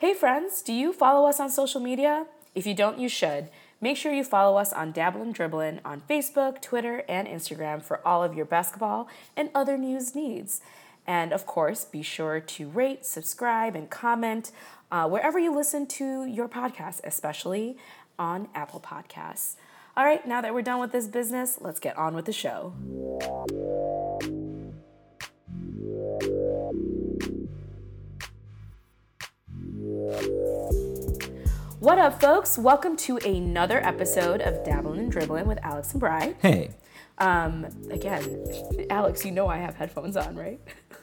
Hey friends, do you follow us on social media? If you don't, you should. Make sure you follow us on Dabblin' Dribblin' on Facebook, Twitter, and Instagram for all of your basketball and other news needs. And of course, be sure to rate, subscribe, and comment uh, wherever you listen to your podcast, especially on Apple Podcasts. All right, now that we're done with this business, let's get on with the show. What up, folks? Welcome to another episode of Dabbling and Dribbling with Alex and Bry. Hey. Um, again, Alex, you know I have headphones on, right?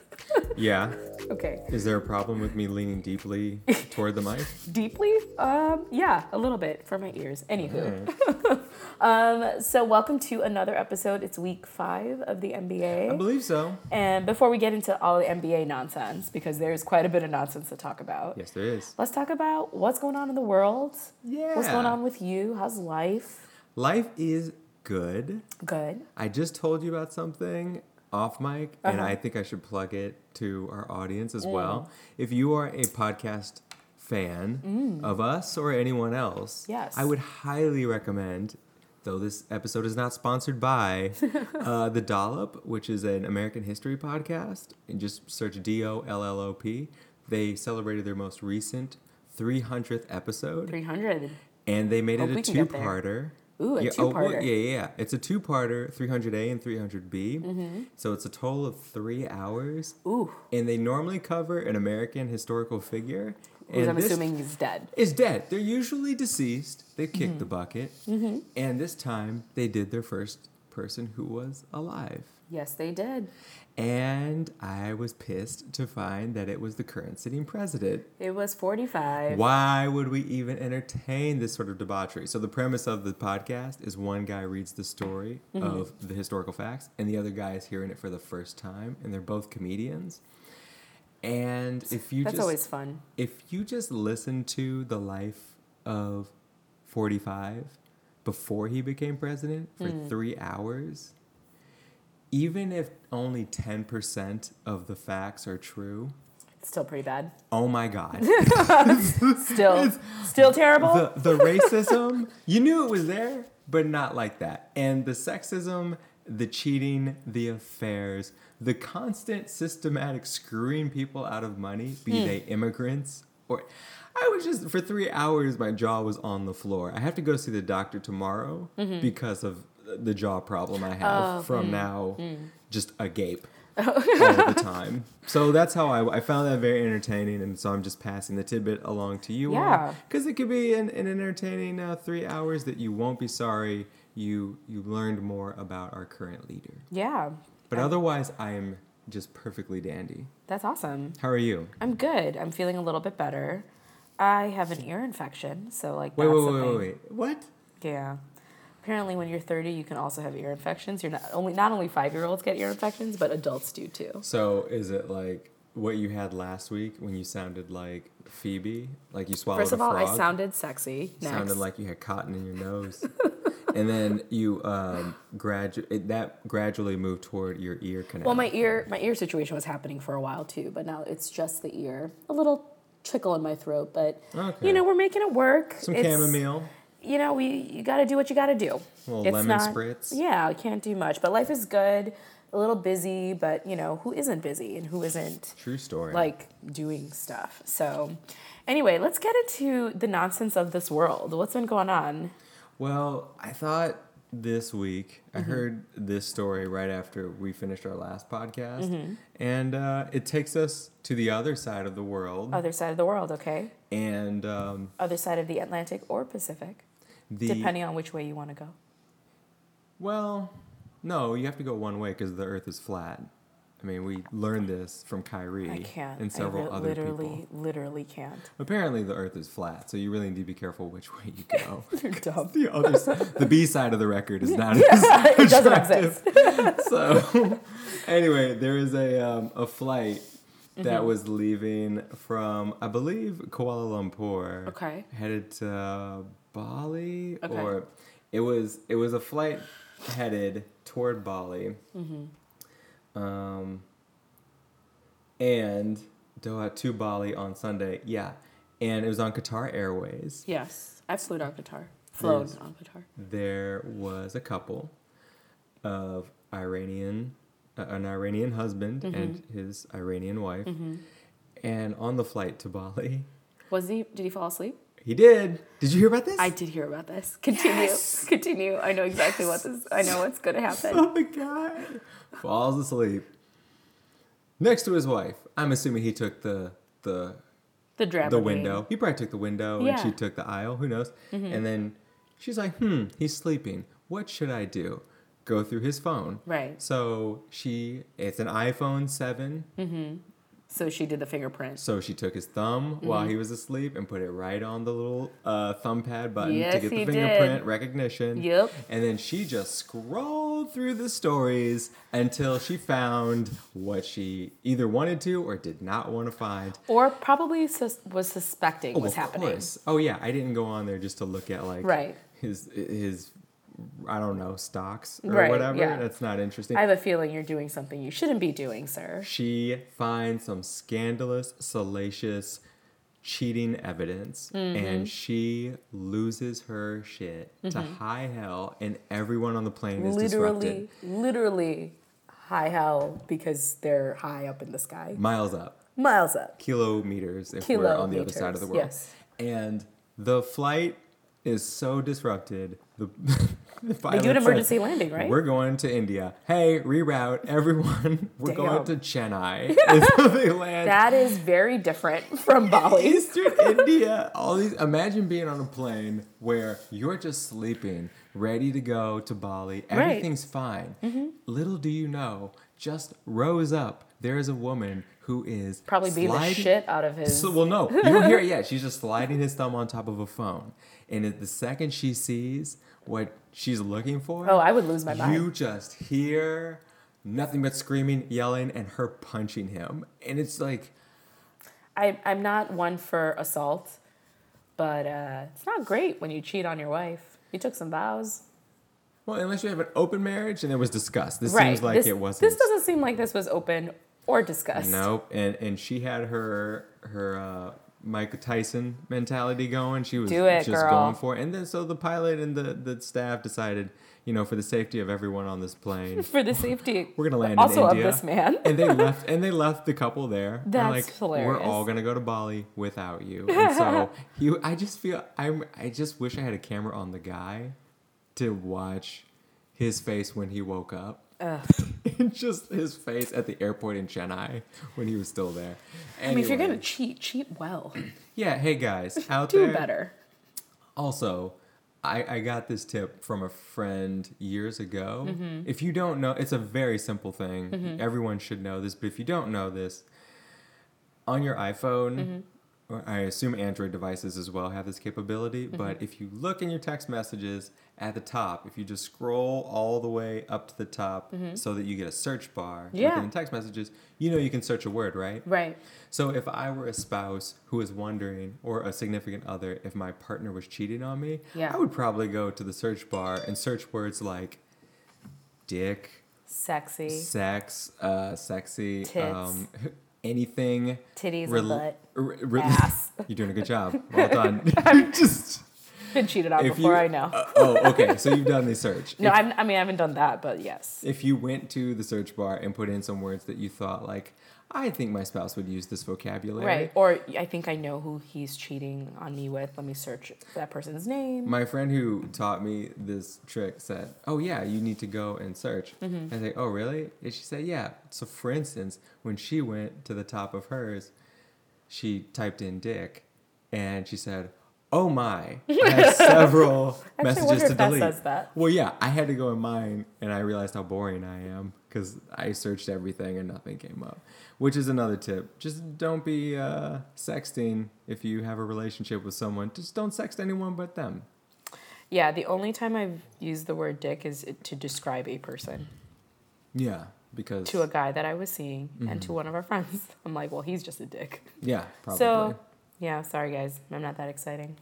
Yeah. okay. Is there a problem with me leaning deeply toward the mic? Deeply? Um, yeah, a little bit for my ears. Anywho. um, so welcome to another episode. It's week five of the NBA. I believe so. And before we get into all the NBA nonsense, because there's quite a bit of nonsense to talk about, Yes, there is. let's talk about what's going on in the world. Yeah. What's going on with you? How's life? Life is good. Good. I just told you about something off mic, and Uh-huh. I think I should plug it to our audience Mm. as well. If you are a podcast fan of us or anyone else, Mm. Yes. I would highly recommend. Though this episode is not sponsored by uh, The Dollop, which is an American history podcast, and just search D O L L O P. They celebrated their most recent 300th episode, 300. and they made Hope it a there. two-parter. Ooh, a yeah, oh, two-parter. yeah, yeah, yeah. It's a two-parter, 300A and 300B. Mm-hmm. So it's a total of three hours, Ooh, and they normally cover an American historical figure. and I'm assuming he's dead. is dead. They're usually deceased. They kicked Mm-hmm. the bucket, Mhm. and this time they did their first person who was alive. Yes, they did. And I was pissed to find that it was the current sitting president. It was 45. Why would we even entertain this sort of debauchery? So the premise of the podcast is one guy reads the story Mm-hmm. of the historical facts, and the other guy is hearing it for the first time, and they're both comedians. And if you That's just always fun. if you just listen to the life of 45 before he became president for Hmm. three hours, even if only 10% of the facts are true, It's still pretty bad. oh my God. Still, still terrible. the, the racism, you knew it was there, but not like that. And the sexism, the cheating, the affairs, the constant systematic screwing people out of money, be Hmm. they immigrants or. I was just, for three hours, my jaw was on the floor. I have to go see the doctor tomorrow because of the jaw problem I have. Oh, from now just agape all the time. So that's how I, I found that very entertaining, and so I'm just passing the tidbit along to you. Yeah. because it could be an, an entertaining uh, three hours that you won't be sorry you you learned more about our current leader. yeah, But otherwise, I am just perfectly dandy. that's awesome. How are you? I'm good. I'm feeling a little bit better. I have an ear infection, so like Wait, that's wait, wait, wait, wait. What? Yeah. Apparently, when you're 30, you can also have ear infections. You're not only not only five year olds get ear infections, but adults do too. So is it like what you had last week when you sounded like Phoebe, like you swallowed First of all. I sounded sexy. Next. sounded like you had cotton in your nose. and then you um, gradu- that gradually moved toward your ear canal. well, my ear my ear situation was happening for a while too, but now it's just the ear. A little trickle in my throat, but Okay. you know we're making it work. Some It's- chamomile. You know, we you got to do what you got to do. A little lemon spritz. Yeah, I can't do much, but life is good. A little busy, but you know who isn't busy and who isn't True story. like doing stuff. So, anyway, let's get into the nonsense of this world. What's been going on? Well, I thought this week I Mm-hmm. heard this story right after we finished our last podcast, Mm-hmm. and uh, it takes us to the other side of the world, Other side of the world, okay? and um, Other side of the Atlantic or Pacific, the depending on which way you want to go. well, no, you have to go one way because the Earth is flat. I mean, we learned this from Kyrie I can't. and several I re- other literally, people. literally literally can't. Apparently, the Earth is flat, so you really need to be careful which way you go. You're dumb. the other, s- the B side of the record is not it as doesn't exist. so anyway, there is a um, a flight that Mm-hmm. was leaving from I believe Kuala Lumpur, Okay. headed to Bali, Okay. or it was it was a flight headed toward Bali, Mm-hmm. um, and Doha to Bali on Sunday. Yeah, and it was on Qatar Airways. Yes, I flew on Qatar. Flown on Qatar. There was a couple of Iranian, uh, an Iranian husband Mm-hmm. and his Iranian wife, and on the flight to Bali, Was he? Did he fall asleep? He did. Did you hear about this? I did hear about this. Continue. Continue. I know exactly what this. I know what's going to happen. Oh my god. Falls asleep. Next to his wife. I'm assuming he took the the The the window. He probably took the window and she took the aisle. Who knows? And then she's like, "Hmm, he's sleeping. What should I do?" Go through his phone. Right. So she, it's an iPhone seven. So she did the fingerprint. So she took his thumb while Mm-hmm. he was asleep and put it right on the little uh, thumb pad button to get the he did. fingerprint recognition. Yep. And then she just scrolled through the stories until she found what she either wanted to or did not want to find. Or probably sus- was suspecting Oh, was of happening. course. Oh yeah, I didn't go on there just to look at like Right. his his I don't know stocks or Right, whatever. yeah. That's not interesting. I have a feeling you're doing something you shouldn't be doing, sir. she finds some scandalous, salacious, cheating evidence, Mm-hmm. and she loses her shit to high hell, and everyone on the plane is Literally, disrupted. literally high hell because they're high up in the sky. Miles up, Miles up. kilometers if we're on the other side of the world. Kilometers, And the flight is so disrupted. The They do an said, emergency landing, right? We're going to India. Hey, reroute everyone. We're going to Chennai. So they land That is very different from Bali. Eastern India. All these. Imagine being on a plane where you're just sleeping, ready to go to Bali. Right. Mm-hmm. Everything's fine. Little do you know, just rose up. There is a woman who is Probably beat the shit out of his. So, well, no, you don't hear it yet. She's just sliding his thumb on top of a phone, and at the second she sees what she's looking for, oh, I would lose my mind. you just hear nothing but screaming, yelling, and her punching him, and it's like. I, I'm not one for assault, but uh, it's not great when you cheat on your wife. You took some vows. Well, unless you have an open marriage and it was discussed. This right. seems like this, it wasn't. This doesn't seem like this was open or discussed. Nope. And and she had her her uh, Mike Tyson mentality going. She was it, just girl. going for it. And then so the pilot and the, the staff decided, you know, for the safety of everyone on this plane, For the safety. we're gonna land also in of this man. and they left and they left the couple there. That's like, hilarious. We're all gonna go to Bali without you. And so you I just feel I'm I just wish I had a camera on the guy to watch his face when he woke up. Just his face at the airport in Chennai when he was still there. I mean, if you're gonna cheat, cheat well. yeah, hey guys, out Do there. Do better. Also, I, I got this tip from a friend years ago. Mm-hmm. If you don't know, it's a very simple thing. Everyone should know this, but if you don't know this, on your iPhone, Mm-hmm. I assume Android devices as well have this capability, Mm-hmm. but if you look in your text messages at the top, if you just scroll all the way up to the top so that you get a search bar Mm-hmm. Yeah. within text messages, you know you can search a word, right? Right. So if I were a spouse who was wondering, or a significant other, if my partner was cheating on me, Yeah. I would probably go to the search bar and search words like dick, Sexy. sex, uh, sexy, Tits. um, anything. Titties and butt. r- re- Ass. You're doing a good job. Well done. I've just Been cheated on before, you, I know. uh, oh, okay. So you've done the search. no, If- I mean, I haven't done that, but yes. if you went to the search bar and put in some words that you thought like, I think my spouse would use this vocabulary. Right. Or I think I know who he's cheating on me with. Let me search that person's name. My friend who taught me this trick said, "Oh yeah, you need to go and search." Mm-hmm. I say, "Oh really?" And she said, "Yeah." So for instance, when she went to the top of hers, she typed in "dick," and she said, "Oh my!" I had several messages to delete. that. Well, yeah, I had to go in mine, and I realized how boring I am because I searched everything and nothing came up. Which is another tip: just don't be uh, sexting if you have a relationship with someone. Just don't sext anyone but them. Yeah, the only time I've used the word dick is to describe a person. Yeah, because To a guy that I was seeing and Mm-hmm. to one of our friends. I'm like, well, he's just a dick. yeah, probably. So, yeah, sorry guys. I'm not that exciting.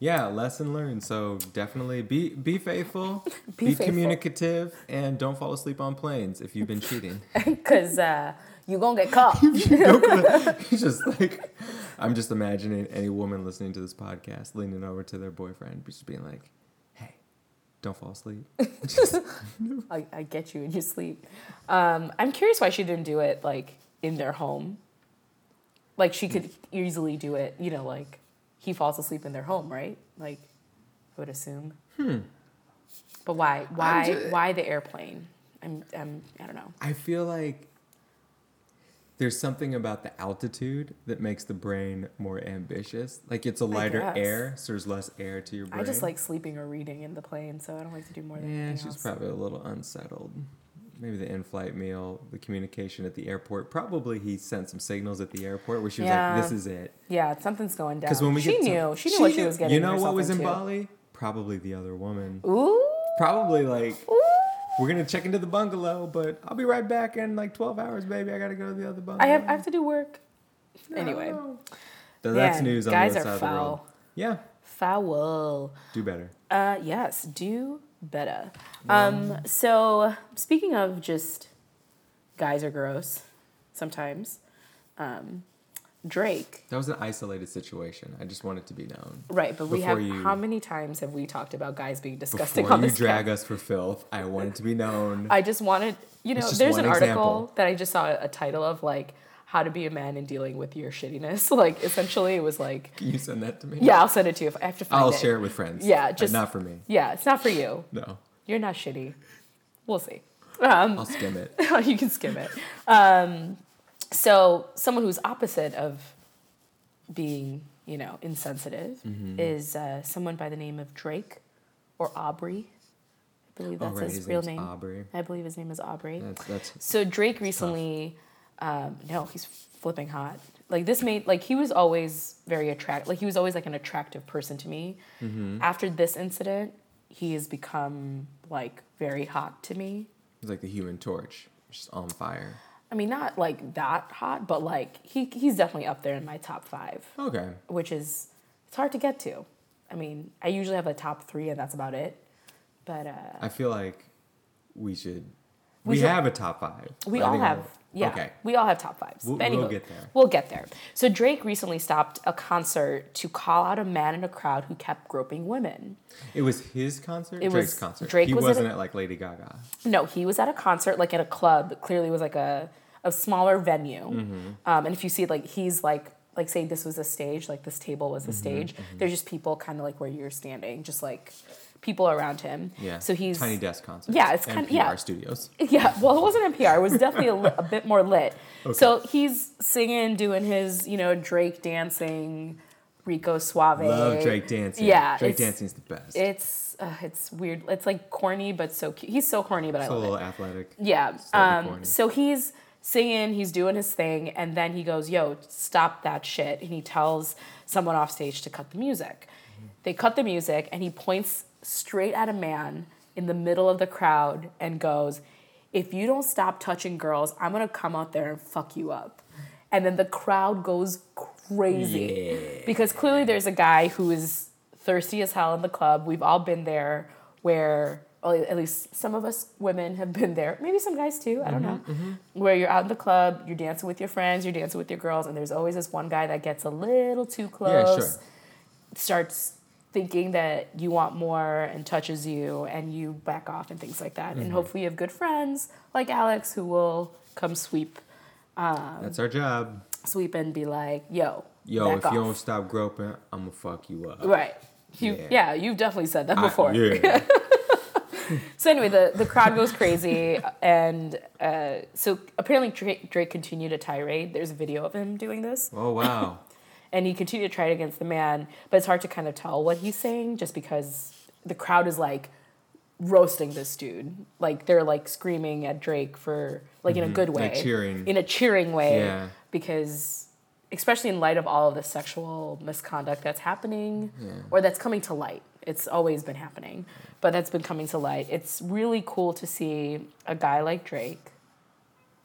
yeah, lesson learned. So definitely be be faithful, Be be, faithful. communicative, and don't fall asleep on planes if you've been cheating. Because uh, you gonna get caught. He's just like, I'm just imagining any woman listening to this podcast leaning over to their boyfriend, just being like, "Hey, don't fall asleep." I, I get you in your sleep. Um, I'm curious why she didn't do it like in their home. Like she could easily do it, you know, like he falls asleep in their home, right? Like I would assume. Hmm. But why? Why? ju- why the airplane? I'm. I'm. I don't know. I feel like there's something about the altitude that makes the brain more ambitious. Like it's a lighter air, so there's less air to your brain. I just like sleeping or reading in the plane, so I don't like to do more than Yeah, she's else. probably a little unsettled. Maybe the in-flight meal, the communication at the airport. Probably he sent some signals at the airport where she was Yeah. like, "This is it." yeah, something's going down. Because when we she get to- knew, she knew what she was getting. You know what was in. Bali? Probably the other woman. Ooh. Probably like Ooh. we're gonna check into the bungalow, but I'll be right back in like twelve hours, baby. I gotta go to the other bungalow. I have. I have to do work. Anyway, So that's Man, news on guys the are other side of the world. Yeah, foul. do better. Uh, yes, do better. Um, so speaking of just guys are gross sometimes, um, Drake, That was an isolated situation. I just want it to be known. right? But we have you- how many times have we talked about guys being disgusting Before on you drag cast? us for filth, I want it to be known. I just wanted, you know, there's an article example. that I just saw a title of like how to be a man in dealing with your shittiness. Like essentially, it was like, Can you send that to me? yeah, I'll send it to you. If I have to find it. I'll it. share it with friends. Yeah, but just- not for me. Yeah, it's not for you. No, You're not shitty. We'll see. Um, I'll skim it. you can skim it. Um, so someone who's opposite of being, you know, insensitive Mm-hmm. is uh, someone by the name of Drake or Aubrey. I believe Oh, that's right, his, his real name. Aubrey. I believe his name is Aubrey. That's that's So Drake recently, um, no, he's flipping hot. Like this made like he was always very attract. Like he was always like an attractive person to me. Mm-hmm. After this incident, he has become like very hot to me. He's like the Human Torch, just on fire. I mean, not like that hot, but like he he's definitely up there in my top five, Okay. which is it's hard to get to. I mean, I usually have a top three, and that's about it. But uh, I feel like we should. We We, should- have a top five. we all have, yeah, Okay. we all have top fives. We'll- But we'll get there. We'll get there. So Drake recently stopped a concert to call out a man in a crowd who kept groping women. It was his concert. It Drake's was- concert. Drake he was wasn't a- at like Lady Gaga. No, he was at a concert, like at a club. Clearly, was like a a smaller venue. Mm-hmm. Um, and if you see, like he's like like say this was a stage, like this table was a Mm-hmm, stage. There's just people kind of like where you're standing, just like people around him. Yeah. So he's tiny desk concert. Yeah, it's kind- NPR yeah. Studios. Yeah, well, it wasn't NPR. It was definitely a, li- a bit more lit. So he's singing, doing his, you know, Drake dancing, Rico Suave. Love Drake dancing. Yeah, Drake it's- dancing's the best. It's uh, it's weird. It's like corny, but so cute. He's so corny, but I It's a love it. little athletic. Yeah. Um, corny. so he's singing, he's doing his thing, and then he goes, Yo, stop that shit. And he tells someone off stage to cut the music. They cut the music, and he points straight at a man in the middle of the crowd and goes, If you don't stop touching girls, I'm gonna come out there and fuck you up. And then the crowd goes crazy. Because clearly there's a guy who is thirsty as hell in the club. We've all been there where, at least some of us women have been there. Maybe some guys too, I don't mm-hmm, know. Mm-hmm. Where you're out in the club, you're dancing with your friends, you're dancing with your girls, and there's always this one guy that gets a little too close, Yeah, sure. starts thinking that you want more and touches you, and you back off and things like that. Mm-hmm. And hopefully you have good friends like Alex who will come sweep, That's our job. sweep and be like, yo, Yo, if off. you don't stop groping, I'm gonna fuck you up. Right. You, Yeah. yeah. you've definitely said that I- before. yeah. So anyway, the, the crowd goes crazy, and uh, so apparently Drake, Drake continued a tirade. There's a video of him doing this, oh wow. And he continued to try it against the man, but it's hard to kind of tell what he's saying just because the crowd is like roasting this dude. Like they're like screaming at Drake for like in a good way, Mm-hmm. Like cheering. in a cheering way, Yeah. because especially in light of all of the sexual misconduct that's happening or that's coming to light. It's always been happening, but that's been coming to light. It's really cool to see a guy like Drake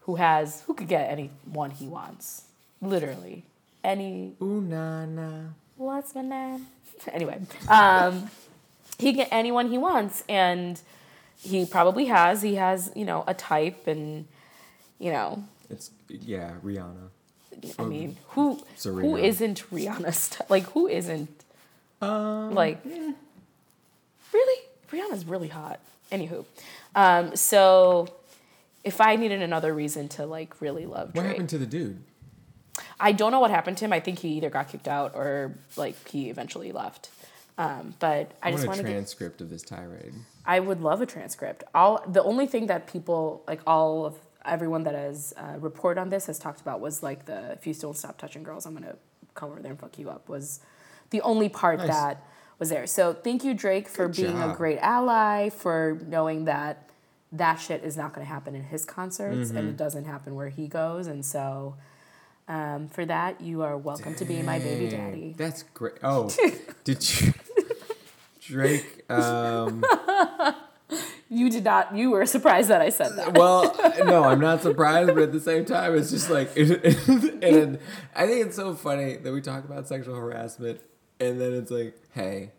who has who could get anyone he wants. Literally. Any Ooh na na. what's my name? Anyway, um, he can get anyone he wants, and he probably has. He has, you know, a type, and you know, It's yeah, Rihanna. I mean, who who Serena. isn't Rihanna? St- like who isn't? Um, Like, really, Rihanna's really hot. Anywho, um, so if I needed another reason to like really love what happened to the dude? I don't know what happened to him. I think he either got kicked out or like he eventually left. Um, but I, I, just want a transcript of this tirade. I would love a transcript. All the only thing that people like all of everyone that has uh, reported on this has talked about was like the if you don't stop touching girls, I'm gonna come over there and fuck you up was the only part Nice. that was there. So thank you, Drake, for Good being a great ally, for knowing that that shit is not gonna happen in his concerts Mm-hmm. and it doesn't happen where he goes, and so. Um, for that, you are welcome to be my baby daddy. That's great. Oh, did you? Drake. Um, You did not. You were surprised that I said that. well, no, I'm not surprised, but at the same time, it's just like, and I think it's so funny that we talk about sexual harassment, and then it's like, hey,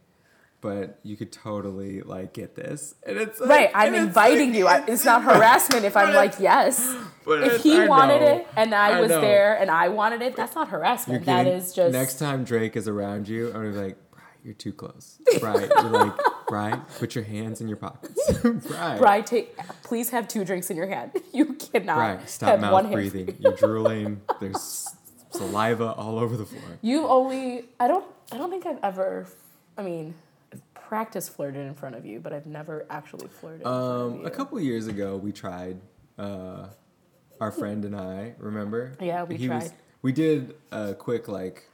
but you could totally like get this, and it's like, Right, I'm inviting like- you. I- It's not harassment if I'm like yes. If he I wanted know. it and I I was know. there and I wanted it, that's not harassment. That kidding? is just next time Drake is around you, I'm gonna be like, you're too close. Bri, you're like, Bri, put your hands in your pockets. Bri, Bri, take please have two drinks in your hand. You cannot Bri, stop have mouth one hand. breathing. You're drooling. There's saliva all over the floor. You only I don't I don't think I've ever I mean I've practiced flirted in front of you, but I've never actually flirted in front of Um, you. a couple years ago, we tried. Uh, our friend and I remember. Yeah, we He was- tried. we did a quick like.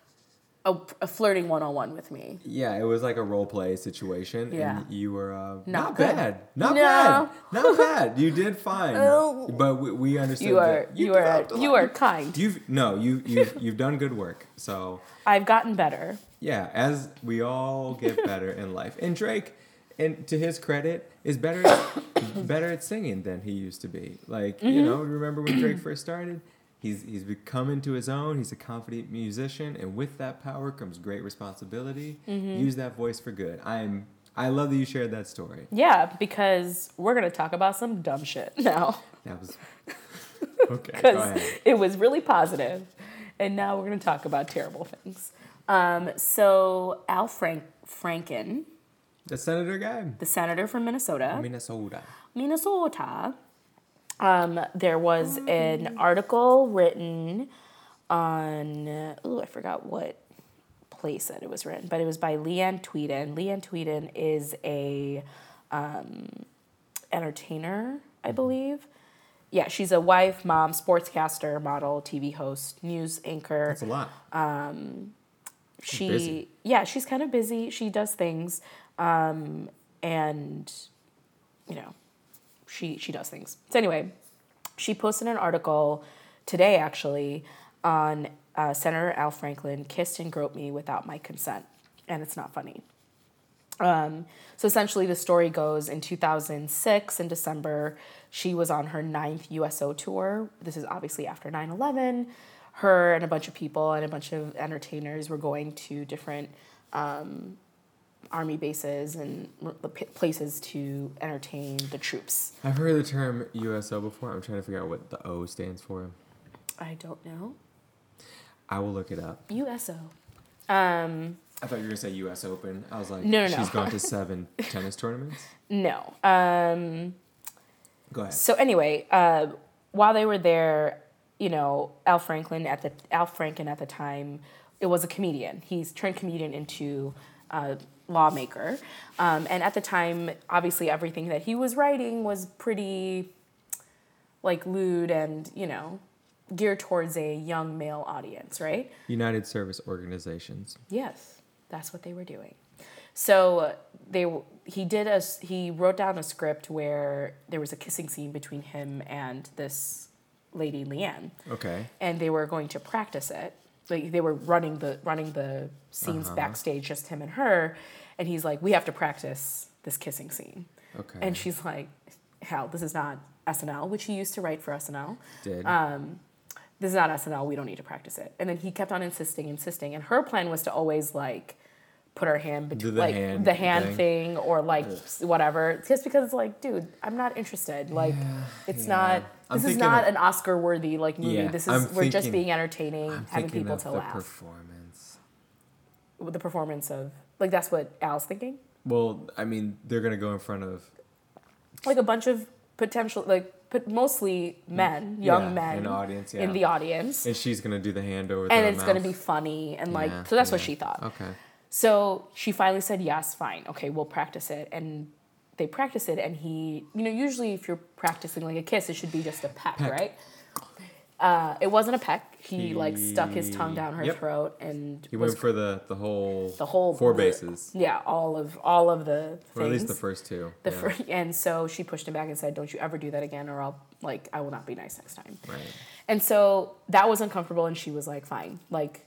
a, a flirting one on one with me. Yeah, it was like a role play situation, Yeah. and you were uh, Not not, bad, not No. bad, not bad. You did fine, Oh. but we, we understood You are that you, are you are kind. You've no, you you you've done good work. So I've gotten better. Yeah, as we all get better in life, and Drake, and to his credit, is better better at singing than he used to be. Like Mm-hmm. you know, remember when Drake first started? He's he's become into his own. He's a confident musician, and with that power comes great responsibility. Mm-hmm. Use that voice for good. I'm I love that you shared that story. Yeah, because we're gonna talk about some dumb shit now. That was okay. Because it was really positive, and now we're going to talk about terrible things. Um, so Al Frank Franken, The senator guy, the senator from Minnesota, Minnesota. Minnesota, um, there was an article written on oh I forgot what place that it was written, but it was by Leanne Tweeden. Leanne Tweeden is a um, entertainer, I believe. Yeah, she's a wife, mom, sportscaster, model, TV host, news anchor. That's a lot. She busy. yeah she's kind of busy she does things um, and you know she she does things so anyway she posted an article today actually on uh, senator al franklin kissed and groped me without my consent and it's not funny um, so essentially, the story goes in 2006, in December, she was on her ninth USO tour. This is obviously after 9 11. Her and a bunch of people and a bunch of entertainers were going to different um, army bases and r- p- places to entertain the troops. I've heard the term USO before. I'm trying to figure out what the O stands for. I don't know. I will look it up. USO. Um, I thought you were gonna say U.S. Open. I was like, No, no, she's no. gone to seven tennis tournaments. no. Um, Go ahead. So anyway, uh, while they were there, you know, Al Franklin at the Al Franken at the time, it was a comedian. He's turned comedian into a lawmaker, um, and at the time, obviously, everything that he was writing was pretty, like lewd and you know, geared towards a young male audience, right? United Service Organizations. Yes, that's what they were doing. So they he did a he wrote down a script where there was a kissing scene between him and this lady Leanne, Okay. and they were going to practice it. Like they were running the running the scenes Uh-huh. backstage, just him and her, and he's like, "We have to practice this kissing scene," Okay. and she's like, "Hell, this is not SNL," which he used to write for SNL did. this is not SNL, we don't need to practice it. And then he kept on insisting, insisting. And her plan was to always like put her hand between the like hand the hand thing. thing, or like whatever. Just because it's like, dude, I'm not interested. Like it's not I'm this is not of- an Oscar worthy like movie. Yeah, this I'm is we're just being entertaining, I'm having thinking people of to the laugh. performance. With the performance of like that's what Al's thinking. Well, I mean, they're gonna go in front of Like a bunch of potential like but mostly men, young Yeah, men in the audience, in the audience. and she's gonna do the hand over. and it's going to be funny and like Yeah, so that's what she thought. Okay. So she finally said yes, fine. Okay, we'll practice it and they practice it and he you know usually if you're practicing like a kiss it should be just a peck, Peck. right? Uh, it wasn't a peck. He, like stuck his tongue down her yep. throat and He went for the the whole the whole four bases, Yeah, all of all of the things. or at least the first two. The yeah. fir- and so she pushed him back and said, "Don't you ever do that again, or I'll like I will not be nice next time." Right. And so that was uncomfortable, and she was like, "Fine, like,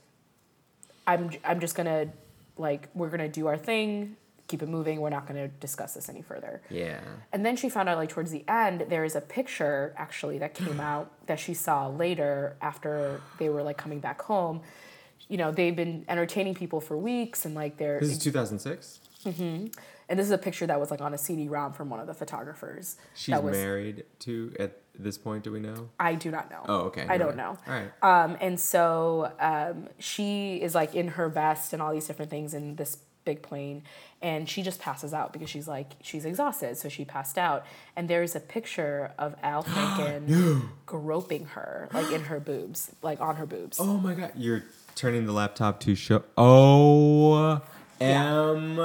I'm I'm just gonna like we're gonna do our thing, keep it moving. We're not gonna discuss this any further." Yeah. And then she found out like towards the end there is a picture actually that came out that she saw later after they were like coming back home. You know, they've been entertaining people for weeks and like they're This is 2006. Mm-hmm. and this is a picture that was like on a CD-ROM from one of the photographers. She's that was, married to at this point. Do we know? I do not know. Oh, okay. I never don't mind. know. All right. Um, and so um, she is like in her vest and all these different things in this big plane, and she just passes out because she's like she's exhausted, so she passed out. And there's a picture of Al Franken groping her like in her boobs, like on her boobs. Oh my god, you're turning the laptop to show. Oh, M.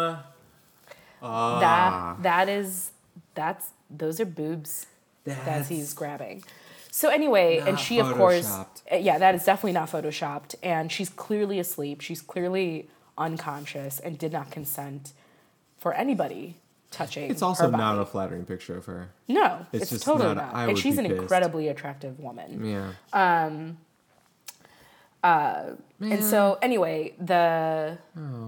Ah, That that is that's those are boobs that he's grabbing. So anyway, and she of course, uh, yeah, that is definitely not photoshopped, and she's clearly asleep. She's clearly unconscious and did not consent for anybody touching. It's also not a flattering picture of her. no. it's It's, just totally not not. and she's an pissed. incredibly attractive woman. Yeah. Um, uh, and so anyway, the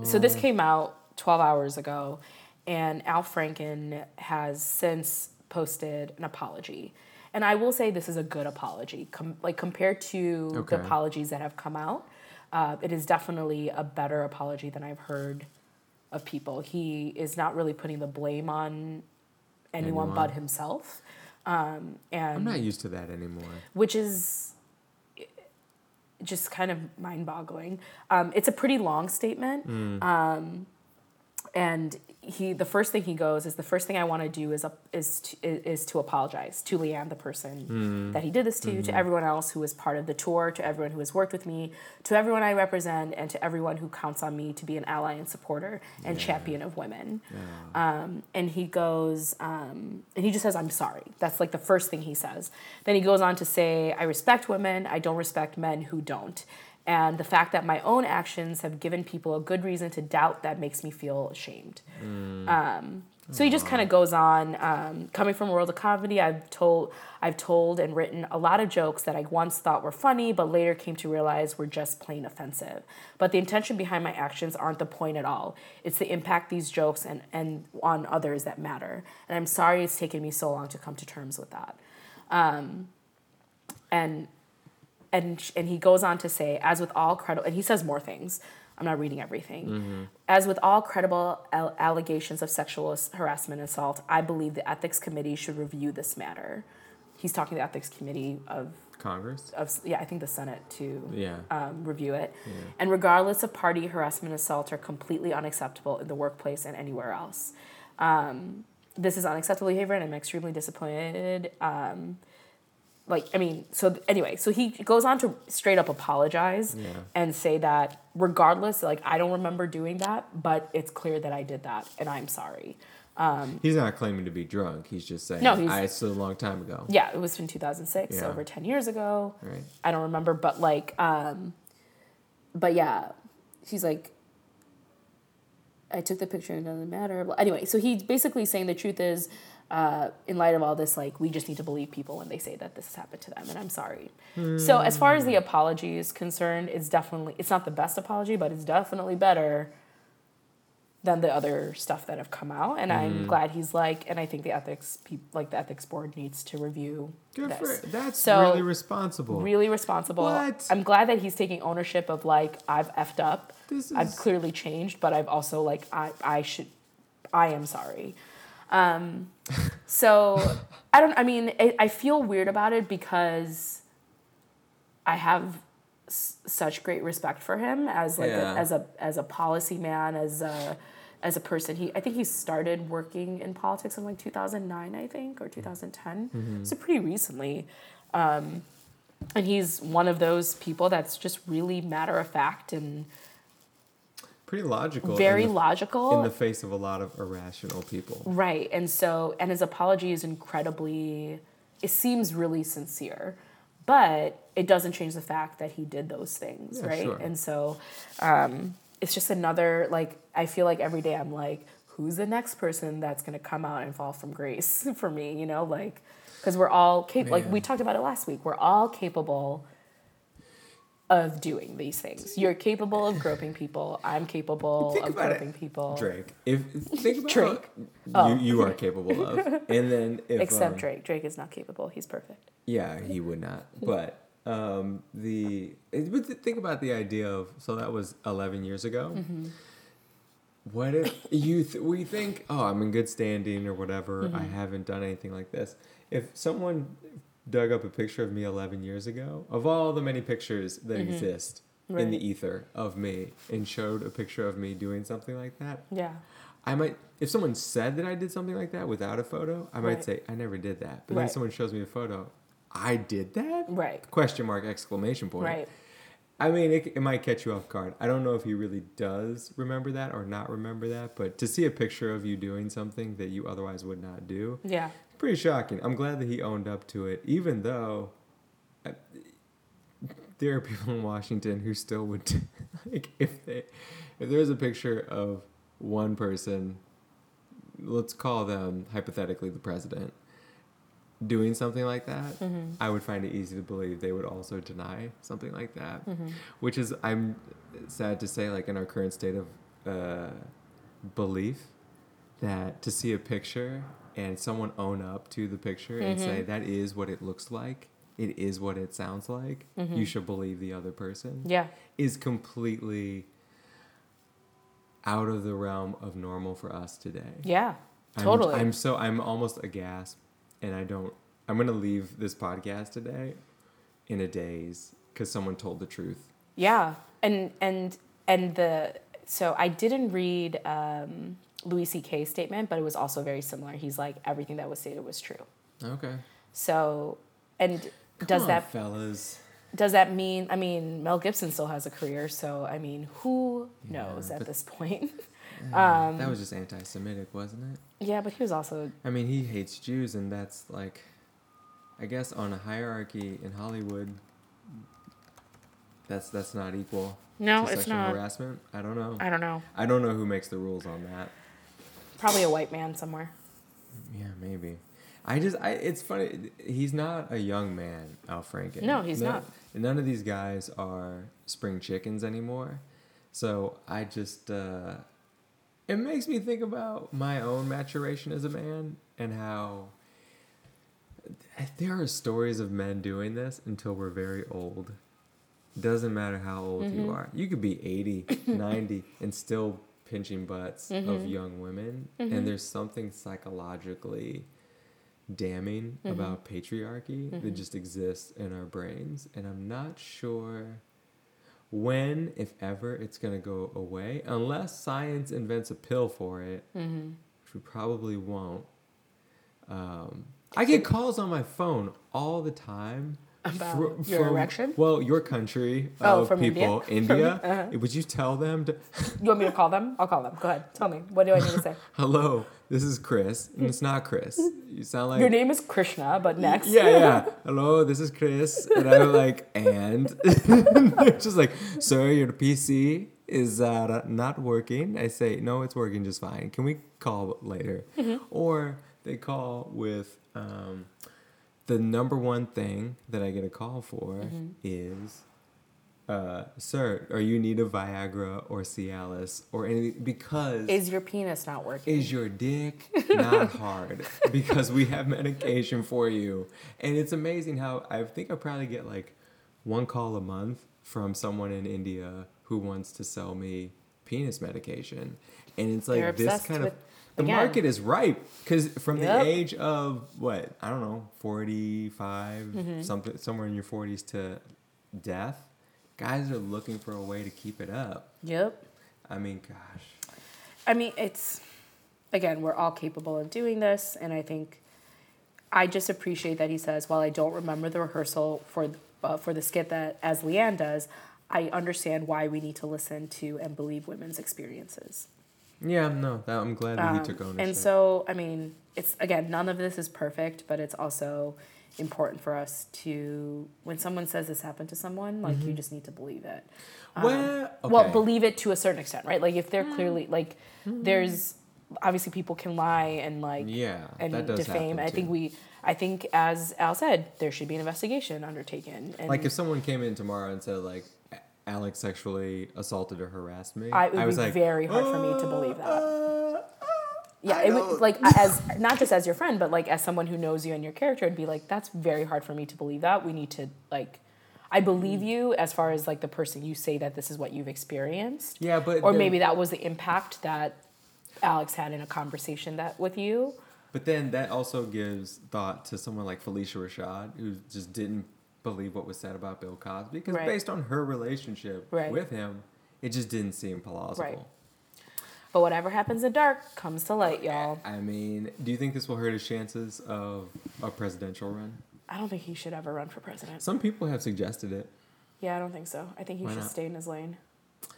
so this came out 12 hours ago and Al Franken has since posted an apology. And I will say this is a good apology. Com- like compared to Okay. the apologies that have come out, uh, it is definitely a better apology than I've heard of people. He is not really putting the blame on anyone, Anyone. but himself. Um, and I'm not used to that anymore. which is just kind of mind-boggling. Um, it's a pretty long statement, um, and he the first thing he goes is the first thing I want to do is up is to, is to apologize to Leanne, the person that he did this to, to everyone else who was part of the tour, to everyone who has worked with me, to everyone I represent, and to everyone who counts on me to be an ally and supporter and champion of women. Um, and he goes, um, and he just says, I'm sorry. That's like the first thing he says. Then he goes on to say, I respect women, I don't respect men who don't. And the fact that my own actions have given people a good reason to doubt that makes me feel ashamed. Um, so he just kind of goes on. Um, coming from a world of comedy, I've told, I've told and written a lot of jokes that I once thought were funny, but later came to realize were just plain offensive. But the intention behind my actions aren't the point at all. It's the impact these jokes and, and on others that matter. And I'm sorry it's taken me so long to come to terms with that. Um, and and and he goes on to say, as with all credible, and he says more things. I'm not reading everything. As with all credible al- allegations of sexual harassment and assault, I believe the ethics committee should review this matter. He's talking to the ethics committee of Congress. of yeah, I think the Senate to Yeah. um, review it. And regardless of party harassment and assault are completely unacceptable in the workplace and anywhere else. Um, this is unacceptable behavior, and I'm extremely disappointed. Um, like, I mean, so th- anyway, so he goes on to straight up apologize Yeah. and say that regardless, like, I don't remember doing that, but it's clear that I did that, and I'm sorry. He's not claiming to be drunk. He's just saying, No, he's- I it's a long time ago. Yeah, it was in 2006, Yeah. over 10 years ago. Right. I don't remember, but like, um, but yeah, she's like, I took the picture and it doesn't matter. Anyway, so he's basically saying the truth is, uh, in light of all this, like, we just need to believe people when they say that this has happened to them, and I'm sorry. So as far as the apology is concerned, it's definitely, it's not the best apology, but it's definitely better than the other stuff that have come out. And I'm glad he's like, and I think the ethics, peop like the ethics board needs to review Good this. for That's So, really responsible. really responsible. What? I'm glad that he's taking ownership of like I've effed up. This I've clearly changed, but I've also like I I should I am sorry. Um, So I don't. I mean, I, I feel weird about it because I have s- such great respect for him as like Yeah. a, as a as a policy man as a as a person. He I think he started working in politics in like two thousand nine, I think, or two So pretty recently. Um, and he's one of those people that's just really matter of fact and Pretty logical. very in the, logical. in the face of a lot of irrational people. Right. And so, and his apology is incredibly, it seems really sincere, but it doesn't change the fact that he did those things. Yeah, right. sure. And so, um, it's just another, like, I feel like every day I'm like, who's the next person that's going to come out and fall from grace for me? You know, like, because we're all capable, like, we talked about it last week, we're all capable of doing these things. You're capable of groping people. I'm capable Think of about it. groping people. Drake. If think about Drake. you, Oh. you are capable of, and then if Except um, Drake. Drake is not capable. He's perfect. Yeah, he would not. But um, the but think about the idea of so that was eleven years ago. Mm-hmm. What if you th- we think oh I'm in good standing or whatever I Mm-hmm. haven't done anything like this. If someone dug up a picture of me eleven years ago of all the many pictures that exist in Mm-hmm. Right. the ether of me and showed a picture of me doing something like that, Yeah. I might, if someone said that I did something like that without a photo, I might Right. say I never did that. But then someone shows me a photo, I did that. Right. Question mark exclamation point. Right. I mean, it, it might catch you off guard. I don't know if he really does remember that or not remember that, but to see a picture of you doing something that you otherwise would not do, Yeah. Pretty shocking. I'm glad that he owned up to it, even though uh, there are people in Washington who still would like if they if there's a picture of one person, let's call them hypothetically the president, doing something like that, I would find it easy to believe they would also deny something like that, which is I'm sad to say like in our current state of uh, belief that to see a picture and someone own up to the picture and say that is what it looks like it is what it sounds like you should believe the other person Yeah. is completely out of the realm of normal for us today Yeah. I'm- Totally. I'm, so i'm almost aghast and i don't i'm gonna leave this podcast today in a daze because someone told the truth yeah. And and and the so I didn't read um, Louis C.K.'s statement, but it was also very similar. He's like everything that was stated was true. okay So and Come does on, that fellas does that mean I mean Mel Gibson still has a career, so I mean who knows at this point? Yeah, um, that was just anti-Semitic, wasn't it? yeah, but he was also I mean, he hates Jews, and that's like, I guess on a hierarchy in Hollywood, that's that's not equal. No, it's sexual not. harassment. I don't know. I don't know. I don't know who makes the rules on that. Probably a white man somewhere. Yeah, maybe. I just, I. It's funny. He's not a young man, Al Franken. No, he's None- not. None of these guys are spring chickens anymore. So I just, uh, it makes me think about my own maturation as a man and how there are stories of men doing this until we're very old. Doesn't matter how old Mm-hmm. you are. You could be 80, 90 and still pinching butts Mm-hmm. of young women. And there's something psychologically damning Mm-hmm. about patriarchy that just exists in our brains. And I'm not sure when, if ever, it's going to go away, unless science invents a pill for it, Mm-hmm. which we probably won't. Um, I get calls on my phone all the time. About your erection? Well, your country Oh, of from India? people, From India. me? Uh-huh. Would you tell them to, You want me to call them? I'll call them. Go ahead. Tell me. What do I need to say? hello, this is Chris, and it's not Chris. You sound like Your name is Krishna, but next. Yeah, yeah. Hello, this is Chris, and I'm like, and they're just like, sir, your PC is uh, not working. I say, no, it's working just fine. Can we call later? Or they call with um, the number one thing that I get a call for is. Uh, sir, are you need a Viagra or Cialis or any because Is your penis not working? is your dick not hard? because we have medication for you. And it's amazing how I think I probably get like one call a month from someone in India who wants to sell me penis medication, and it's like this kind of the again. market is ripe because from Yep. the age of what I don't know, 45, Mm-hmm. something somewhere in your forties to death, guys are looking for a way to keep it up. Yep. I mean, gosh. I mean, it's again, we're all capable of doing this, and I think I just appreciate that he says, "While I don't remember the rehearsal for uh, for the skit that as Leanne does, I understand why we need to listen to and believe women's experiences." Yeah, no, that, I'm glad that Um, he took ownership. and so, I mean, it's again, none of this is perfect, but it's also important for us to when someone says this happened to someone, like you just need to believe it. Um, well, well believe it to a certain extent right like if they're Mm. clearly like there's obviously people can lie and like yeah, and that does defame i think we i think as al said there should be an investigation undertaken and like if someone came in tomorrow and said like Alex sexually assaulted or harassed me, I- it would was be like, very hard for me to believe that. "Uh, yeah I it don't- would like as not just as your friend but like as someone who knows you and your character it'd be like that's very hard for me to believe that. We need to like i believe you as far as like the person you say that this is what you've experienced. Yeah, but or maybe that was the impact that alex had in a conversation that with you. But then that also gives thought to someone like Phylicia Rashad, who just didn't believe what was said about Bill Cosby, because Right. based on her relationship Right. with him, it just didn't seem plausible. Right. But whatever happens in dark comes to light, y'all. I mean, do you think this will hurt his chances of a presidential run? I don't think he should ever run for president. Some people have suggested it. Yeah, I don't think so. I think he Why should not? stay in his lane.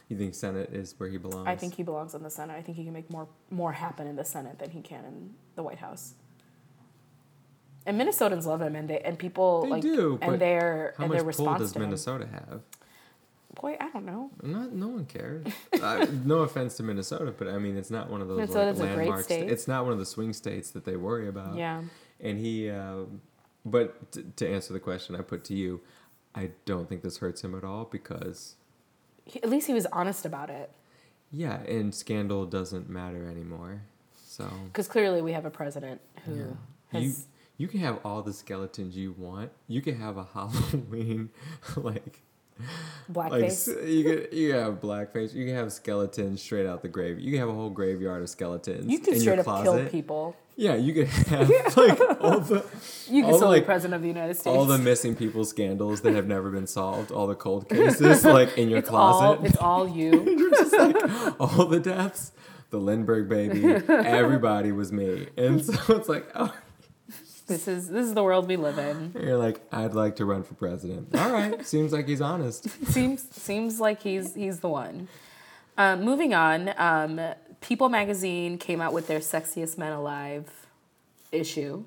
You think Senate is where he belongs? I think he belongs in the Senate. I think he can make more more happen in the Senate than he can in the White House. And Minnesotans love him, and they and people They like do, but and they're How and much their response does. Minnesota have? Boy, I don't know. Not, no one cares. uh, no offense to Minnesota, but I mean, it's not one of those like, Minnesota's a landmark. state. It's not one of the swing states that they worry about. Yeah, And he, uh, but t- to answer the question I put to you, I don't think this hurts him at all because, He- at least he was honest about it. yeah, and scandal doesn't matter anymore. So Because clearly we have a president who Yeah. has. you you can have all the skeletons you want. You can have a Halloween like like Blackface. s- you can you can have blackface. You can have skeletons straight out the grave. You can have a whole graveyard of skeletons. you can in straight your up kill people. Yeah, you could have like all the You can all still like, be president of the United States. all the missing people scandals that have never been solved, all the cold cases like in your it's all closet, it's all you. You're just like all the deaths, the Lindbergh baby, everybody was me, and so it's like, oh, this is this is the world we live in. you're like, I'd like to run for president. All right, seems like he's honest. seems seems like he's he's the one. Um, moving on, um, People Magazine came out with their Sexiest Men Alive issue.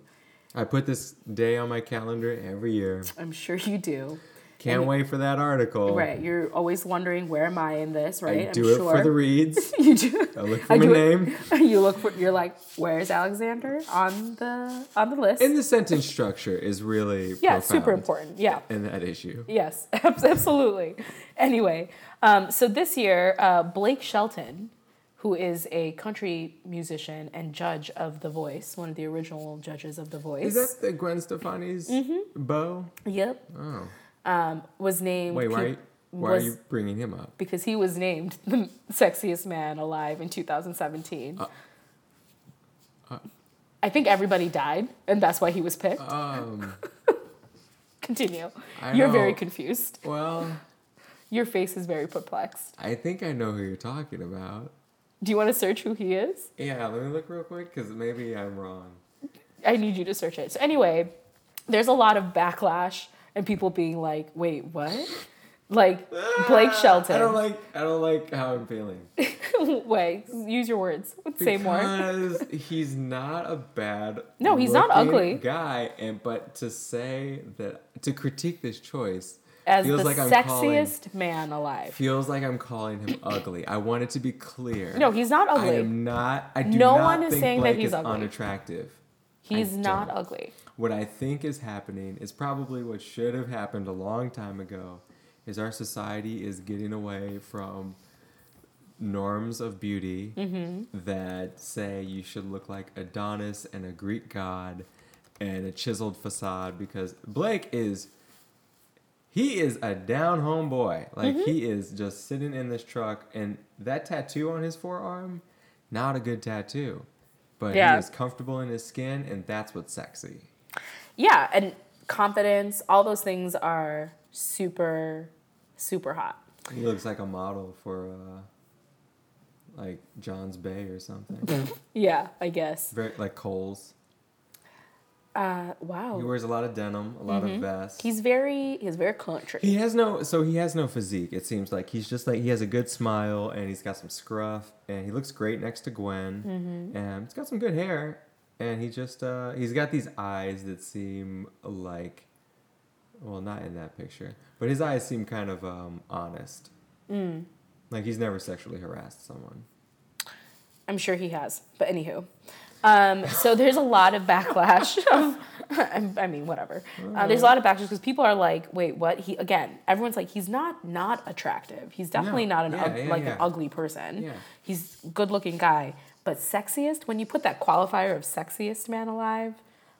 I put this day on my calendar every year. I'm sure you do. Can't And- wait for that article. Right, you're always wondering where am I in this, right? I do it for the reads. you do. I look for I my name. it- You look for. You're like, where's Alexander on the on the list? And the sentence structure is really yeah, super important. Yeah. in that issue. Yes, absolutely. Anyway, um, so this year, uh, Blake Shelton, who is a country musician and judge of The Voice, one of the original judges of The Voice. Is that the Gwen Stefani's Mm-hmm. bow? Yep. Oh, Um, was named. wait, why? pe- Why was- are you bringing him up? Because he was named the sexiest man alive in 2017. Uh, uh. I think everybody died, and that's why he was picked. Um, Continue. I You're very confused. well, Your face is very perplexed. I think I know who you're talking about. Do you want to search who he is? Yeah, let me look real quick because maybe I'm wrong. I need you to search it. So anyway, there's a lot of backlash and people being like, "Wait, what?" Like Blake ah, Shelton. I don't like. I don't like how I'm feeling. Wait, use your words. Say more. Because he's not a bad. No, he's not ugly. Guy, and but to say that to critique this choice As feels the like I'm sexiest man alive. feels like I'm calling him ugly. I want it to be clear. No, he's not ugly. I am not. I do No not one is think saying that Blake he's is ugly. unattractive. He's I not don't. ugly. What I think is happening is probably what should have happened a long time ago. Is our society is getting away from norms of beauty Mm-hmm. that say you should look like Adonis and a Greek god and a chiseled facade because Blake is he is a down home boy. Like Mm-hmm. he is just sitting in this truck, and that tattoo on his forearm, not a good tattoo, but Yeah. he is comfortable in his skin, and that's what's sexy. Yeah, and confidence, all those things are super, super hot. He looks like a model for uh, like John's Bay or something, Yeah, I guess. very like Kohl's. Uh, wow. He wears a lot of denim, a lot of vests. He's very, he's very country. He has no, so he has no physique. It seems like he's just like he has a good smile and he's got some scruff and he looks great next to Gwen Mm-hmm. and he's got some good hair and he just uh, he's got these eyes that seem like, well, not in that picture, but his eyes seem kind of um, honest. Mm. Like he's never sexually harassed someone. I'm sure he has. But anywho, um, so there's a lot of backlash. Of, I mean, whatever. Uh, there's a lot of backlash because people are like, "Wait, what?" He again. Everyone's like, "He's not not attractive. He's definitely No. not an Yeah, ug- yeah, like yeah. an ugly person. Yeah. He's good looking guy, but sexiest. When you put that qualifier of sexiest man alive,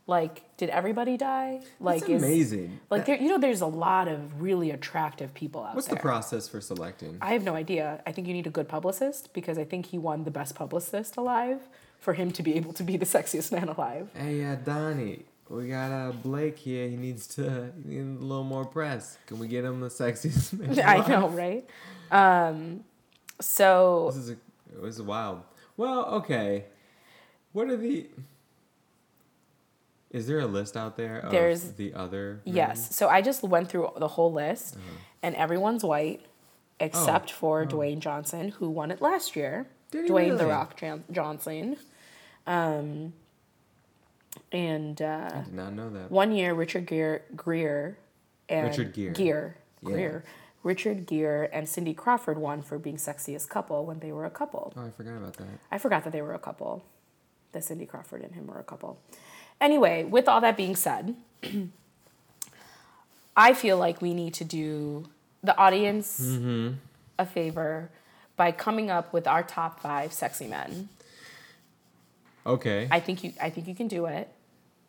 like, did everybody die? Like, It's amazing. like there, you know, there's a lot of really attractive people out What's there. What's the process for selecting? I have no idea. I think you need a good publicist because I think he won the best publicist alive for him to be able to be the sexiest man alive. Hey, uh, Donnie, we got uh, Blake here. He needs to he needs a little more press. Can we get him the sexiest man? I know, right? Um, so This is a, this is wild. Well, okay. What are the? Is there a list out there of There's- the other? yes, so I just went through the whole list, Uh-huh. and everyone's white except for oh. Dwayne Johnson, who won it last year. Did Dwayne the? Rock Jan- Johnson. Um, and uh, I did not know that. One year, Richard Gere, Greer and Richard Gere. Gear, Yeah. Greer, Richard Gere and Cindy Crawford won for being sexiest couple when they were a couple. Oh, I forgot about that. I forgot that they were a couple. That Cindy Crawford and him were a couple. Anyway, with all that being said, I feel like we need to do the audience Mm-hmm. a favor by coming up with our top five sexy men. Okay. I think you. I think you can do it.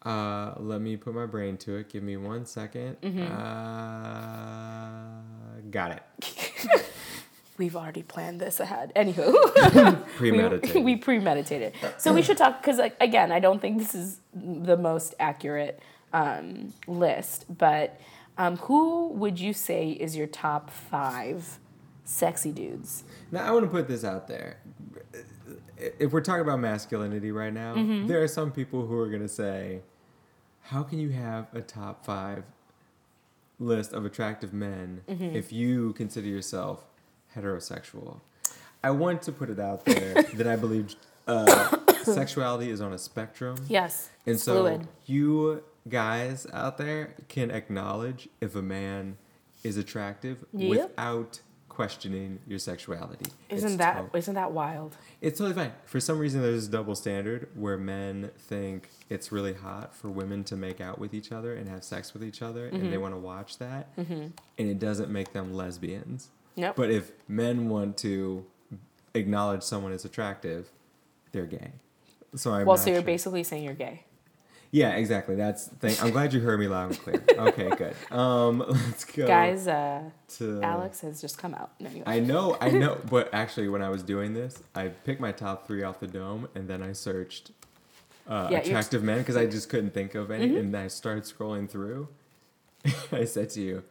Uh, let me put my brain to it. Give me one second. Mm-hmm. Uh, got it. We've already planned this ahead. Anywho. Premeditated. We, we premeditated. So we should talk because, like, again, I don't think this is the most accurate um, list, but um, who would you say is your top five sexy dudes? Now I want to put this out there. If we're talking about masculinity right now, Mm-hmm. there are some people who are gonna say, "How can you have a top five list of attractive men Mm-hmm. if you consider yourself heterosexual?" I want to put it out there that I believe uh, sexuality is on a spectrum. Yes, And so fluid. you guys out there can acknowledge if a man is attractive Yep. without questioning your sexuality. Isn't It's that not that wild? it's totally fine. For some reason, there's a double standard where men think it's really hot for women to make out with each other and have sex with each other, and Mm-hmm. they want to watch that, and it doesn't make them lesbians. Nope. But if men want to acknowledge someone as attractive, they're gay. So I'm well, so you're sure. basically saying you're gay. Yeah, exactly. That's the thing. I'm glad you heard me loud and clear. Okay, good. Um, let's go. Guys, uh, to Alex has just come out. No, I know, I know, but actually, when I was doing this, I picked my top three off the dome, and then I searched uh, Yeah, attractive men because I just couldn't think of any, and then I started scrolling through. I said to you,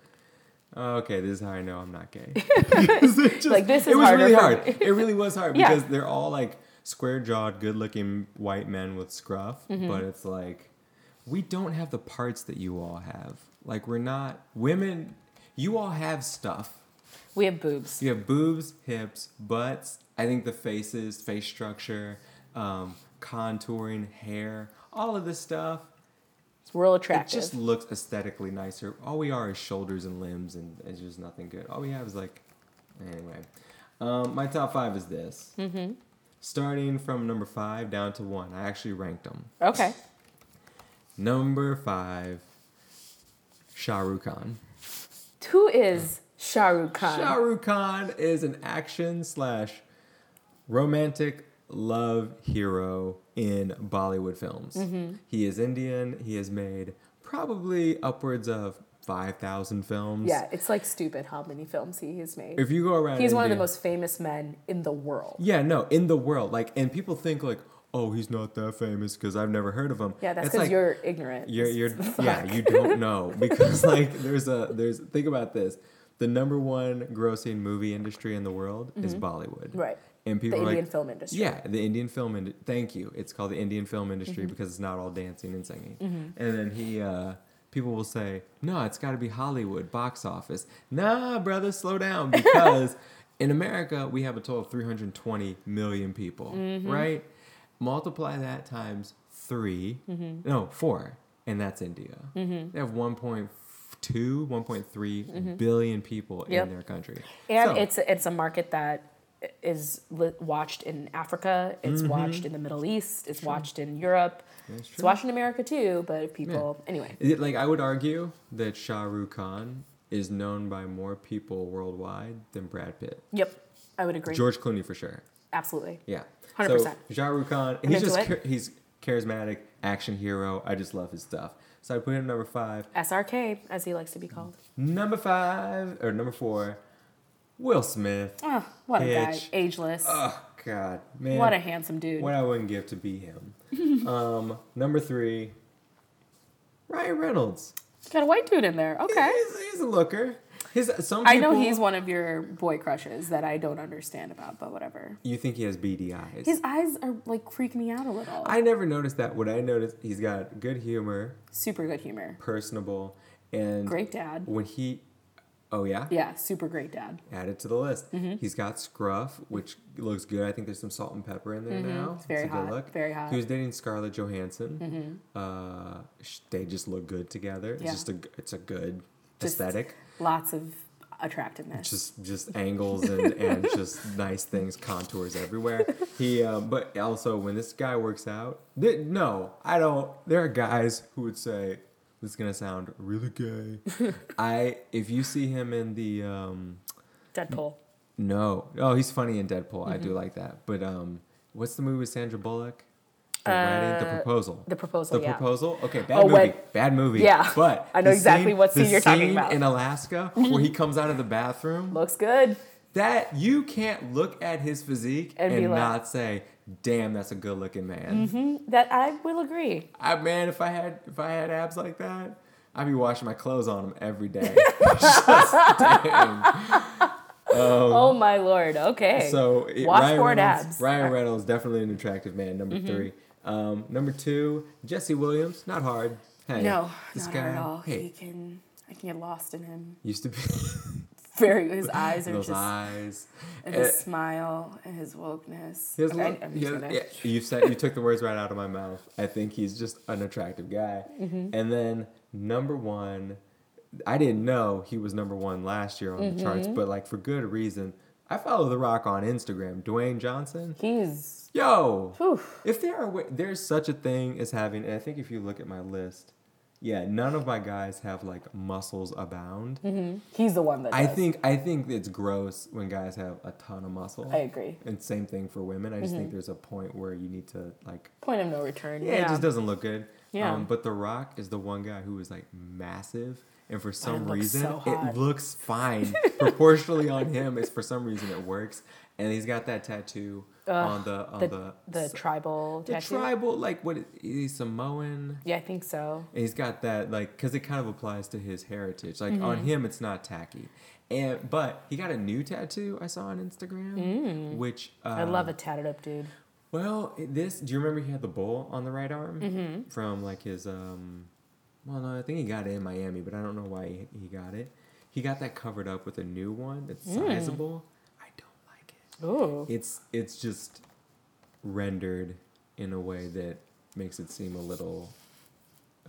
"Okay, this is how I know I'm not gay." It just- Like, this is it was really hard. It really was hard Yeah. because they're all like square-jawed, good-looking white men with scruff, Mm-hmm. but it's like we don't have the parts that you all have. Like we're not women. You all have stuff. we have boobs. You have boobs, hips, butts. I think the faces, face structure, um, contouring, hair, all of this stuff. It's real attractive. It just looks aesthetically nicer. All we are is shoulders and limbs, and it's just nothing good. All we have is like, anyway. Um, my top five is this. Mm-hmm. Starting from number five down to one. I actually ranked them. okay. Number five, Shah Rukh Khan. Who is Shah Rukh Khan? Shah Rukh Khan is an action slash romantic love hero in Bollywood films. Mm-hmm. He is Indian. He has made probably upwards of five thousand films. Yeah, it's like stupid how many films he has made. If you go around, He's one of the most famous men in the world. Yeah, no, in the world, like, and people think like, oh, he's not that famous because I've never heard of him. Yeah, that's because like, you're ignorant. You're you're Fuck. yeah, you don't know because like there's a there's think about this. The number one grossing movie industry in the world is Bollywood. Mm-hmm. Right. And people are Indian like, film industry. yeah, the Indian film industry. thank you. It's called the Indian film industry Mm-hmm. because it's not all dancing and singing. And then he uh people will say, "No, it's got to be Hollywood box office." Nah, brother, slow down because in America we have a total of 320 million people, Mm-hmm. right? Multiply that times 3. Mm-hmm. No, 4, and that's India. They have 1.2 1.3 billion people Mm-hmm. Yep. in their country. And So- it's it's a market that is watched in Africa. It's Mm-hmm. watched in the Middle East. It's watched in Europe. That's It's in America too. But if people anyway, Is it like I would argue that Shah Rukh Khan is known by more people worldwide than Brad Pitt. yep, I would agree. George Clooney for sure. Absolutely. Yeah. 100%. So Shah Rukh Khan, I'm he's just it. he's charismatic, action hero. I just love his stuff. So I put him number five. SRK, as he likes to be called. Number five or number four, Will Smith. Oh, what a guy. Ageless. God, man. what a handsome dude. What I wouldn't give to be him. um, number three, Ryan Reynolds. Got a white dude in there. Okay. He's, he's a looker. His some I know he's one of your boy crushes that I don't understand about, but whatever. You think he has beady eyes? His eyes are like freak me out a little. I never noticed that. What I noticed, he's got good humor, super good humor. personable, and Great dad. when he, oh yeah, Yeah, super great dad. add it to the list. Mm-hmm. He's got scruff, which looks good. I think there's some salt and pepper in there now. Mm-hmm. It's very a good hot, very hot. Mm-hmm. He was dating Scarlett Johansson. Uh, they just look good together. It's Yeah. just a, it's a good Just aesthetic. Lots of attractiveness. just just angles and, and just nice things contours everywhere he um, but also when this guy works out th- no i don't there are guys who would say this is gonna sound really gay i if you see him in the um Deadpool. no oh he's funny in deadpool i do Mm-hmm. like that but um what's the movie with sandra bullock the wedding the proposal Uh, The proposal. the yeah. proposal? Okay, bad Oh, movie. bad movie. Yeah. But I know exactly scene- what scene you're talking about. In Alaska, where he comes out of the bathroom, Looks good. that you can't look at his physique And and, like- not say, "Damn, that's a good looking man." Mm, That I will agree. I man, if I had if I had abs like that, I'd be washing my clothes on them every day. Just, dang. oh my lord. Okay. Um, So it- Washboard Reynolds, abs. Ryan. Reynolds definitely an attractive man. Number three. Um, number two, Jesse Williams. Not hard. Hey, no, this not guy. at all. He Hey, can. I can get lost in him. used to be Very. His eyes are those just. eyes. And Eh, his smile and his wokeness. Has Okay, lo- I'm he has- gonna- yeah, you said you took the words right out of my mouth. I think he's just an attractive guy. Mm-hmm. And then number one, I didn't know he was number one last year on the Mm-hmm. charts, but like for good reason. I follow The Rock on Instagram, Dwayne Johnson. He's. Yo, Whew. if there are there's such a thing as having, and I think if you look at my list, yeah, none of my guys have like muscles abound. He's the one that. I does. think I think it's gross when guys have a ton of muscle. I agree. And same thing for women. I just Mm-hmm. think there's a point where you need to like Point of no return. yeah, it just doesn't look good. Yeah. Um, but The Rock is the one guy who is like massive, and for some looks reason so it looks fine proportionally on him. It's for some reason it works, and he's got that tattoo on the on the the the, tribal the tattoo. tribal like what is he's Samoan. Yeah, I think so. And he's got that like because it kind of applies to his heritage. Like Mm-hmm. on him, it's not tacky. And but he got a new tattoo I saw on Instagram, which uh, Mm. I love a tatted up dude. Well, this. Do you remember he had the bull on the right arm mm-hmm. from like his um? Well, no, I think he got it in Miami, but I don't know why he, he got it. He got that covered up with a new one that's Mm. sizable. I don't like it. Ooh. It's it's just rendered in a way that makes it seem a little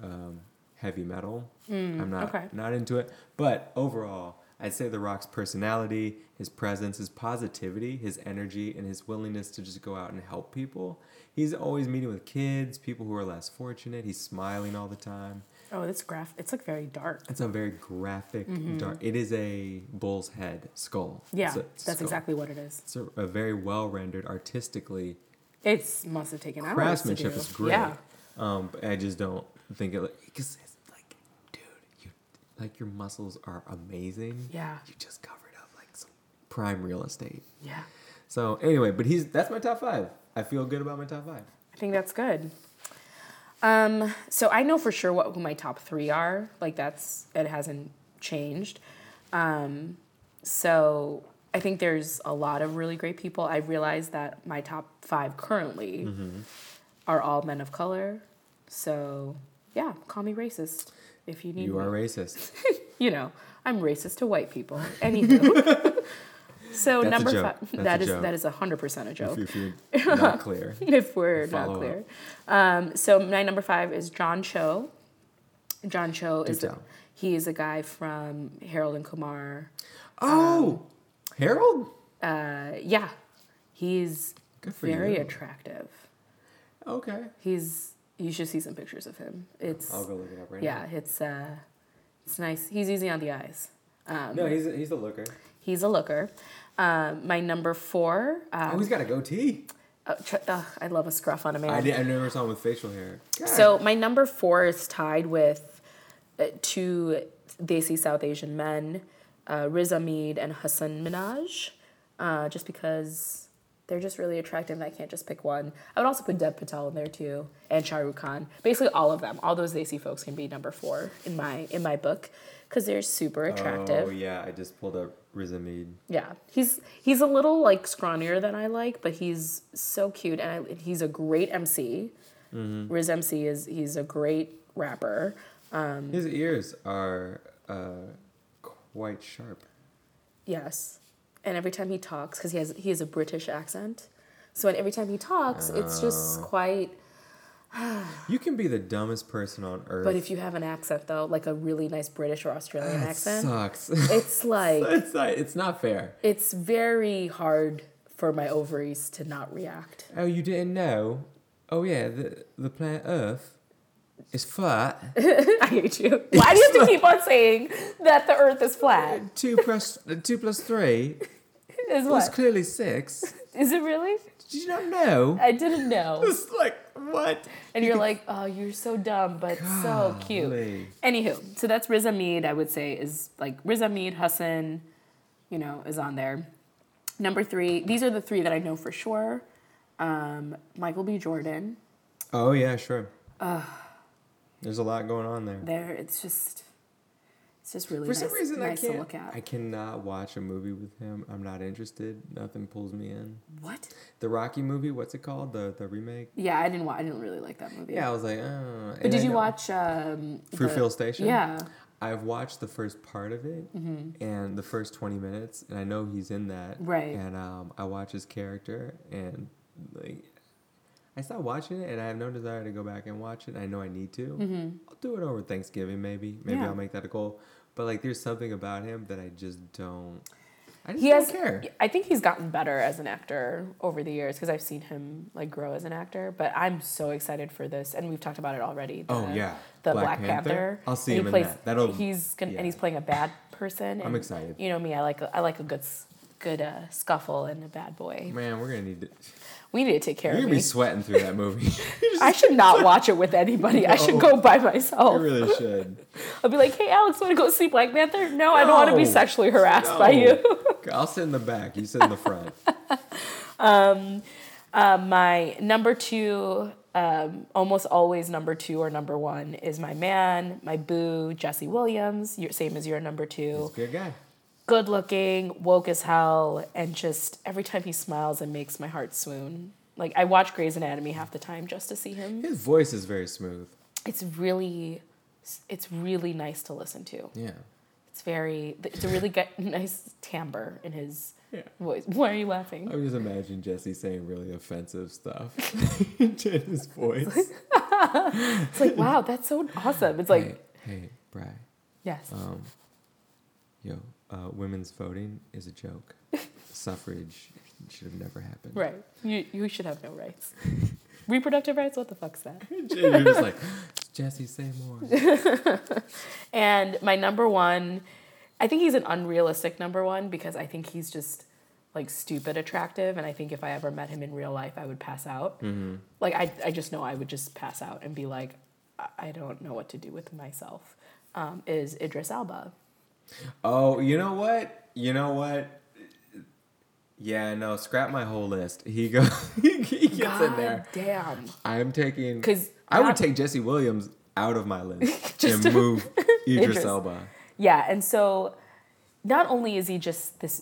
um, heavy metal. I'm not Mm, okay. not into it, but overall, I'd say The Rock's personality, his presence, his positivity, his energy, and his willingness to just go out and help people. He's always meeting with kids, people who are less fortunate. He's smiling all the time. Oh, it's graph. It's like very dark. It's a very graphic, dark. It is a bull's head skull. Mm-hmm. Yeah, that's skull. exactly what it is. It's a, a very well rendered, artistically It's must have taken hours. craftsmanship to do. is great. Yeah. Um, but I just don't think it because it's like, dude, you like your muscles are amazing. Yeah. You just covered up like some prime real estate. Yeah. So anyway, but he's that's my top five. I feel good about my top five. I think that's good. Um, so I know for sure what who my top three are. Like that's it hasn't changed. Um, so I think there's a lot of really great people. I realized that my top five currently Mm-hmm. are all men of color. So yeah, call me racist if you need. You me. are racist. You know, I'm racist to white people. Anywho. so That's number five. That is that is a hundred percent a joke. if, if you're not clear. if we're not clear. Um, so my number five is John Cho. John Cho Do is tell. he is a guy from Harold and Kumar. Oh, Harold. Uh, yeah, he's very you. attractive. Okay. He's you should see some pictures of him. It's I'll go look it up right now. yeah, it's uh, it's nice. He's easy on the eyes. now. No, he's a, he's a looker. He's a looker. Um, my number four. Um, oh, he's got a goatee. uh, tr- I love a scruff on a man. I did. I never saw him with facial hair. God. So my number four is tied with uh, two Desi South Asian men, uh, Riz Ahmed and Hasan Minhaj, uh, just because they're just really attractive and I can't just pick one. I would also put Dev Patel in there too and Shah Rukh Khan. Basically all of them, all those Desi folks can be number four in my in my book because they're super attractive. Oh yeah, I just pulled up Riz Ahmed. Yeah, he's he's a little like scrawnier than I like, but he's so cute and I, he's a great MC. Riz MC is he's a great rapper. Um, His ears are uh, quite sharp. yes, and every time he talks, because he has he has a British accent, so and every time he talks, it's just quite. You can be the dumbest person on earth. But if you have an accent though, like a really nice British or Australian ah, That accent, sucks. it's like it's not, it's not fair. it's very hard for my ovaries to not react. Oh, you didn't know? Oh yeah, the the planet Earth is flat. I hate you. Why do you have to keep on saying that the Earth is flat? two plus two plus three Is what? clearly six. Is it really? Did you not know? I didn't know. It's like what? And you're like, oh, you're so dumb, but so cute. Golly. Anywho, so that's Riz Ahmed, I would say, is like Riz Ahmed, Hasan, you know, is on there. Number three, these are the three that I know for sure. Um, Michael B. Jordan. Oh yeah, sure. There's a lot going on there. There, it's just, it's just really For nice, some reason, nice I can't. look at. I cannot watch a movie with him. I'm not interested. Nothing pulls me in. what? The Rocky movie, what's it called? The the remake. Yeah, I didn't. Wa- I didn't really like that movie. Yeah, I was like, oh. But did you watch um, Fruitvale Station? Yeah. I've watched the first part of it and the first 20 minutes, and I know he's in that. Mm-hmm. Right. And um, I watch his character, and like, I stopped watching it, and I have no desire to go back and watch it. I know I need to. I'll do it over Thanksgiving, maybe. Maybe Mm-hmm. Yeah. I'll make that a goal. But like, there's something about him that I just don't. I just he don't has care. i think he's gotten better as an actor over the years because i've seen him like grow as an actor but i'm so excited for this and we've talked about it already the, Oh, yeah. the Black black, Panther? panther, I'll see And him he in that. That'll- he's gonna yeah. and he's playing a bad person I'm excited. you know me i like a, i like a good good uh, scuffle and a bad boy Man, we're gonna need to. We need to take care You're of me be sweating through that movie. i should not watch it with anybody i should go by myself. you really should. i'll be like hey alex want to go see black panther no, i don't want to be sexually harassed by you I'll sit in the back. You sit in the front. um, Uh, my number two, um, almost always number two or number one, is my man, my boo, Jesse Williams. Your, same as your number two. Good guy. Good looking, woke as hell, and just every time he smiles, it makes my heart swoon. Like I watch Grey's Anatomy half the time just to see him. His voice is very smooth. It's really, it's really nice to listen to. Yeah. It's very, it's a really good, nice timbre in his Yeah. voice. Why are you laughing? I would just imagine Jesse saying really offensive stuff in his voice. It's like wow, that's so awesome. It's like hey, hey, Bri, yes. um, yo, uh, women's voting is a joke. Suffrage should have never happened. Right. You you should have no rights. Reproductive rights? What the fuck's that? You're just like, Jesse, say more. And my number one, I think he's an unrealistic number one because I think he's just like stupid attractive. And I think if I ever met him in real life, I would pass out. Like, I, I just know I would just pass out and be like, I- don't know what to do with myself. um, is Idris Elba. Oh, you know what? You know what? Yeah, no, scrap my whole list. He goes, he gets God in there. damn. I'm taking because I would take Jesse Williams out of my list Just and move Idris. Elba. Yeah, and so not only is he just this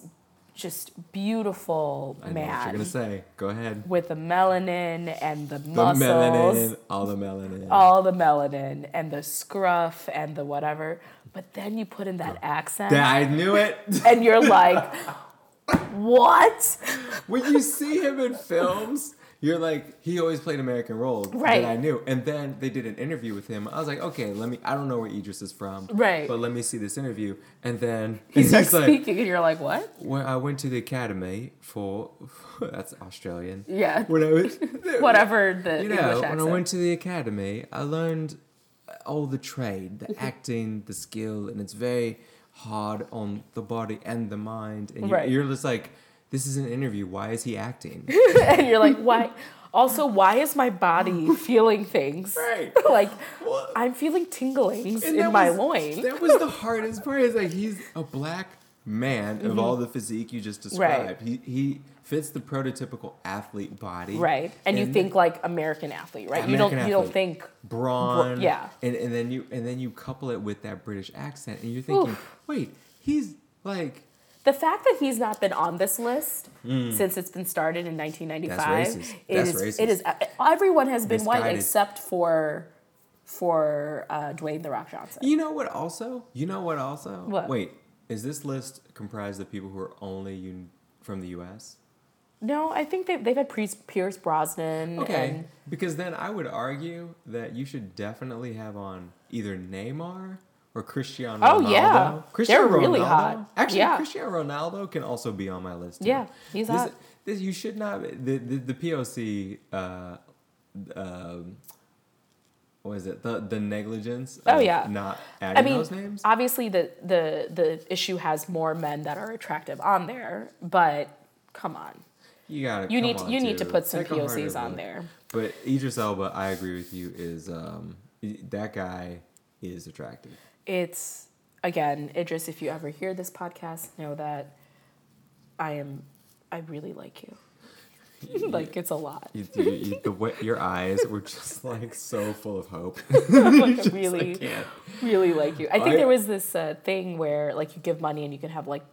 just beautiful I know what you're gonna say. Go ahead. with the melanin and the The muscles, melanin, all the melanin. all the melanin and the scruff and the whatever, but then you put in that accent Yeah, I knew it. and you're like, what? when you see him in films, you're like, he always played American roles Right. that I knew. And then they did an interview with him. I was like, okay, let me. I don't know where Idris is from, Right. But let me see this interview. And then He he's starts like, speaking and you're like, what? when I went to the academy for that's Australian. Yeah. When I was Whatever the you know, English when accent. I went to the academy, I learned all the trade, the mm-hmm. acting, the skill, and it's very hard on the body and the mind. And you're, Right. you're just like, this is an interview. Why is he acting? and you're like, why? Also, why is my body feeling things? Right. like, Well- I'm feeling tinglings in my was- loin. That was the hardest part. Is like he's a black man of mm-hmm. all the physique you just described. He he fits the prototypical athlete body. Right. And, you think like American athlete, right? you don't you don't think brawn. Br- yeah. And and then you and then you couple it with that British accent, and you're thinking, Oof. wait, he's like the fact that he's not been on this list since it's been started in 1995 Hmm. That's racist. it That's is racist. it is uh, everyone has been white except for for uh, Dwayne the Rock Johnson. You know what? Also, you know what? Also, What? Wait, is this list comprised of people who are only un- from the U.S.? No, I think they've, they've had Pierce, Pierce Brosnan. Okay, And, because then I would argue that you should definitely have on either Neymar or Cristiano Oh, Ronaldo. yeah. Cristiano They're really hot. Actually, Yeah. Cristiano Ronaldo can also be on my list. Too. Yeah, he's this, hot. This, you should not. The the, the POC. Uh, um, what is it? The the negligence. Oh, yeah. Not I adding mean, those names. obviously the, the the issue has more men that are attractive on there, but come on, You gotta. you need on, you need to put some Take POCs on look. there. But Idris Elba, I agree with you. Is um that guy is attractive. It's again, Idris. If you ever hear this podcast, know that I am. I really like you. like it's a lot. You, you, you, the way, your eyes were just like so full of hope. like, I really, really like you. I think I- there was this uh, thing where like you give money and you can have like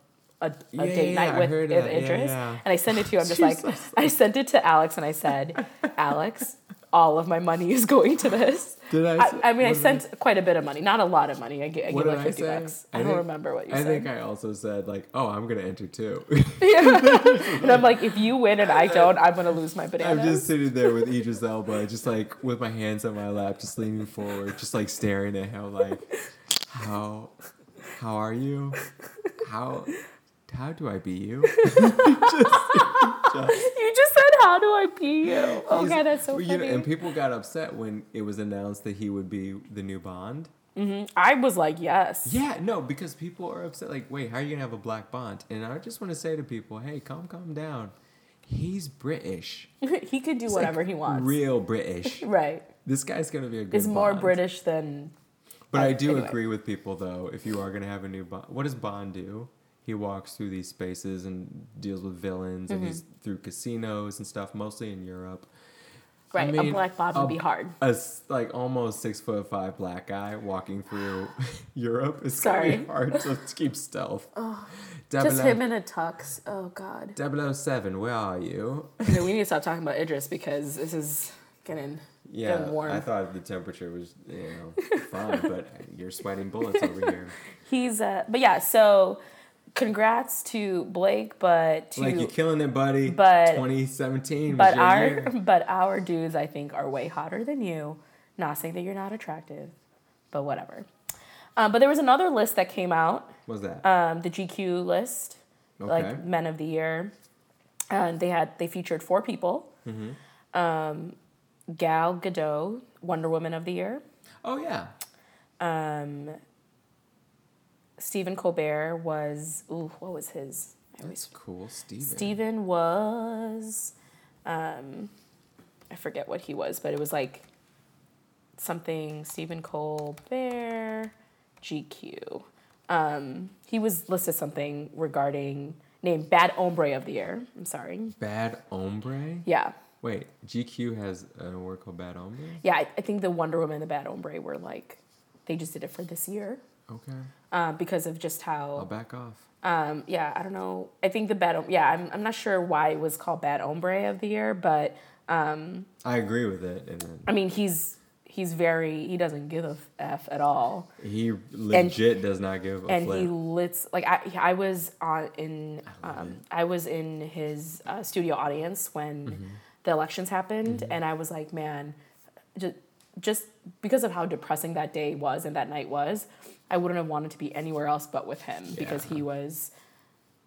a, a Yeah, date yeah, night I with, with. Yeah, Idris, yeah. and I sent it to you. I'm just like, I sent it to Alex and I said, Alex, all of my money is going to this. Did I I, I mean, I sent quite a bit of money, not a lot of money. I gave, I did like 50 say? bucks. I, I don't remember what you said. I think I also said like, oh, I'm gonna enter too. and I'm like, if you win and I don't, I'm gonna lose my banana. I'm just sitting there with Idris Elba, just like with my hands on my lap, just leaning forward, just like staring at him, like, how, how are you? How, how do I be you? you just said, "How do I be you?" Okay, He's- that's so well, funny. you know, and people got upset when it was announced that he would be the new Bond. Mhm. I was like, "Yes." Yeah, no, because people are upset. Like, wait, how are you gonna have a black Bond? And I just want to say to people, hey, calm, calm down. He's British, he could do whatever he wants. real British. Right. This guy's gonna be a good. Is more British than But Uh, I do anyway. agree with people though. If you are gonna have a new Bond, what does Bond do? He walks through these spaces and deals with villains, and he's Mm-hmm. through casinos and stuff, mostly in Europe. right. mean, a black bond would be hard. a like almost six foot five black guy walking through Europe is Sorry. hard to keep stealth. Just 007 him in a tux. Oh God. 007, where are you? We need to stop talking about Idris because this is getting Yeah, getting warm. I thought the temperature was you know fine, but you're sweating bullets over here. He's uh, but yeah. So, congrats to Blake, but to like you're killing it, buddy. but- 2017 but our year. but our dudes I think are way hotter than you. Not saying that you're not attractive, but whatever. Um, but there was another list that came out, Was that? um, the GQ list, Okay. like Men of the Year, and they had they featured four people. Mm-hmm. Um, Gal Gadot, Wonder Woman of the Year. oh yeah. Um, Stephen Colbert was ooh, what was his? I always That's cool, Steven. Stephen was, um, I forget what he was, but it was like something Stephen Colbert, GQ. Um, he was listed something regarding named Bad Hombre of the Year. I'm sorry. Bad Hombre. Yeah. Wait, GQ has an award called Bad Hombre. Yeah, I, I think the Wonder Woman and the Bad Hombre were like, they just did it for this year Okay. Uh, because of just I'll how, back off. um, yeah, I don't know. I think the Bad, yeah, I'm, I'm not sure why it was called Bad Hombre of the Year, but um, I agree with it. And then I mean, he's, he's very, he doesn't give a F at all. he legit does not give a and flip. he lits like I, I was on in um, I was in his uh, studio audience when Mm-hmm. the elections happened, and I was like, man, just just because of how depressing that day was and that night was, I wouldn't have wanted to be anywhere else but with him because he was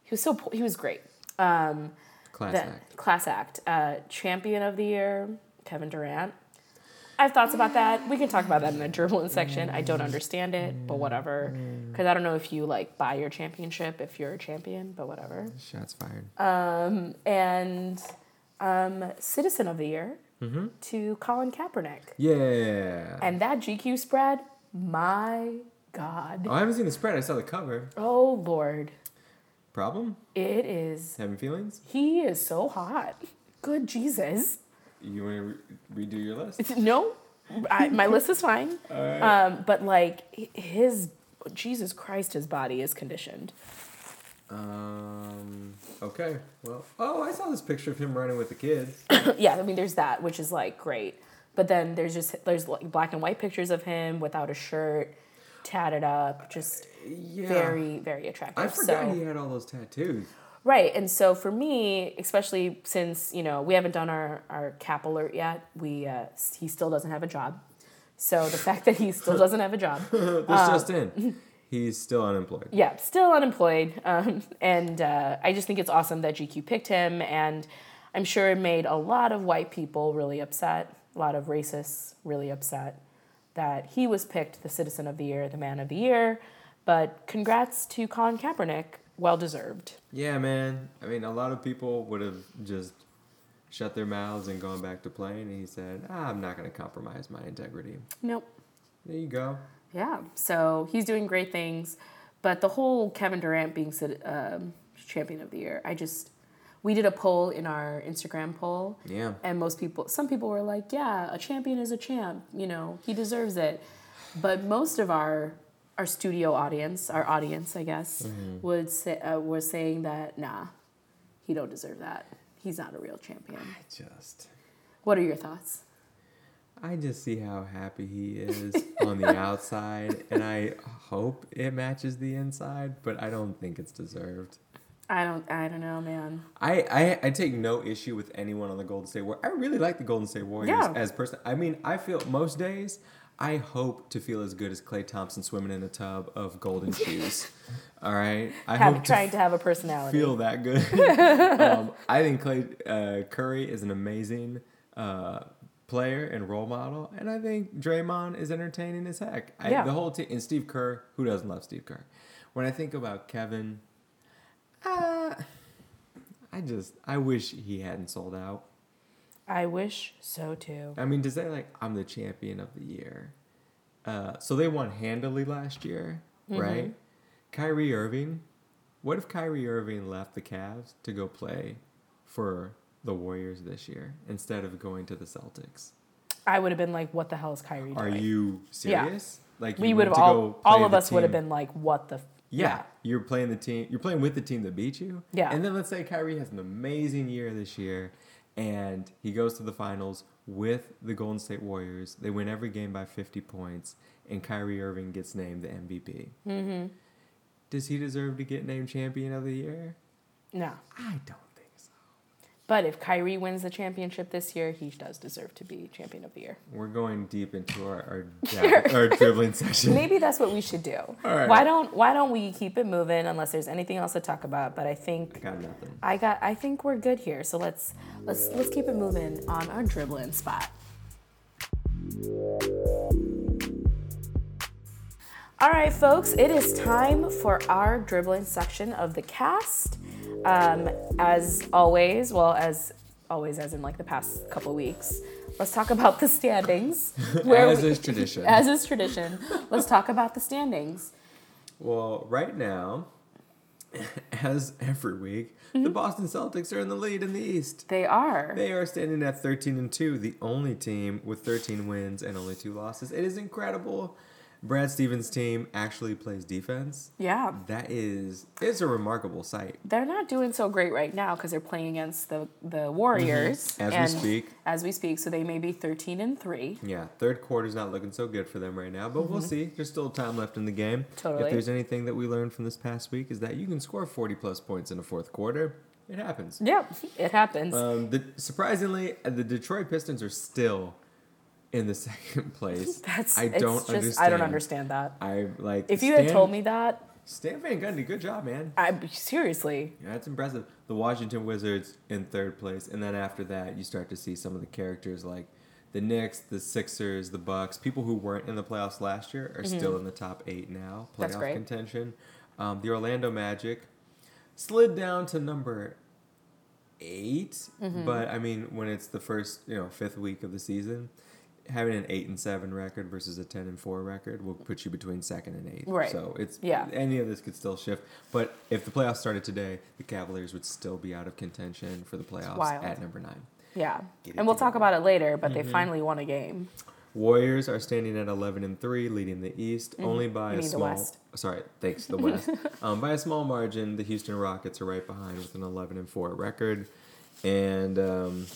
he was so he was great. Um, Class the- act. class act. Uh, champion of the year, Kevin Durant. I have thoughts about that. We can talk about that in the dribbling section. I don't understand it, but whatever. Because I don't know if you like buy your championship if you're a champion, but whatever. Shots fired. Um, and um, citizen of the year Mm-hmm. to Colin Kaepernick. yeah. And that GQ spread, my God. oh, I haven't seen the spread. I saw the cover. Oh Lord. Problem? It is, Having feelings? he is so hot. Good Jesus. You want to re- redo your list? No, I, my list is fine. Um, but like his Jesus Christ, his body is conditioned. Um. Okay. Well. Oh, I saw this picture of him running with the kids. yeah, I mean, there's that, which is like great. But then there's just there's like black and white pictures of him without a shirt, tatted up, just Yeah. very very attractive. I forgot so he had all those tattoos. right, and so for me, especially since you know we haven't done our our cap alert yet, we uh, he still doesn't have a job. So the fact that he still doesn't have a job, this Uh, just in. He's still unemployed. yeah, still unemployed. Um, and uh, I just think it's awesome that GQ picked him. And I'm sure it made a lot of white people really upset, a lot of racists really upset that he was picked the Citizen of the Year, the Man of the Year. But congrats to Colin Kaepernick, well deserved. Yeah, man. I mean, a lot of people would have just shut their mouths and gone back to playing. And he said, ah, I'm not going to compromise my integrity. Nope. There you go. Yeah, so he's doing great things. But the whole Kevin Durant being cit- um, champion of the year, I just, we did a poll in our Instagram poll. Yeah. And most people, some people were like, yeah, a champion is a champ. You know, he deserves it. But most of our our studio audience, our audience, I guess, would say uh, was saying that nah, he don't deserve that. He's not a real champion. I just. What are your thoughts? I just see how happy he is on the outside, and I hope it matches the inside, but I don't think it's deserved. I don't. I don't know, man. I, I, I take no issue with anyone on the Golden State Warriors. I really like the Golden State Warriors Yeah. as person. I mean, I feel most days I hope to feel as good as Klay Thompson swimming in a tub of golden shoes. All right, I Have, hope to trying to have a personality. feel that good. um, I think Clay uh, Curry is an amazing uh, player and role model, and I think Draymond is entertaining as heck. I, Yeah. The whole team and Steve Kerr. Who doesn't love Steve Kerr? When I think about Kevin, uh, I just I wish he hadn't sold out. I wish so too. I mean, to say like I'm the champion of the year. Uh, so they won handily last year, Mm-hmm. right? Kyrie Irving. What if Kyrie Irving left the Cavs to go play for the Warriors this year instead of going to the Celtics? I would have been like, "What the hell is Kyrie doing?" Are you serious? Like we would have all all of us would have been like, "What the?" Yeah, you're playing the team. You're playing with the team that beat you. Yeah. And then let's say Kyrie has an amazing year this year, and he goes to the finals with the Golden State Warriors. They win every game by 50 points, and Kyrie Irving gets named the MVP. Mm-hmm. Does he deserve to get named champion of the year? No, I don't. But if Kyrie wins the championship this year, he does deserve to be champion of the year. We're going deep into our our, dab- our dribbling session. Maybe that's what we should do. Right. Why don't Why don't we keep it moving unless there's anything else to talk about? But I think I got nothing. I got. I think we're good here. So let's let's let's keep it moving on our dribbling spot. All right, folks, it is time for our dribbling section of the cast. Um, as always, well, as always as in like the past couple weeks. Let's talk about the standings. As we- is tradition. As is tradition. Let's talk about the standings. Well, right now, as every week, Mm-hmm. the Boston Celtics are in the lead in the East. They are. They are standing at 13 and 2, the only team with 13 wins and only two losses. It is incredible. Brad Stevens' team actually plays defense. yeah. That is it's a remarkable sight. They're not doing so great right now because they're playing against the, the Warriors. Mm-hmm. As we speak. As we speak. So they may be 13 and 3. Yeah, third quarter's not looking so good for them right now, but we'll see. There's still time left in the game. Mm-hmm. Totally. If there's anything that we learned from this past week is that you can score 40 plus points in a fourth quarter. It happens. Yep, it happens. Um, the, surprisingly, uh, the Detroit Pistons are still in the second place. That's I don't just, understand. I don't understand that. I like. If you had told me that, Stan Van Gundy, good job, man. I seriously. Yeah, that's impressive. The Washington Wizards in third place, and then after that, you start to see some of the characters like the Knicks, the Sixers, the Bucks. People who weren't in the playoffs last year are still in the top eight now, playoff Mm-hmm. That's great. contention. Um, the Orlando Magic slid down to number 8 Mm-hmm. but I mean, when it's the first, you know, fifth week of the season. Having an eight and seven record versus a ten and four record will put you between second and eighth. Right. So it's Yeah. any of this could still shift. But if the playoffs started today, the Cavaliers would still be out of contention for the playoffs at number nine. Yeah. And we'll talk about it later, but they Mm-hmm. finally won a game. Warriors are standing at eleven and three, leading the East only by Mm-hmm. You a small. Sorry, thanks to the West. um, by a small margin, the Houston Rockets are right behind with an eleven and four record, and um,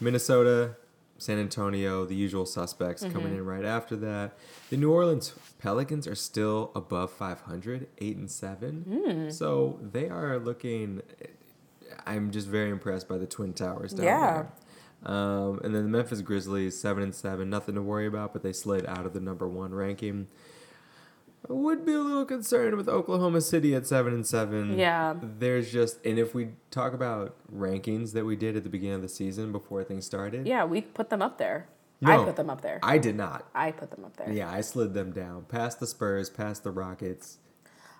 Minnesota, San Antonio, the usual suspects Mm-hmm. coming in right after that. The New Orleans Pelicans are still above 500, 8 and 7. Hmm. So they are looking I'm just very impressed by the Twin Towers down Yeah. there. Um, and then the Memphis Grizzlies, seven and seven, nothing to worry about, but they slid out of the number one ranking. I would be a little concerned with Oklahoma City at seven and seven. Yeah. There's just, and if we talk about rankings that we did at the beginning of the season before things started, Yeah, we put them up there. No. I put them up there. I did not. I put them up there. Yeah, I slid them down past the Spurs, past the Rockets,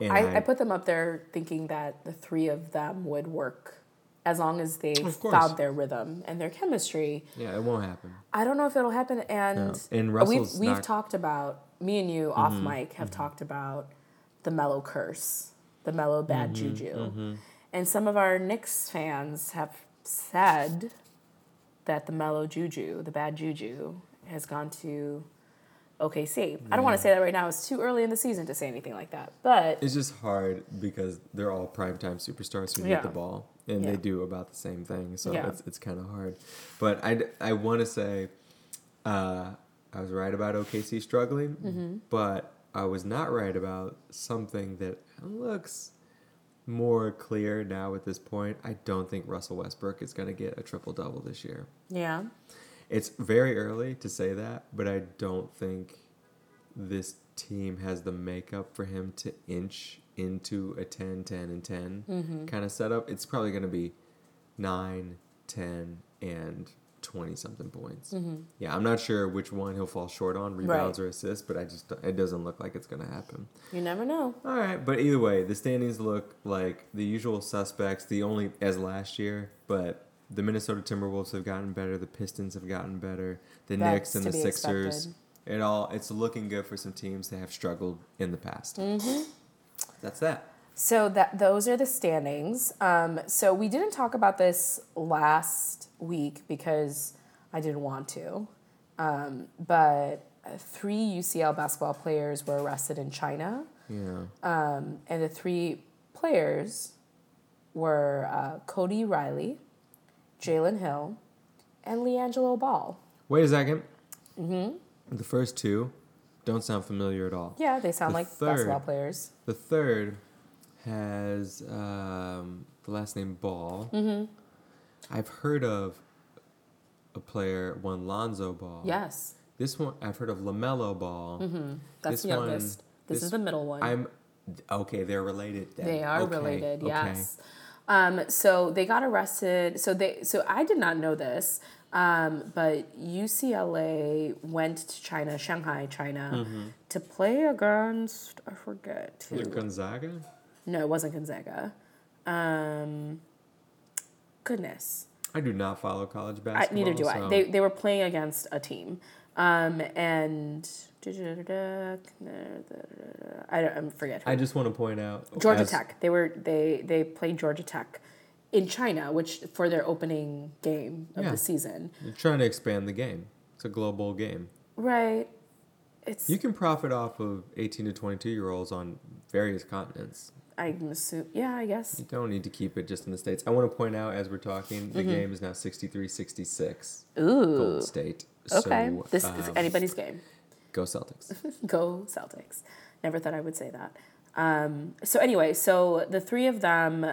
and I, I put them up there thinking that the three of them would work as long as they found their rhythm and their chemistry. yeah, it won't happen. I don't know if it'll happen. And, No. And we've Russell's we've not- Mm-hmm. talked about me and you off mic have talked about the Melo curse, the Melo bad Mm-hmm. juju, and some of our Knicks fans have said that the Melo juju, the bad juju, has gone to OKC. I don't want to say that right now. It's too early in the season to say anything like that, but It's just hard because they're all primetime superstars who Yeah. get the ball, and Yeah. they do about the same thing. So Yeah. it's, it's kind of hard. But I, I want to say uh, I was right about OKC struggling, Mm-hmm. but I was not right about something that looks more clear now at this point. I don't think Russell Westbrook is going to get a triple double this year. yeah, It's very early to say that, but I don't think this team has the makeup for him to inch into a 10, 10, and 10 Mm-hmm. kind of setup. It's probably going to be 9, 10, and 20 something points. Yeah, I'm not sure which one he'll fall short on, rebounds Mm-hmm. Right. or assists, but I just it doesn't look like it's going to happen. you never know. All right, but either way, the standings look like the usual suspects. The only as last year, but the Minnesota Timberwolves have gotten better. The Pistons have gotten better. The That's Knicks and the Sixers. expected. It all it's looking good for some teams that have struggled in the past. Mm-hmm. That's that. So that those are the standings. Um, so we didn't talk about this last week because I didn't want to, um, but three UCL basketball players were arrested in China, Yeah. um, and the three players were uh, Cody Riley, Jalen Hill, and LiAngelo Ball. Wait a 2nd Mm-hmm. The first two don't sound familiar at all. Yeah, they sound The like third- basketball players. The third has um, the last name Ball. Mm-hmm. I've heard of a player, one Lonzo Ball. Yes, This one, I've heard of Lamelo Ball. that's This the one- this, this- is the middle one. I'm okay. They're related. Then. They are Okay, related, okay. yes. Um, so they got arrested. So they so I did not know this, um, but UCLA went to China, Shanghai, China, to play against I forget who. Gonzaga? No, it wasn't Gonzaga. Um, goodness, I do not follow college I, basketball. neither do I. They they were playing against a team, um, and I don't I forget. Who. I just want to point out Georgia as- Tech. They were they they played Georgia Tech in China, which for their opening game of Yeah. the season. You're trying to expand the game. It's a global game. Right. It's You can profit off of 18 to 22 year olds on various continents. I'm assume yeah, I guess. You don't need to keep it just in the states. I want to point out as we're talking, the Mm-hmm. game is now 63-66 Ooh. Gold State. Okay. So, this is um, anybody's game. go Celtics. Go Celtics. Never thought I would say that. Um, so anyway, so the three of them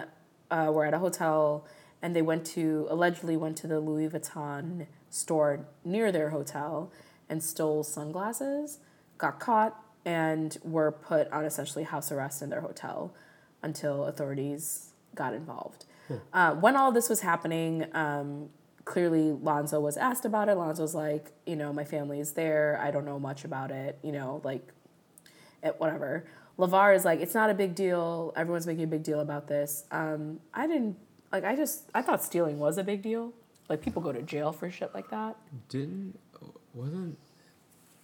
uh, were at a hotel and they went to allegedly went to the Louis Vuitton store near their hotel and stole sunglasses, got caught, and were put on essentially house arrest in their hotel until authorities got involved. Uh, when all this was happening, um, clearly Lonzo was asked about it. Lonzo's like, you know, my family is there. I don't know much about it. You know, like, it, whatever. LaVar is like, it's not a big deal. Everyone's making a big deal about this. Um, I didn't like. I just I thought stealing was a big deal. Like people go to jail for shit like that. Didn't wasn't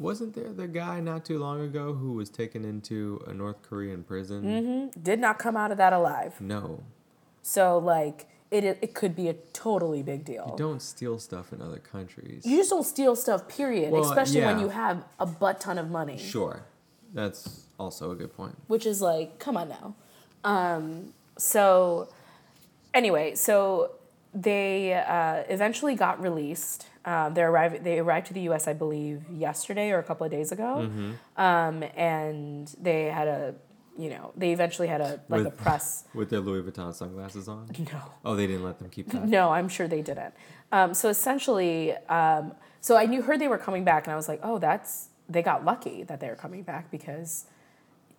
wasn't there the guy not too long ago who was taken into a North Korean prison? Mm-hmm. Did not come out of that alive. No. So like it it could be a totally big deal. You don't steal stuff in other countries. You just don't steal stuff, period. Well, Especially when you have a butt ton of money. Sure. That's also a good point. Which is like, come on now. Um, so, anyway, so they uh, eventually got released. Um, they arrived. They arrived to the U.S. I believe yesterday or a couple of days ago, um, and they had a, you know, they eventually had a like a press. With their Louis Vuitton sunglasses on? No. Oh, they didn't let them keep that. No, I'm sure they didn't. Um, so essentially, um, so I knew heard they were coming back, and I was like, oh, that's they got lucky that they were coming back because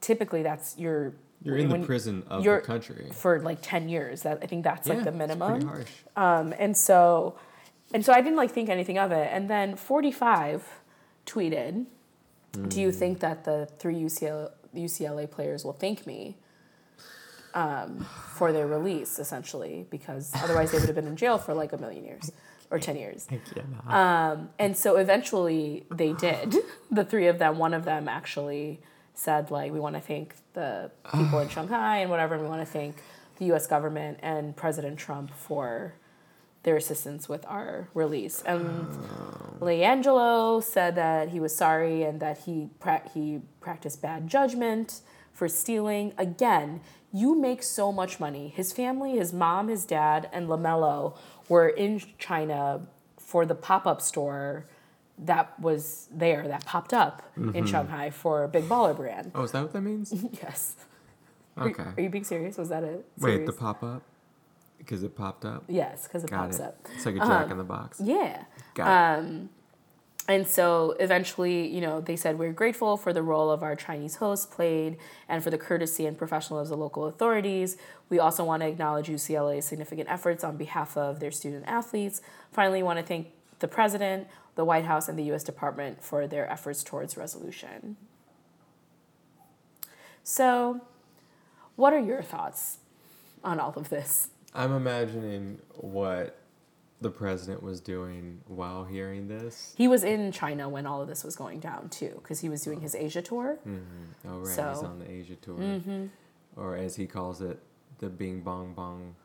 typically that's your You're in the prison of the country. for like ten years. That I think that's like Yeah, the it's minimum. pretty harsh. Um, and so, and so I didn't like think anything of it. And then 45 tweeted, "Do you think that the three UCLA, UCLA players will thank me um, for their release, essentially, because otherwise they would have been in jail for like a million years or 10 years." Um, and so eventually they did. The three of them, one of them actually said, like, we want to thank the people in Shanghai and whatever, and we want to thank the US government and President Trump for their assistance with our release. And ah. LiAngelo said that he was sorry and that he pra- he practiced bad judgment for stealing. Again, you make so much money. His family, his mom, his dad, and Lamelo were in China for the pop-up store that was there that popped up in Shanghai for Big Baller brand. Oh, is that what that means? Yes. Are Okay. Are you being serious? Was that it? Wait, the pop up? Because it popped up? Yes, because it Got pops it. up. It's like a jack in the box. Yeah. Got it. Um, and so eventually, you know, they said, We're grateful for the role of our Chinese host played and for the courtesy and professionalism of the local authorities. We also want to acknowledge UCLA's significant efforts on behalf of their student athletes. Finally, want to thank the president, the White House, and the U.S. Department for their efforts towards resolution. So, what are your thoughts on all of this? I'm imagining what the president was doing while hearing this. He was in China when all of this was going down, too, because he was doing his Asia tour. Mm-hmm. Oh, right. He's So- Mm-hmm. on the Asia tour. Or as he calls it, the Bing Bong Bong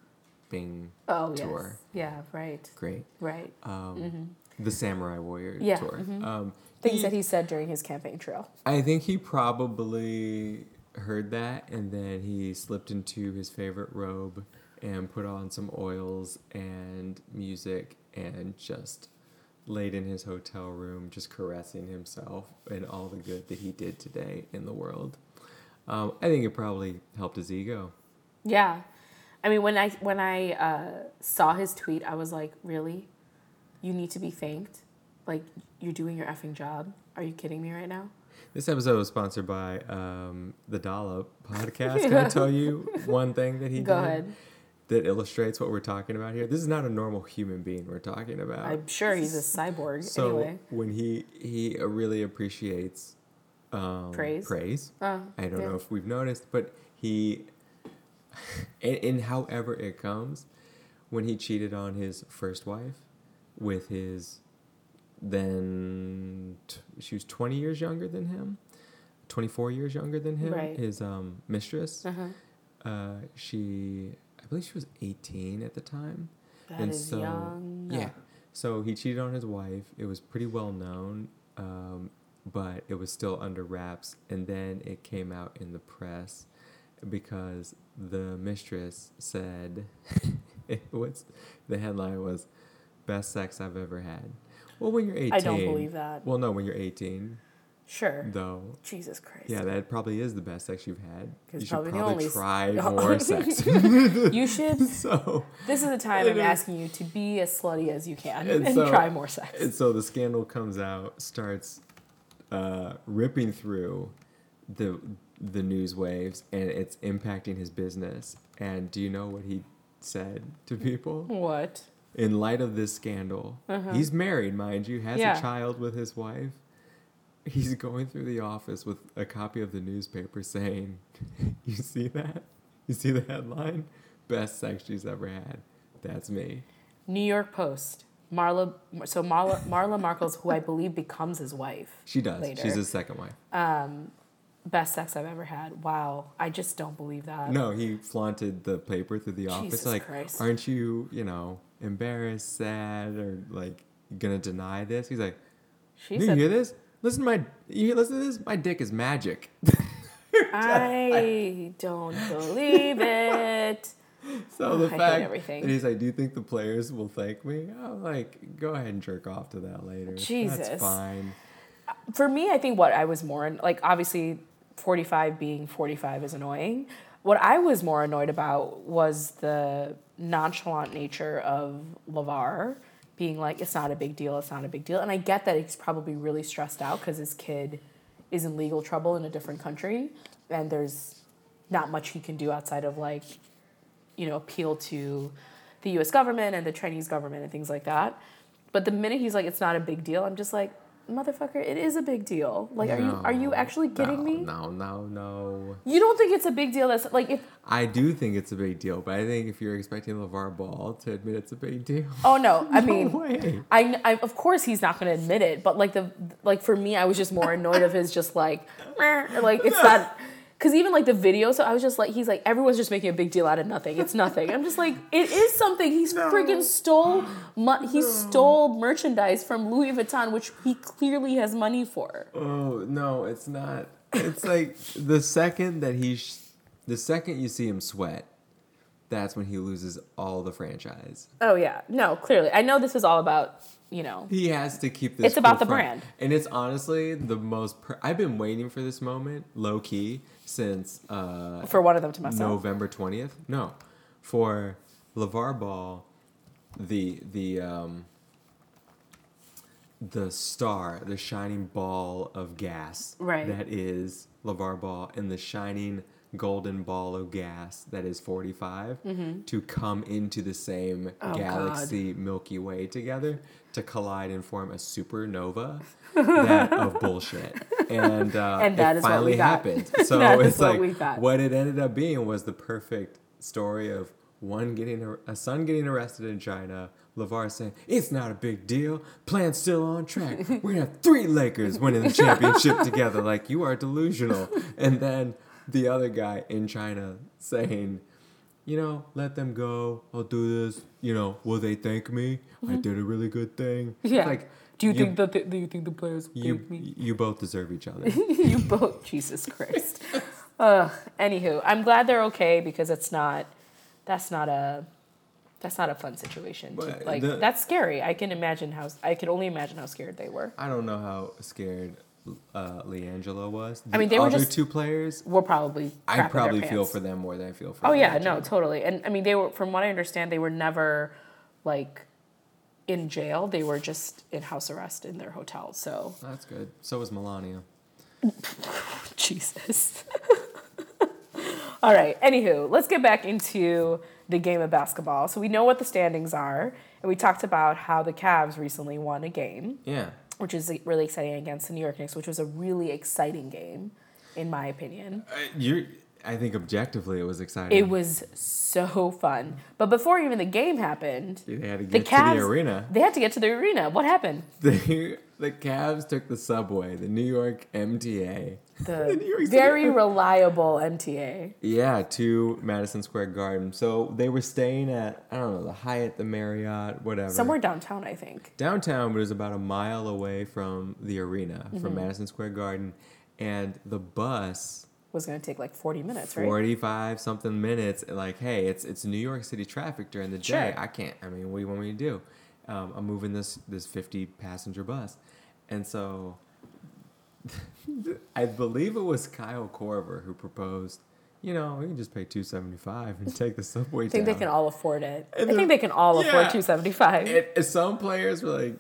Bing Oh, tour. yes. Yeah, right, Great. right. Um, The Samurai Warrior Yeah, tour. mhm. Um, Things he- that he said during his campaign trail. I think he probably heard that and then he slipped into his favorite robe and put on some oils and music and just laid in his hotel room just caressing himself and all the good that he did today in the world. Um, I think it probably helped his ego. Yeah, I mean, when I when I uh, saw his tweet, I was like, really, you need to be thanked. Like you're doing your effing job. Are you kidding me right now? This episode was sponsored by um, the Dollop podcast. Can I tell you one thing that he Go did ahead. that illustrates what we're talking about here? This is not a normal human being we're talking about. I'm sure he's a cyborg. So anyway, when he he uh, really appreciates um, Praise? praise. oh, I don't yeah. know if we've noticed, but he, in, in however it comes, when he cheated on his first wife with his then t- she was 20 years younger than him 24 years younger than him Right. his um, mistress Uh-huh. uh, she i believe she was 18 at the time That and is so young. yeah so he cheated on his wife it was pretty well known um, but it was still under wraps and then it came out in the press because the mistress said was the headline was best sex i've ever had well when you're 18 I don't believe that. well no when you're 18 Sure. though Jesus Christ. yeah that probably is the best sex you've had you should probably probably, the only s- try more sex You should. so This is the time I'm is. asking you to be as slutty as you can And and, so- try more sex. And so the scandal comes out, starts uh, ripping through the the news waves, and it's impacting his business. And do you know what he said to people? What? In light of this scandal, Uh-huh. he's married, mind you, has Yeah. a child with his wife. He's going through the office with a copy of the newspaper saying, "You see that? You see the headline? Best sex she's ever had. That's me." New York Post. Marla. So Marla, Marla Marcos, who I believe becomes his wife. She does. Later. She's his second wife. Um, best sex I've ever had. Wow. I just don't believe that. No, he flaunted the paper through the office. Jesus Like, Christ. aren't you, you know, embarrassed, sad, or like gonna deny this? He's like, She Do you hear this? Listen to my, you listen to this. My dick is magic. I don't believe it. So the I fact everything. that he's like, do you think the players will thank me? I'm like, go ahead and jerk off to that later. Jesus. that's fine. For me, I think what I was more like, obviously, 45 being 45 is annoying. What I was more annoyed about was the nonchalant nature of LaVar being like, it's not a big deal, it's not a big deal. And I get that he's probably really stressed out because his kid is in legal trouble in a different country and there's not much he can do outside of like, you know, appeal to the US government and the Chinese government and things like that. But the minute he's like, it's not a big deal, I'm just like, motherfucker, it is a big deal. Like, are you are you actually kidding no, me? No, no, no. You don't think it's a big deal? That's like if I do think it's a big deal, but I think if you're expecting LaVar Ball to admit it's a big deal, oh no, I no mean. way. I, I of course he's not going to admit it, but like the like for me, I was just more annoyed of his just like like it's not because even like the video. So I was just like he's like everyone's just making a big deal out of nothing. It's nothing. I'm just like it is something. He's freaking stole mu- he stole merchandise from Louis Vuitton, which he clearly has money for. Oh no, it's not. It's like the second that he, sh- the second you see him sweat, that's when he loses all the franchise. Oh yeah, no, clearly I know this is all about you know He has to keep this. It's about the front. brand. and it's honestly the most. Per- I've been waiting for this moment, low key, since uh, for one of them to mess up. November twentieth. No, for LaVar Ball, the the um, the star, the shining ball of gas Right. that is LaVar Ball, and the shining golden ball of gas that is 45 to come into the same Mm-hmm. Oh, God. galaxy Milky Way together to collide and form a supernova that of bullshit. And, uh, And that it is what we finally happened. So it's what like got. what it ended up being was the perfect story of one getting a son getting arrested in China. LaVar saying it's not a big deal. Plan's still on track. We're gonna have three Lakers winning the championship together. Like you are delusional. And then the other guy in China saying, you know, let them go. I'll do this. You know, will they thank me? I did a really good thing. Mm-hmm. Yeah. Like, do you, think that the, do you think the players you me? you both deserve each other? you both Jesus Christ. Ugh. Anywho, I'm glad they're okay because it's not that's not a that's not a fun situation. To, like the- that's scary. I can imagine how I can only imagine how scared they were. I don't know how scared uh, LiAngelo was. I mean, The they were just- two players. We're probably I probably feel for them more than I feel for. Oh yeah, no, totally. And I mean, they were from what I understand, they were never like in jail. They were just in house arrest in their hotel. So That's good. So was Melania. Jesus. All right. Anywho, let's get back into the game of basketball. So we know what the standings are, and we talked about how the Cavs recently won a game, Yeah. which is really exciting against the New York Knicks, which was a really exciting game, in my opinion. Uh, you're I think objectively it was exciting. It was so fun. But before even the game happened, they had to the get to the arena. They had to get to the arena. What happened? The the Cavs took the subway, the New York MTA. The New York City- very reliable MTA. Yeah, to Madison Square Garden. So they were staying at I don't know the Hyatt, the Marriott, whatever. Somewhere downtown, I think. downtown, but it was about a mile away from the arena, Mm-hmm. from Madison Square Garden, and the bus Was gonna take like forty minutes, right? 45 something minutes like hey it's it's new york city traffic during the day Sure. i can't i mean what do you want me to do um, i'm moving this this 50 passenger bus and so i believe it was Kyle Korver who proposed you know we can just pay 275 and take the subway I think down. they can all afford it. And I think they can all yeah. afford two seventy five. some players were like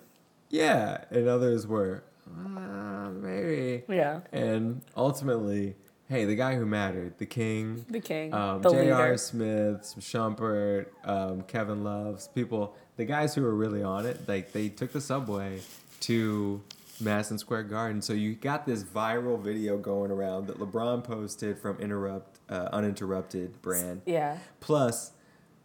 yeah and others were uh, maybe Yeah. and ultimately hey the guy who mattered the king The king, um, the J.R. Smith, Shumpert, um, Kevin Loves, people, the guys who were really on it, like they took the subway to Madison Square Garden. So you got this viral video going around that LeBron posted from Interrupt, uh, Uninterrupted brand, Yeah. plus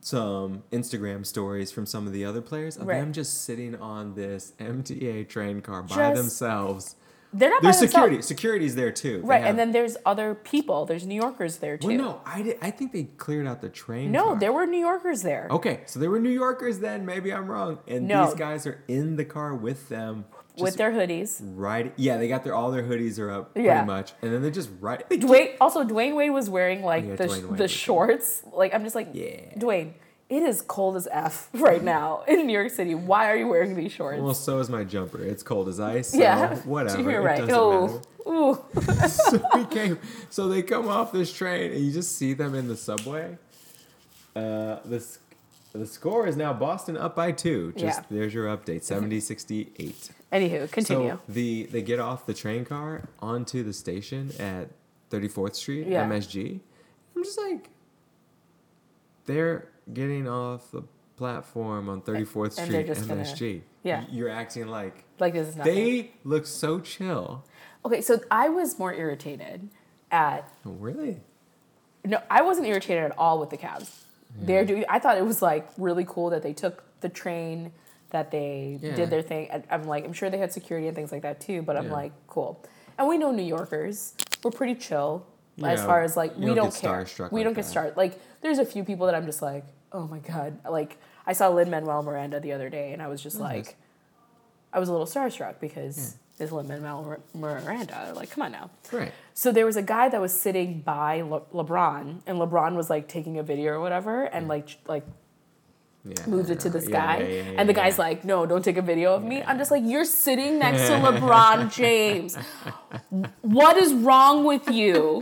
some Instagram stories from some of the other players of Right. them just sitting on this MTA train car by Just themselves. They're not There's themselves. security. Security's there too. Right, have- and then there's other people. There's New Yorkers there too. well, no, I, did, I think they cleared out the train. No, car. there were New Yorkers there. Okay, so there were New Yorkers then. Maybe I'm wrong. And No. these guys are in the car with them, with their hoodies. right? Yeah, they got their all their hoodies are up Yeah. pretty much, and then they're just right. Dwyane also Dwyane Wade was wearing like Yeah, the Dwyane the shorts. Like I'm just like Yeah. Dwyane, it is cold as f right now in New York City. Why are you wearing these shorts? well, so is my jumper. It's cold as ice. So yeah, whatever. You're it right. doesn't Oh, ooh. so we came. So they come off this train, and you just see them in the subway. Uh, the the score is now Boston up by two. Just Yeah. there's your update, 70-68. Anywho, continue. So the they get off the train car onto the station at 34th Street, Yeah. MSG. I'm just like, they're getting off the platform on 34th And Street, gonna- MSG. yeah. You're acting like like this is nothing. they look so chill. okay, so I was more irritated at Oh, really? No, I wasn't irritated at all with the Cavs. They're doing. I thought it was like really cool that they took the train, that they Yeah. did their thing. I'm like, I'm sure they had security and things like that too. But I'm Yeah. like, cool. And we know New Yorkers. We're pretty chill as Yeah, far as like we don't don't, get care. We like don't get that. started. Like there's a few people that I'm just like, oh my god. Like I saw Lin Manuel Miranda the other day, and I was just Oh, like. I was a little starstruck because it's Lin Manuel Miranda. Like, come on now. Right. So there was a guy that was sitting by Le- LeBron, and LeBron was like taking a video or whatever, and like like Yeah. moved it to Yeah, sky. yeah, yeah, and the guy's yeah. like, "No, don't take a video of me." I'm just like, "You're sitting next to LeBron James. What is wrong with you?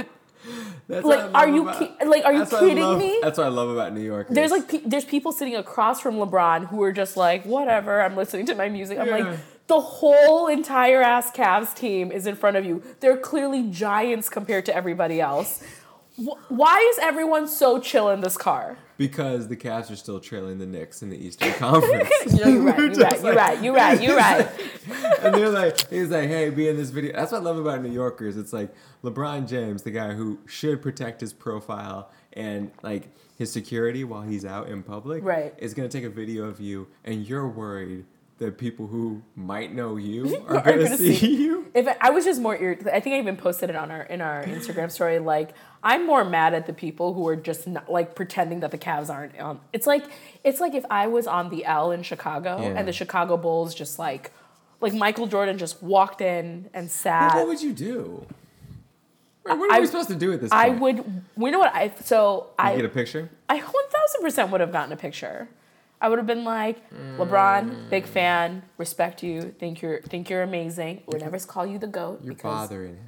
That's Like, are you about- ki- like, are you that's what I kidding love- me?" That's what I love about New York. There's like pe- there's people sitting across from LeBron who are just like, "Whatever, I'm listening to my music." I'm Yeah. like, the whole entire ass Cavs team is in front of you. They're clearly giants compared to everybody else. Why is everyone so chill in this car? Because the Cavs are still trailing the Knicks in the Eastern Conference. You're right. You're right. You're right. You're right. You're right. and they're like, he's like, hey, be in this video. That's what I love about New Yorkers. It's like LeBron James, the guy who should protect his profile and like his security while he's out in public, Right. is gonna take a video of you, and you're worried that people who might know you Are are gonna, gonna see, see- you. If I, I was just more irritated, I think I even posted it on our in our Instagram story. Like I'm more mad at the people who are just not, like pretending that the Cavs aren't on. It's like it's like if I was on the L in Chicago Yeah. and the Chicago Bulls just like like Michael Jordan just walked in and sat. what would you do? What are I- we supposed to do at this I would. We know what I so I get a picture. I 1000% would have gotten a picture. I would have been like, LeBron, big fan, respect you, think you're think you're amazing. Would never call you the goat You're because bothering him.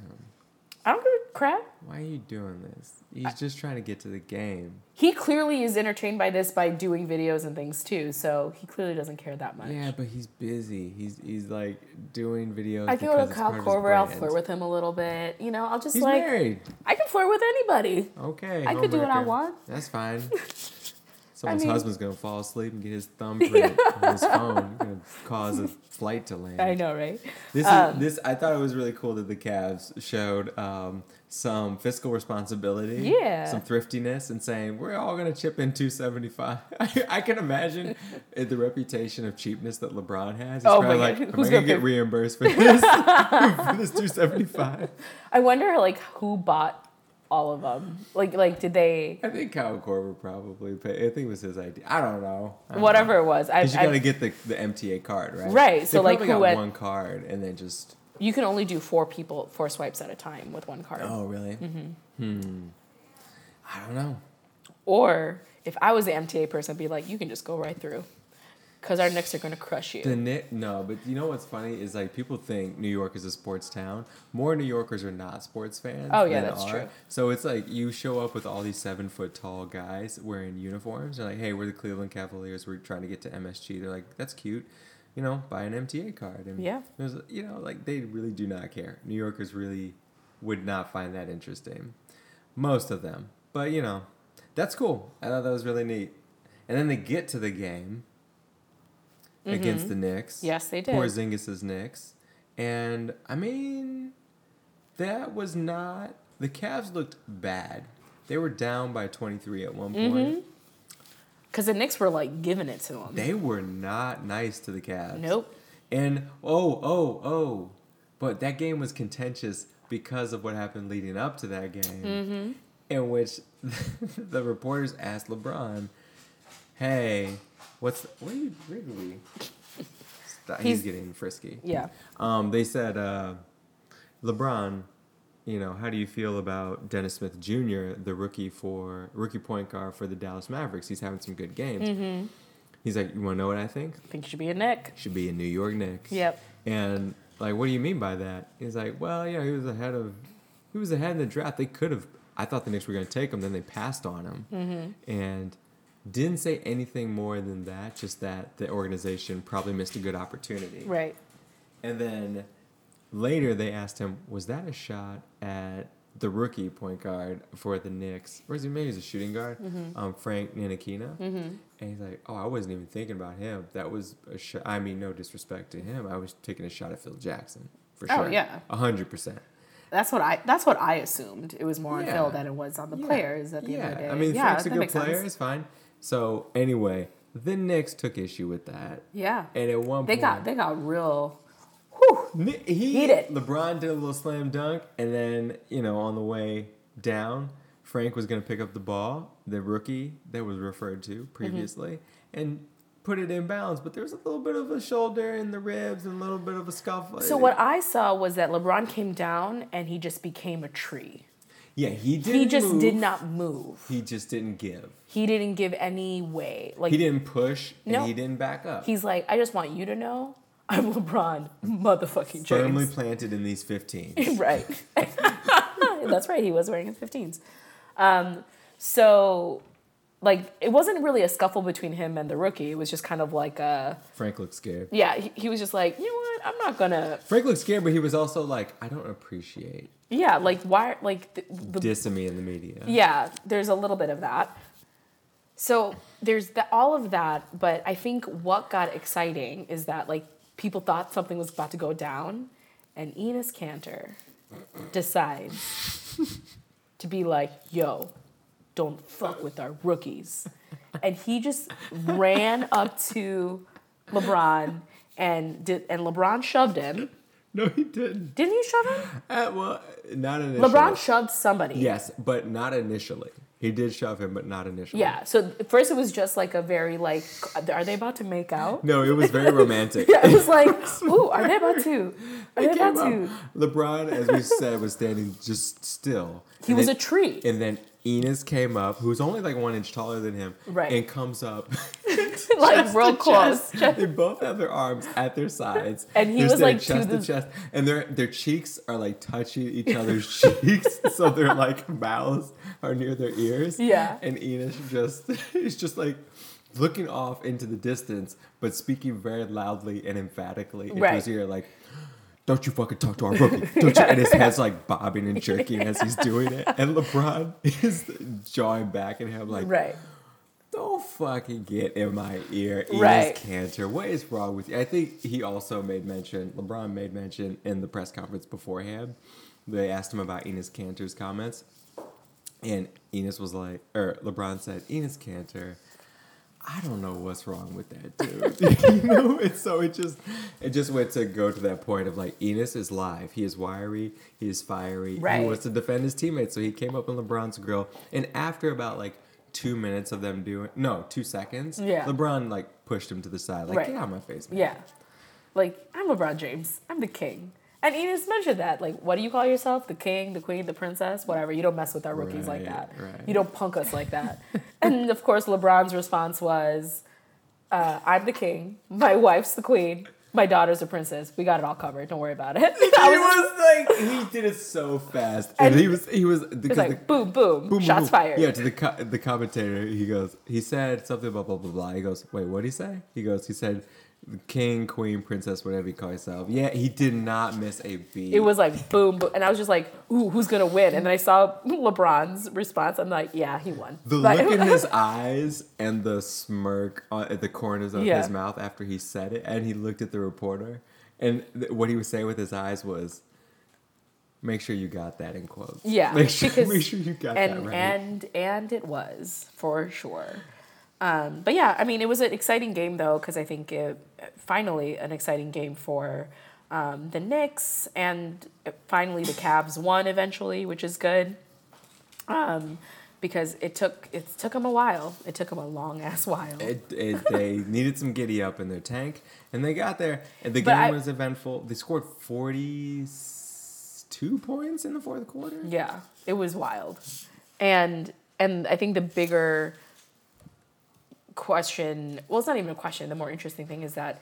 I don't give a crap. Why are you doing this? He's just trying to get to the game. He clearly is entertained by this by doing videos and things too. So he clearly doesn't care that much. Yeah, but he's busy. He's he's like doing videos. I feel go because to it's Kyle part of his Korver. I'll brand. flirt with him a little bit. You know, I'll just He's like married. I can flirt with anybody. Okay. I could do what I homewrecker. want. That's fine. Someone's mean- husband's gonna fall asleep and get his thumbprint on his phone, gonna cause a flight to land. I know, right? This Um, is this. I thought it was really cool that the Cavs showed um, some fiscal responsibility, Yeah. some thriftiness, and saying we're all gonna chip in two seventy five. I, I can imagine the reputation of cheapness that LeBron has. He's Oh probably my like, God, am who's I gonna get reimbursed for this? for this two seventy five. I wonder, like, who bought all of them? Like, like, did they? I think Kyle Korver probably paid. I think it was his idea. I don't know. I don't Whatever know. it was, I, you gotta get the, the MTA card, right? Right, so, like, who got went- one card and then just. you can only do four people, four swipes at a time with one card. Oh, really? Mm-hmm. Hmm. I don't know. Or if I was the MTA person, I'd be like, you can just go right through, because our Knicks are gonna crush you. The Knick, no, but you know what's funny is like people think New York is a sports town. More New Yorkers are not sports fans. Oh, yeah, that's are. true. So it's like you show up with all these seven foot tall guys wearing uniforms. They're like, hey, we're the Cleveland Cavaliers. We're trying to get to MSG. They're like, that's cute. You know, buy an MTA card. And Yeah. there's, you know, like they really do not care. New Yorkers really would not find that interesting. Most of them, but you know, that's cool. I thought that was really neat. And then they get to the game against the Knicks. Mm-hmm. Yes, they did. Porzingis' Knicks. And I mean, that was not. The Cavs looked bad. They were down by 23 at one point. Mm-hmm. Because the Knicks were like giving it to them. They were not nice to the Cavs. Nope. And oh, oh, oh. But that game was contentious because of what happened leading up to that game, Mm-hmm. in which the reporters asked LeBron, "Hey, what's the, you, where did we?" Stop, he's, He's- getting frisky. Yeah. Um, they said, uh, LeBron, you know, how do you feel about Dennis Smith Jr., the rookie for rookie point guard for the Dallas Mavericks? He's having some good games. Mm-hmm. He's like, you want to know what I think? I think you should be a Knick. Should be a New York Knicks. Yep. And like, what do you mean by that? He's like, well, you know, he was ahead of, he was ahead in the draft. They could have. I thought the Knicks were going to take him. Then they passed on him, Mm-hmm. and didn't say anything more than that. Just that the organization probably missed a good opportunity. Right. And then later they asked him, was that a shot at the rookie point guard for the Knicks? Or is he maybe he's a shooting guard? Mm-hmm. Um, Frank Ntilikina. And he's like, oh, I wasn't even thinking about him. That was a shot. I mean, no disrespect to him. I was taking a shot at Phil Jackson for Oh, sure. Oh yeah. A hundred percent. That's what I. That's what I assumed. It was more on Yeah. Phil than it was on the players at the yeah. end of the day. I mean, yeah, Frank's a good player. sense. It's fine. So anyway, the Knicks took issue with that. Yeah. And at one They point, got they got real. Whew. He Heat it. LeBron did a little slam dunk, and then you know on the way down, Frank was gonna pick up the ball, the rookie that was referred Mm-hmm. to previously, and put it in bounds. But there was a little bit of a shoulder in the ribs and a little bit of a scuffle. So what I saw was that LeBron came down and he just became a tree. Yeah, he didn't. He just move. did not move. He just didn't give. He didn't give any way. Like He didn't push, and No. he didn't back up. he's like, I just want you to know, I'm LeBron, motherfucking James. firmly planted in these 15s. right. That's right. He was wearing his 15s. Um, so, like, it wasn't really a scuffle between him and the rookie. It was just kind of like a, Frank looked scared. yeah, he, he was just like, you know what? I'm not gonna, Frank looked scared, but he was also like, I don't appreciate yeah, like, why, like, the, the dissing me in the media. Yeah, there's a little bit of that. So there's the, all of that, but I think what got exciting is that like people thought something was about to go down, and Enes Kanter decides to be like, "Yo, don't fuck with our rookies," and he just ran up to LeBron and did, and LeBron shoved him. No, he didn't. Didn't he shove him? Uh, well, not initially. LeBron shoved somebody. Yes, but not initially. He did shove him, but not initially. Yeah. So first it was just like a very like, are they about to make out? No, it was very romantic. Yeah, it was like, ooh, are they about to? Are they It came about to? LeBron, as we said, was standing just still. He was then- a tree. And then Enes came up, who's only like one inch taller than him, Right. and comes up like real close. chest. They both have their arms at their sides, And he They're was, like, chest to the- chest, and their their cheeks are like touching each other's cheeks, so their like mouths are near their ears. Yeah. and Enes just he's just like looking off into the distance, but speaking very loudly and emphatically into Right. his ear, like. Don't you fucking talk to our rookie. Don't you? And his head's like bobbing and jerking as he's doing it. And LeBron is jawing back at him like, Right. don't fucking get in my ear, Enes Right. Kanter. What is wrong with you? I think he also made mention. LeBron made mention in the press conference beforehand. They asked him about Enes Kanter's comments, and Enes was like, or LeBron said, Enes Kanter. I don't know what's wrong with that dude. you know, and so it just it just went to go to that point of like Enes is live. He is wiry. He is fiery. Right. He wants to defend his teammates. So he came up on LeBron's grill, and after about like two minutes of them doing no two seconds, Yeah. LeBron like pushed him to the side, like Right. get out of my face, man. Yeah. Like, I'm LeBron James. I'm the king. And Enes mentioned that. Like, what do you call yourself? The king, the queen, the princess? Whatever. You don't mess with our rookies like that. right. You don't punk us like that. and of course, LeBron's response was, uh, I'm the king. My wife's the queen. My daughter's a princess. We got it all covered. Don't worry about it. He was was like he did it so fast, and, And he was he was because like, the, boom, boom, Boom, shots boom. fired. Yeah, to the co- the commentator, he goes, he said something about blah blah blah. He goes, wait, what did he say? He goes, he said, king, queen, princess, whatever you call yourself. Yeah, he did not miss a beat. It was like boom, boom, and I was just like, "Ooh, who's gonna win?" And then I saw LeBron's response. I'm like, "Yeah, he won." the Like- look in his eyes and the smirk at the corners of Yeah. his mouth after he said it, and he looked at the reporter, and th- what he was saying with his eyes was. Make sure you got that in quotes. Yeah, Make sure, because- make sure you got and that right. and and it was for sure. Um, but yeah, I mean, it was an exciting game though because I think it finally an exciting game for um, the Knicks and finally the Cavs won eventually, which is good. Um, because it took it took them a while. It took them a long ass while. It, it, they needed some giddy up in their tank, and they got there. And the But game I- was eventful. They scored forty-two points in the fourth quarter. Yeah, it was wild. And and I think the bigger question, well, it's not even a question. The more interesting thing is that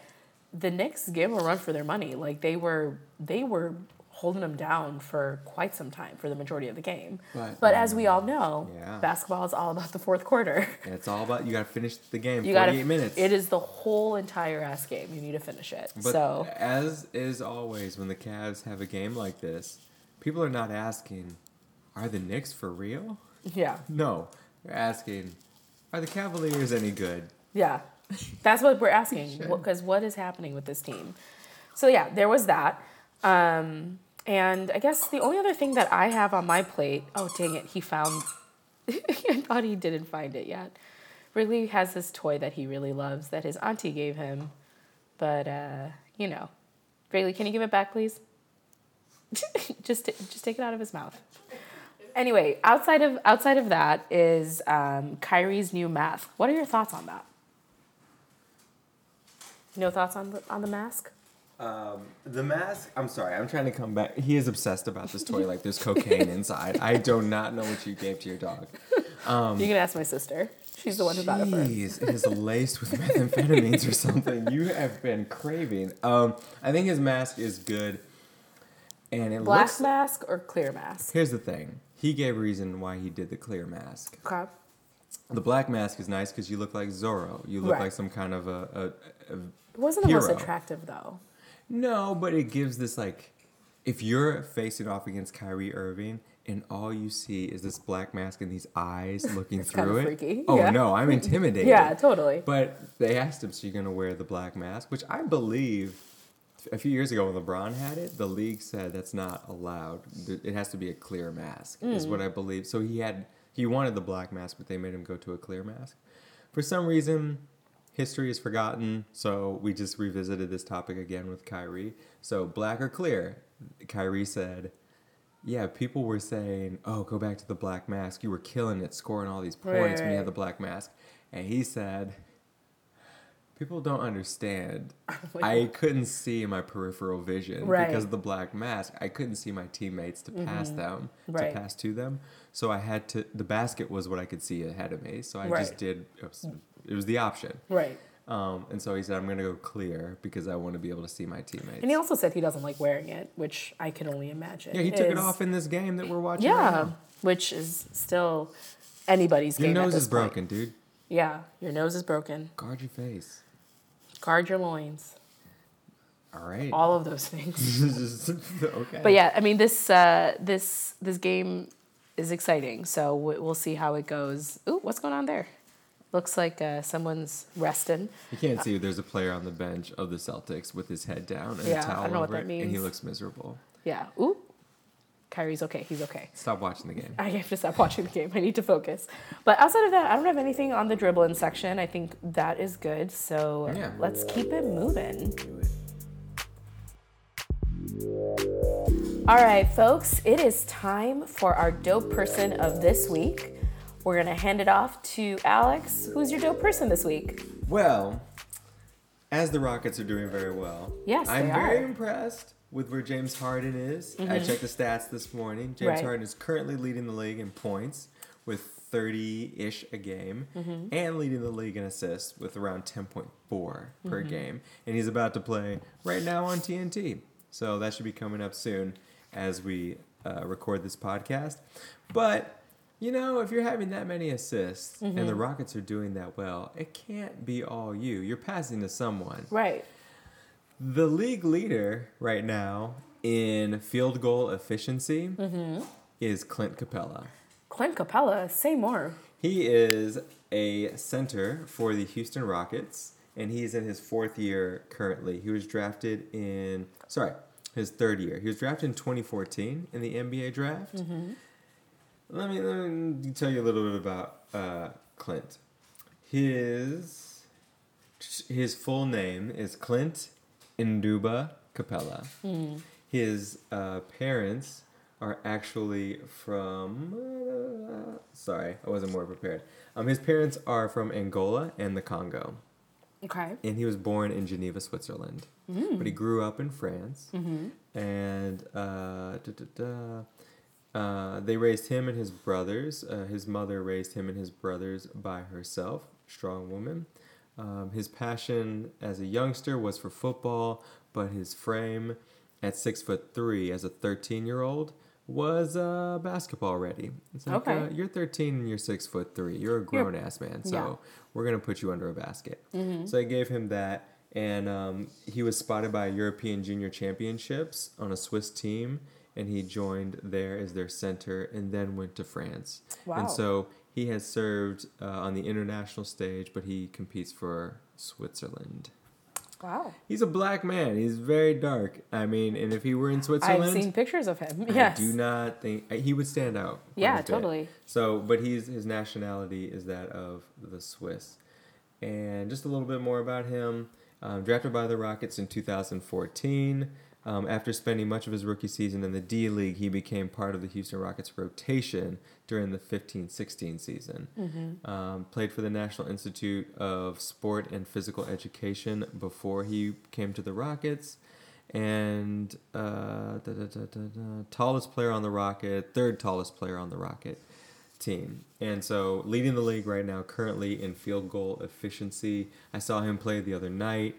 the Knicks gave a run for their money. Like they were they were holding them down for quite some time for the majority of the game. But- but as we all know, Yeah. basketball is all about the fourth quarter. And it's all about you got to finish the game. You Forty-eight got to minutes. It is the whole entire ass game. You need to finish it. But so as is always, when the Cavs have a game like this, people are not asking, "Are the Knicks for real?" yeah, No, they're asking, "Are the Cavaliers any good?" Yeah, that's what we're asking because what is happening with this team? So yeah, there was that, um, and I guess the only other thing that I have on my plate. Oh dang it, he found. I thought he didn't find it yet. Wrigley has this toy that he really loves that his auntie gave him, but uh, you know, Wrigley, can you give it back, please? just just take it out of his mouth. Anyway, outside of outside of that is um, Kyrie's new mask. What are your thoughts on that? No thoughts on the on the mask? Um, the mask. I'm sorry. I'm trying to come back. He is obsessed about this toy. Like there's cocaine inside. I do not know what you gave to your dog. you can ask my sister. She's the one who got it first. Jeez, it is laced with methamphetamines or something. You have been craving. Um, I think his mask is good, and it Black looks. mask or clear mask? Here's the thing. He gave reason why he did the clear mask. Okay. The black mask is nice because you look like Zorro. You look Right. like some kind of a, a, a It wasn't the most attractive though. No, but it gives this like, if you're facing off against Kyrie Irving and all you see is this black mask and these eyes looking through it. freaky, Oh yeah. no, I'm intimidated. Yeah, totally. But they asked him, "So you're gonna wear the black mask?" Which I believe, a few years ago when LeBron had it, the league said that's not allowed. It has to be a clear mask, is Mm. what I believe. So he had he wanted the black mask, but they made him go to a clear mask. For some reason, history is forgotten, so we just revisited this topic again with Kyrie. So black or clear? Kyrie said. Yeah, people were saying, "Oh, go back to the black mask. You were killing it, scoring all these points Right, when you had the black mask." And he said, "People don't understand. Like- I couldn't see my peripheral vision Right. because of the black mask. I couldn't see my teammates to pass them, Mm-hmm. Right. to pass to them. So I had to. The basket was what I could see ahead of me. So I just did. It was, it was the option. Right. Um, and so he said, "I'm gonna go clear because I want to be able to see my teammates." And he also said he doesn't like wearing it, which I can only imagine. yeah, he took it off in this game that we're watching. Yeah, now. which is still anybody's Your game. at nose is point. broken, dude. Yeah, your nose is broken. Guard your face. Guard your loins. All right. All of those things. okay. But yeah, I mean this uh, this this game is exciting. So we- we'll see how it goes. Ooh, what's going on there? Looks like uh, someone's resting. You can't see. There's a player on the bench of the Celtics with his head down and Yeah, a I towel don't know what over that it, and he looks miserable. Yeah. Ooh. Kyrie's okay. He's okay. Stop watching the game. I have to stop watching the game. I need to focus. But outside of that, I don't have anything on the dribbling section. I think that is good. So Yeah. let's keep it moving. All right, folks, it is time for our dope person of this week. We're going to hand it off to Alex. Who's your dope person this week? Well, as the Rockets are doing very well, Yes, I'm very impressed with where James Harden is. I mm-hmm. checked the stats this morning. James Right. Harden is currently leading the league in points with 30-ish a game mm-hmm. and leading the league in assists with around 10.4 per mm-hmm. game. And he's about to play right now on TNT. So that should be coming up soon as we uh, record this podcast. But you know, if you're having that many assists and the Rockets are doing that well, it can't be all you. You're passing to someone. Right. The league leader right now in field goal efficiency is Clint Capela. Clint Capela, say more. He is a center for the Houston Rockets, and he's in his fourth year currently. He was drafted in, sorry, his third year. He was drafted in 2014 in the NBA draft. Let, me, let me tell you a little bit about uh, Clint. His his full name is Clint Ndumba Capela. His uh, parents are actually from. uh, sorry, I wasn't more prepared. Um, his parents are from Angola and the Congo, Okay. and he was born in Geneva, Switzerland. But he grew up in France, and uh, da, da, da, uh, they raised him and his brothers. Uh, his mother raised him and his brothers by herself, strong woman. Um, his passion as a youngster was for football, but his frame at six foot three as a 13 year old was uh, basketball ready. It's like, Okay. uh, you're 13 and you're six foot three. You're a grown ass man. So yeah. we're going to put you under a basket. So I gave him that. And um, he was spotted by European Junior Championships on a Swiss team. And he joined there as their center and then went to France. Wow. And so he has served uh, on the international stage, but he competes for Switzerland. Wow. He's a black man. He's very dark. I mean, and if he were in Switzerland, I've seen pictures of him. Yes. I do not think uh, he would stand out. Yeah, bit. totally. So, but he's his nationality is that of the Swiss. And just a little bit more about him. Um, drafted by the Rockets in 2014. Um, after spending much of his rookie season in the D League, he became part of the Houston Rockets rotation during the 15 16 season. Um, played for the National Institute of Sport and Physical Education before he came to the Rockets and uh, da, da, da, tallest player on the Rocket, third tallest player on the Rocket team. And so leading the league right now, currently in field goal efficiency. I saw him play the other night.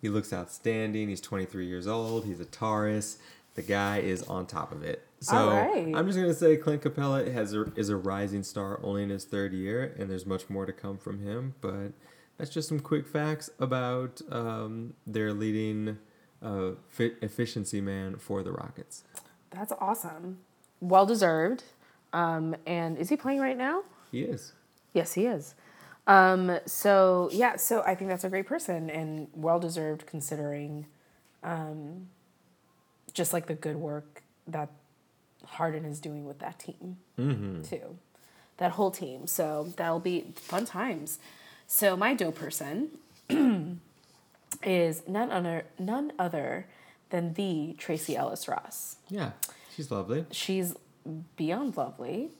He looks outstanding. He's 23 years old. He's a Taurus. The guy is on top of it. So right. I'm just gonna say Clint Capela has a, is a rising star only in his third year, and there's much more to come from him. But that's just some quick facts about um, their leading uh, fit efficiency man for the Rockets. That's awesome. Well deserved. Um, and is he playing right now? He is. Yes, he is. Um, so yeah, so I think that's a great person and well deserved considering um, just like the good work that Harden is doing with that team Mm-hmm. too. That whole team. So that'll be fun times. So my dope person is none other none other than the Tracee Ellis Ross Yeah, she's lovely. she's beyond lovely.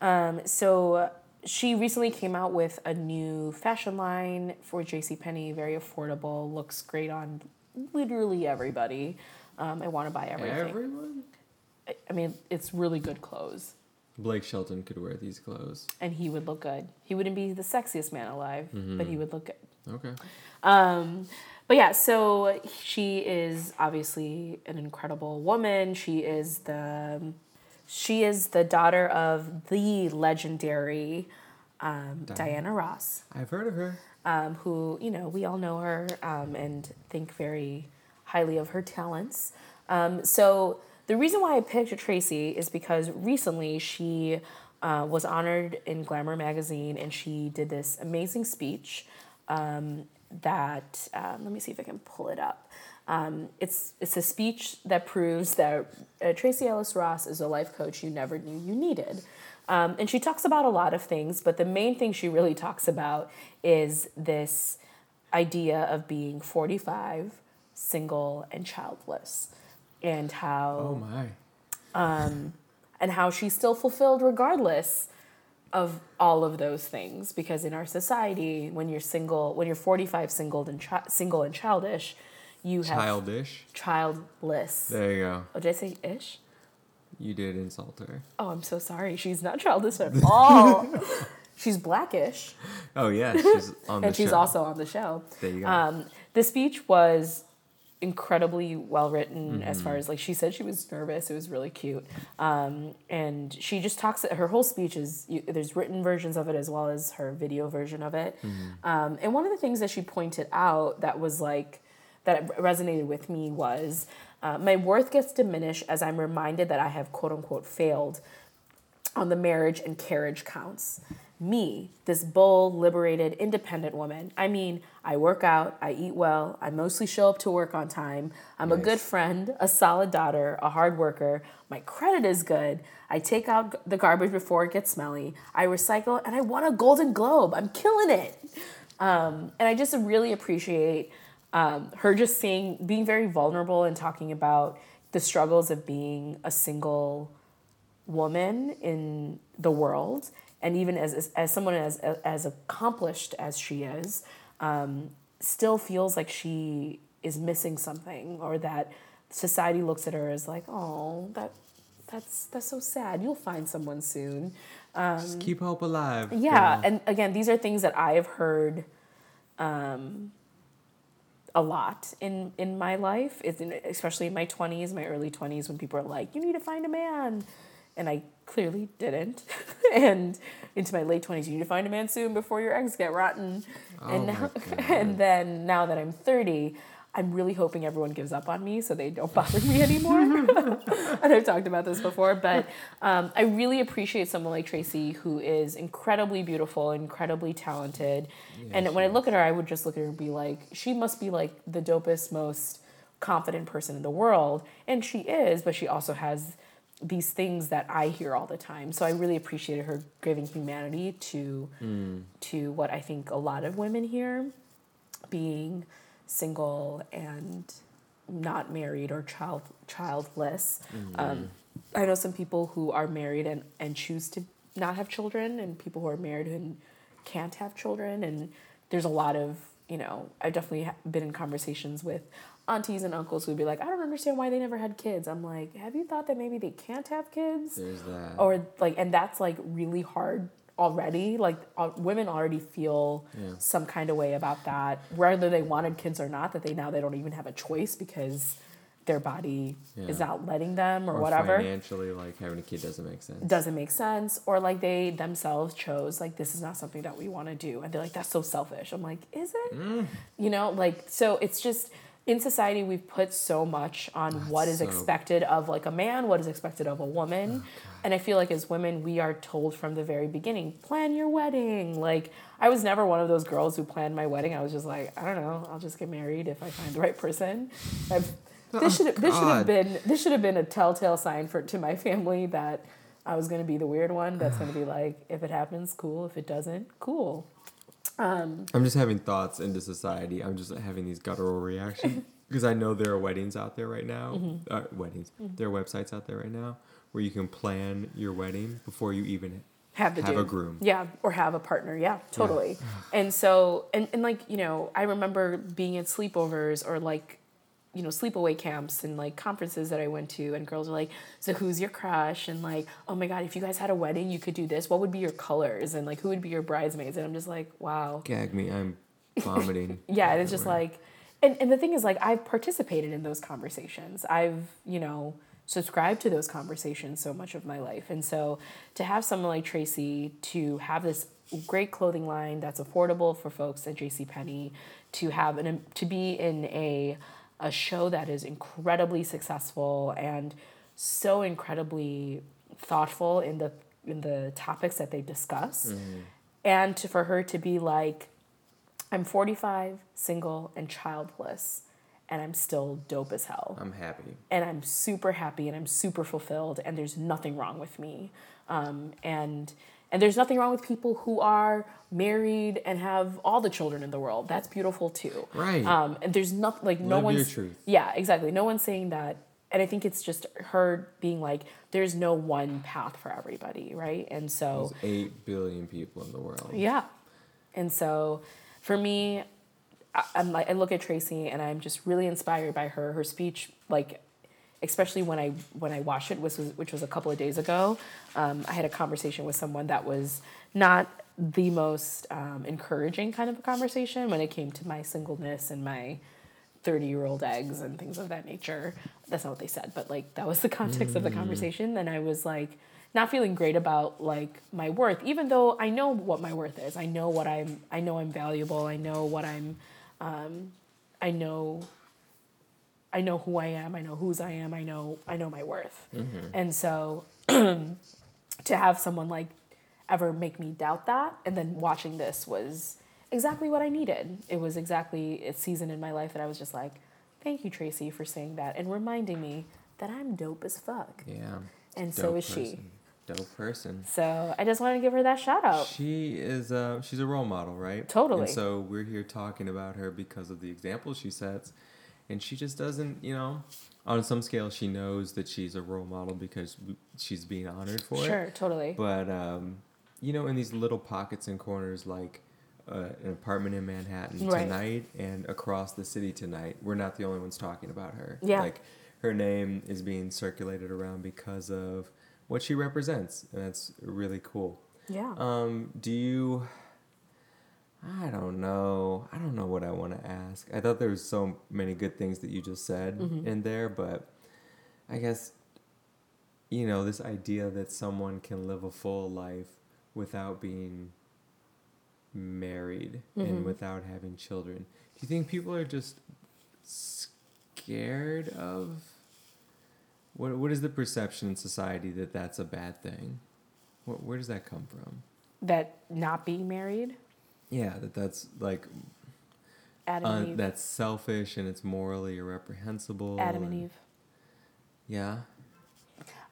Um, so she recently came out with a new fashion line for JCPenney, very affordable, looks great on literally everybody. Um, I want to buy everything. Everyone. I- I mean, it's really good clothes, Blake Shelton could wear these clothes. and he would look good. He wouldn't be the sexiest man alive, but he would look good. Okay. Um, but yeah, so she is obviously an incredible woman. She is the she is the daughter of the legendary um, Diana Ross, I've heard of her. um, who you know we all know her um, and think very highly of her talents. Um, so the reason why I picked Tracee is because recently she uh, was honored in Glamour magazine, and she did this amazing speech um, that um, let me see if I can pull it up. Um, it's it's a speech that proves that uh, Tracee Ellis Ross is a life coach you never knew you needed. Um, and she talks about a lot of things, but the main thing she really talks about is this idea of being 45, single, and childless, and how Oh my. and how she's still fulfilled regardless of all of those things because in our society when you're single when you're 45 single and chi- single and childish you have Childish. childless There you go. oh did i say ish You did insult her. oh i'm so sorry she's not childish at all she's blackish Oh yeah, she's on the and she's show. also on the show There you go. um, the speech was incredibly well written as Mm-hmm. far as like she said she was nervous it was really cute um, and she just talks her whole speech is you, there's written versions of it as well as her video version of it Mm-hmm. um, and one of the things that she pointed out that was like that resonated with me was uh, my worth gets diminished as i'm reminded that i have quote unquote failed on the marriage and carriage counts. Me, this bold, liberated, independent woman. I mean, I work out, I eat well, I mostly show up to work on time. I'm a good friend, a solid daughter, a hard worker. My credit is good. I take out the garbage before it gets smelly. I recycle and I won a golden globe. I'm killing it. Um, and I just really appreciate um, her just saying, being very vulnerable and talking about the struggles of being a single woman in the world and even as, as, as someone as, as accomplished as she is um, still feels like she is missing something or that society looks at her as like oh that that's that's so sad you'll find someone soon Just keep hope alive. yeah, girl. and again, these are things that I have heard um, a lot in in my life, especially in my twenties, my early twenties, when people are like, "You need to find a man," and I clearly didn't. and into my late twenties, you need to find a man soon before your eggs get rotten. Oh and Oh now, and then now that I'm thirty. I'm really hoping everyone gives up on me so they don't bother me anymore. and I've talked about this before, but um, I really appreciate someone like Tracee who is incredibly beautiful, incredibly talented. and she when I look at her, I would just look at her and be like, she must be like the dopest, most confident person in the world. And she is, but she also has these things that I hear all the time. So I really appreciated her giving humanity to to what I think a lot of women hear, being single and not married or child childless. Um, I know some people who are married and, and choose to not have children, and people who are married and can't have children. And there's a lot of you know I've definitely been in conversations with aunties and uncles who'd be like, I don't understand why they never had kids. I'm like, have you thought that maybe they can't have kids? There's that. or like and that's like really hard already like uh, women already feel Yeah. some kind of way about that whether they wanted kids or not that they now they don't even have a choice because their body is Yeah. not letting them or, or whatever Financially, like having a kid doesn't make sense. doesn't make sense or like they themselves chose like this is not something that we want to do and they're like that's so selfish i'm like is it Mm. you know like so it's just in society we've put so much on what is so- expected of like a man what is expected of a woman. And i feel like as women we are told from the very beginning plan your wedding. Like i was never one of those girls who planned my wedding. I was just like i don't know i'll just get married if i find the right person. I've, oh this should this should have been this should have been a telltale sign for to my family that I was gonna be the weird one that's gonna be like, if it happens, cool. If it doesn't, cool. Um, I'm just having thoughts into society. I'm just having these guttural reactions because I know there are weddings out there right now. Mm-hmm. Uh, weddings. There are websites out there right now where you can plan your wedding before you even have the have a groom. Yeah, or have a partner. Yeah, totally. and so, and, and like, you know, I remember being at sleepovers or like, you know, sleepaway camps and like conferences that I went to, and girls are like, So who's your crush? And like, Oh my God, if you guys had a wedding, you could do this. What would be your colors? And like, who would be your bridesmaids? And I'm just like, Wow. Gag me. I'm vomiting. Yeah, and it's just like, and, and the thing is, like, I've participated in those conversations. I've, you know, subscribed to those conversations so much of my life. And so to have someone like Tracee to have this great clothing line that's affordable for folks at JCPenney, to have an, to be in a, a show that is incredibly successful and so incredibly thoughtful in the in the topics that they discuss, and to, for her to be like, I'm 45, single, and childless, and I'm still dope as hell I'm happy. and I'm super happy and I'm super fulfilled and there's nothing wrong with me. Um, and and there's nothing wrong with people who are married and have all the children in the world. That's beautiful too. Right. Um, and there's not like no Live your one's truth. yeah exactly no one's saying that. And I think it's just her being like, there's no one path for everybody, right? And so There's eight billion people in the world. yeah. And so for me, I, I'm like I look at Tracee and I'm just really inspired by her. Her speech, like especially when I when I watched it, which was which was a couple of days ago. Um, I had a conversation with someone that was not the most um, encouraging kind of a conversation when it came to my singleness and my 30 year old eggs and things of that nature. That's not what they said, but like that was the context of the conversation. And I was like, not feeling great about like my worth, even though I know what my worth is. I know what I'm, I know I'm valuable. I know what I'm, um, I know, I know who I am. I know whose I am. I know, I know my worth. And so to have someone like ever make me doubt that and then watching this was exactly what I needed. It was exactly a season in my life that I was just like, thank you, Tracee, for saying that and reminding me that I'm dope as fuck. Yeah. And so is she. Dope person. So I just wanted to give her that shout out. She is uh she's a role model, right? Totally. And so we're here talking about her because of the example she sets. And she just doesn't, you know, on some scale she knows that she's a role model because she's being honored for it. Sure, totally. But um, you know, in these little pockets and corners, like uh, an apartment in Manhattan Right. tonight and across the city tonight, we're not the only ones talking about her. Yeah. Like her name is being circulated around because of what she represents, and that's really cool. yeah. Um, do you? I don't know. I don't know what I want to ask. I thought there was so many good things that you just said Mm-hmm. in there, but I guess you know this idea that someone can live a full life without being married Mm-hmm. and without having children. Do you think people are just scared of what what is the perception in society that that's a bad thing? What, where does that come from? that not being married, Yeah, that that's like Adam un- and Eve. that's selfish and it's morally irreprehensible. Adam and Eve. Yeah.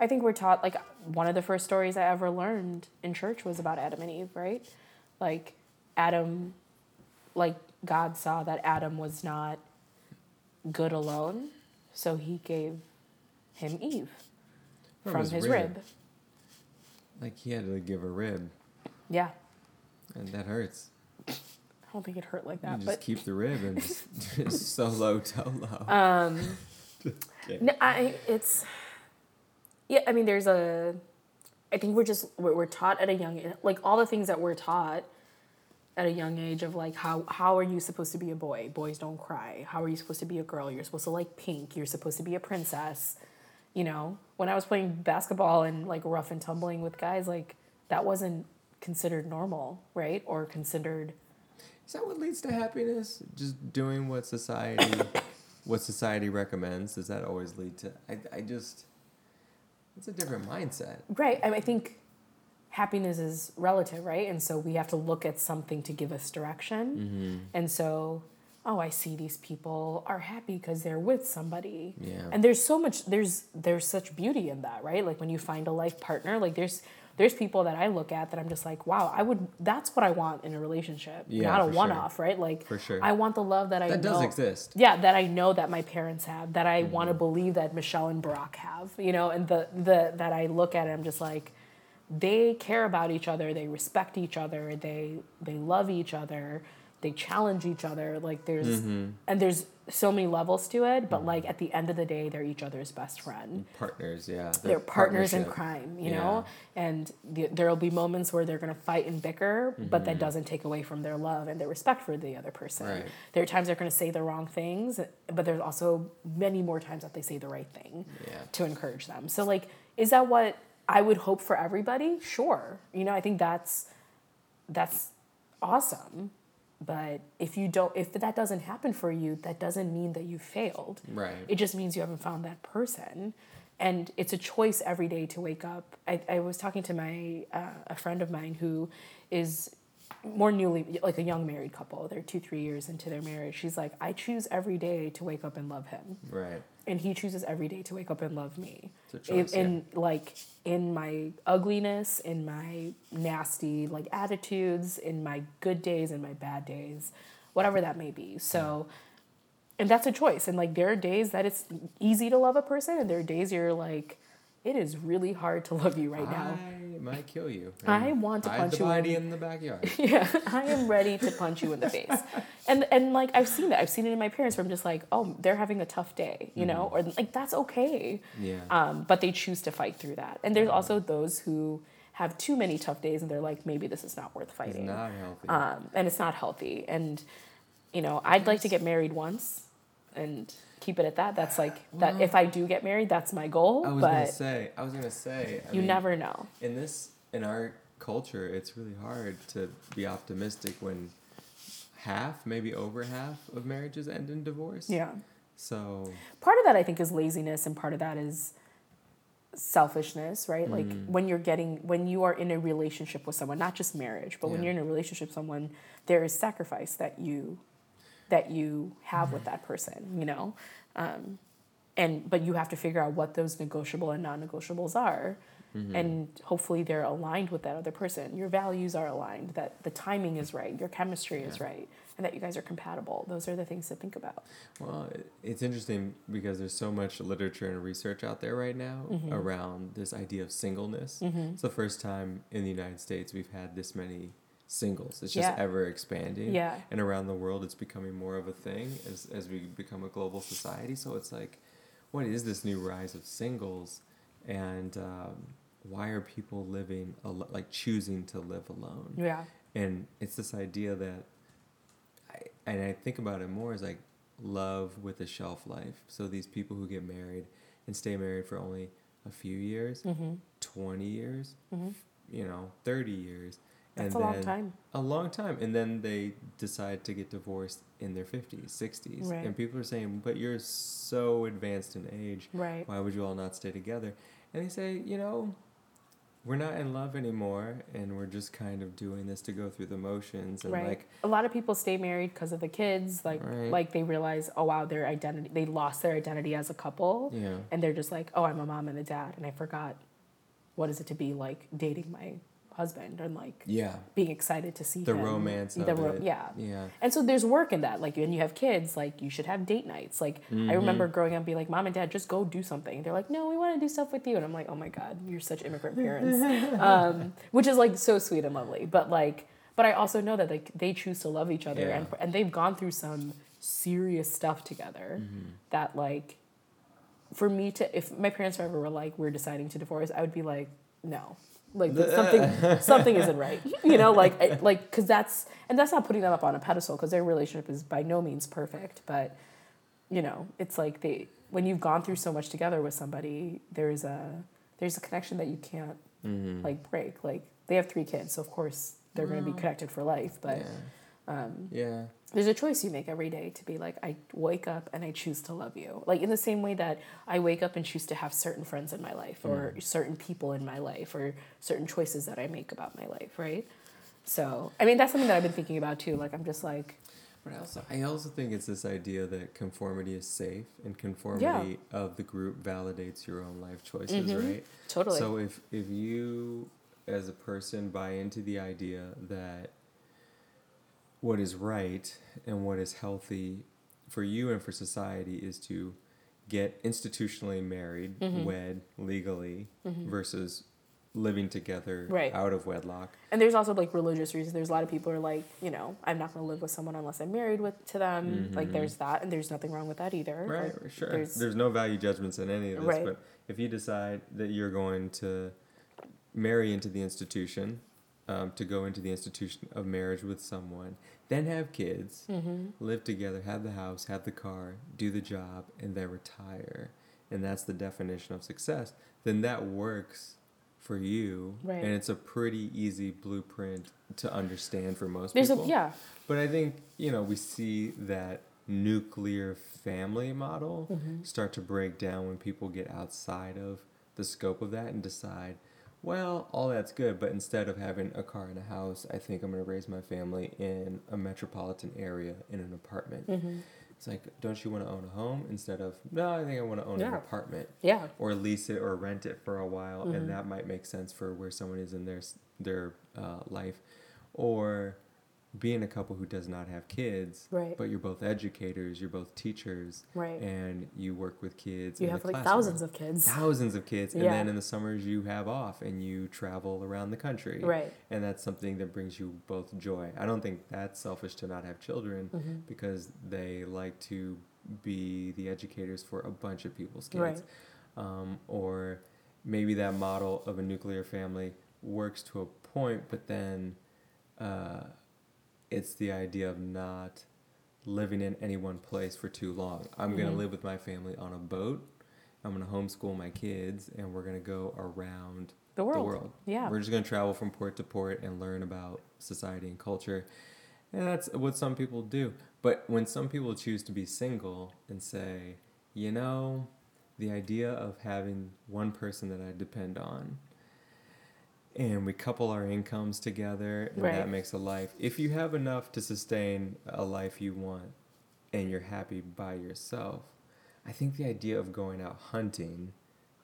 I think we're taught like one of the first stories I ever learned in church was about Adam and Eve, right? Like Adam like God saw that Adam was not good alone, so he gave him Eve From from, his his, rib. rib. Like he had to give a rib, Yeah. and that hurts. I don't think it hurt like that. You just but keep the rib and just, just solo solo. um. No, I it's yeah. I mean, there's a. I think we're just we're, we're taught at a young like all the things that we're taught at a young age of like how how are you supposed to be a boy? Boys don't cry. How are you supposed to be a girl? You're supposed to like pink. You're supposed to be a princess. You know, when I was playing basketball and like rough and tumbling with guys, like that wasn't considered normal, right? Or considered Is that what leads to happiness? Just doing what society, what society recommends. Does that always lead to? I, I just, it's a different mindset. Right. I, mean, I think happiness is relative, right? And so we have to look at something to give us direction. Mm-hmm. And so, oh, I see these people are happy because they're with somebody. Yeah. And there's so much there's there's such beauty in that, right? Like when you find a life partner, like there's there's people that I look at that I'm just like, wow, I would that's what I want in a relationship. Yeah, not a one off, right? Like For sure. I want the love that I That does exist. yeah, that I know that my parents have, that I Mm-hmm. want to believe that Michelle and Barack have, you know, and the the that I look at it, I'm just like, they care about each other, they respect each other, they they love each other, they challenge each other. Like there's Mm-hmm. and there's so many levels to it, but like at the end of the day, they're each other's best friend. Partners, yeah. They're partners in crime, you Yeah. know, and the, there'll be moments where they're gonna fight and bicker, but Mm-hmm. that doesn't take away from their love and their respect for the other person. Right. There are times they're gonna say the wrong things, but there's also many more times that they say the right thing Yeah. to encourage them. So like, is that what I would hope for everybody? Sure, you know, I think that's that's awesome. But if you don't, if that doesn't happen for you, that doesn't mean that you failed. Right. It just means you haven't found that person. and it's a choice every day to wake up. I, I was talking to my uh, a friend of mine who is more newly like a young married couple. They're two three years into their marriage. She's like, I choose every day to wake up and love him, Right. and he chooses every day to wake up and love me. It's a In, choice, yeah. in like in my ugliness, in my nasty like attitudes, in my good days, in my bad days, whatever that may be. So and that's a choice and like there are days that it's easy to love a person and there are days you're like it is really hard to love you right now I might kill you. I want to punch you body in- in the backyard. yeah i am ready to punch you in the face and and like i've seen that i've seen it in my parents where i'm just like oh they're having a tough day you know or like that's okay Yeah. um, but they choose to fight through that and there's also those who have too many tough days and they're like maybe this is not worth It's fighting not healthy. um, and it's not healthy. And you know, I'd like to get married once and keep it at that. That's like that. If I do get married, that's my goal. I was gonna say. I was gonna say. I you mean, never know. in this in our culture it's really hard to be optimistic when half maybe over half of marriages end in divorce Yeah. so Part of that I think is laziness, and part of that is selfishness, right? Like mm-hmm. when you're getting when you are in a relationship with someone, not just marriage, but when you're in a relationship with someone, there is sacrifice that you that you have with that person, you know. Um, and but you have to figure out what those negotiable and non-negotiables are. And hopefully they're aligned with that other person. Your values are aligned that the timing is right your chemistry is right and that you guys are compatible. Those are the things to think about. Well it's interesting because there's so much literature and research out there right now Mm-hmm. around this idea of singleness. It's the first time in the united states we've had this many singles it's just Yeah. ever expanding Yeah. and around the world it's becoming more of a thing as, as we become a global society so it's like what is this new rise of singles and um, why are people living al- like choosing to live alone yeah and it's this idea that I, and I think about it more as like love with a shelf life. So these people who get married and stay married for only a few years, mm-hmm. 20 years, Mm-hmm. you know, 30 years. That's and a long time A long time. And then they decide to get divorced in their 50s, 60s. Right. And people are saying, but you're so advanced in age. right Why would you all not stay together? And they say, you know, we're not in love anymore and we're just kind of doing this to go through the motions and right like a lot of people stay married because of the kids like Right. like they realize oh wow their identity they lost their identity as a couple yeah and they're just like oh i'm a mom and a dad and i forgot what is it to be like dating my husband and like yeah. being excited to see the him. romance of the ro- yeah. Yeah. And so there's work in that like when you have kids like you should have date nights. Like i remember Mm-hmm. growing up being like mom and dad just go do something. They're like no we want to do stuff with you. And i'm like oh my god you're such immigrant parents. Um, which is like so sweet and lovely. But like but i also know that like they choose to love each other Yeah. and, and they've gone through some serious stuff together Mm-hmm. that like for me to if my parents ever were like we're deciding to divorce i would be like no like that something something isn't right you know like I- like because that's and that's not putting them up on a pedestal because their relationship is by no means perfect but you know it's like they when you've gone through so much together with somebody there's a there's a connection that you can't mm-hmm. like break like they have three kids so of course they're going to be connected for life but yeah um, yeah. there's a choice you make every day to be like i wake up and i choose to love you. Like in the same way that i wake up and choose to have certain friends in my life or certain people in my life or certain choices that i make about my life right? So i mean that's something that i've been thinking about too. Like i'm just like but I also I also think it's this idea that conformity is safe and conformity of the group validates your own life choices, Mhm. right? totally. So if if you as a person buy into the idea that what is right and what is healthy for you and for society is to get institutionally married, Mhm. wed legally Mhm. versus living together Right. out of wedlock. and there's also like religious reasons there's a lot of people who are like you know i'm not going to live with someone unless i'm married with to them like Mhm. there's that and there's nothing wrong with that either Right, Like, sure. there's- There's, no value judgments in any of this, Right. but if you decide that you're going to marry into the institution, um, to go into the institution of marriage with someone, then have kids, Mhm. live together, have the house, have the car, do the job, and then retire, and that's the definition of success, then that works for you, Right. and it's a pretty easy blueprint to understand for most there's people. a yeah But I think, you know, we see that nuclear family model Mm-hmm. start to break down when people get outside of the scope of that and decide, well, all that's good, but instead of having a car and a house, I think I'm going to raise my family in a metropolitan area in an apartment. Mm-hmm. It's like, don't you want to own a home instead of, no, I think I want to own an apartment Yeah. or lease it or rent it for a while, Mhm. and that might make sense for where someone is in their their uh, life, or being a couple who does not have kids, Right. but you're both educators, you're both teachers, Right. and you work with kids. You have like classroom. thousands of kids. thousands of kids, and then in the summers you have off and you travel around the country, Right. and that's something that brings you both joy. I don't think that's selfish to not have children hmm because they like to be the educators for a bunch of people's kids. Right. Um, or maybe that model of a nuclear family works to a point, but then uh, it's the idea of not living in any one place for too long. I'm going Mhm. to live with my family on a boat. I'm going to homeschool my kids, and we're going to go around The world. the world. Yeah. We're just going to travel from port to port and learn about society and culture. And that's what some people do. But when some people choose to be single and say, you know, the idea of having one person that I depend on and we couple our incomes together and Right. that makes a life. If you have enough to sustain a life you want and you're happy by yourself, I think the idea of going out hunting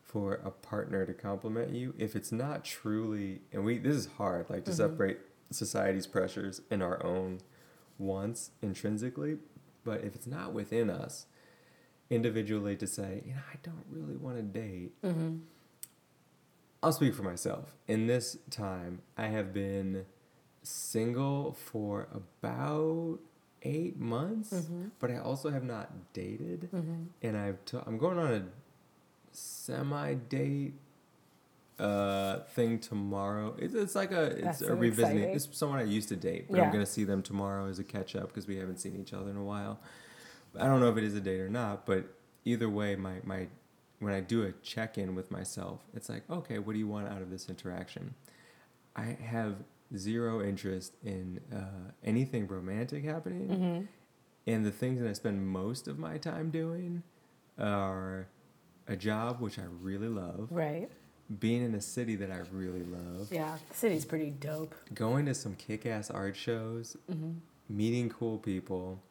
for a partner to complement you, if it's not truly, and we this is hard, like to Mhm. separate society's pressures and our own wants intrinsically, but if it's not within us individually to say, you know, I don't really want to date, hmm I'll speak for myself. In this time, I have been single for about eight months, Mhm. but I also have not dated hmm and I've t- I'm going on a semi date uh thing tomorrow. It's, it's like a it's That's a so revisiting. exciting. It's someone I used to date, but Yeah. I'm gonna see them tomorrow as a catch up because we haven't seen each other in a while. I don't know if it is a date or not, but either way, my my when I do a check in with myself, it's like okay, what do you want out of this interaction? I have zero interest in uh, anything romantic happening. hmm And the things that I spend most of my time doing are a job which I really love, Right. being in a city that I really love, Yeah. The city's pretty dope. going to some kick ass art shows, hmm meeting cool people,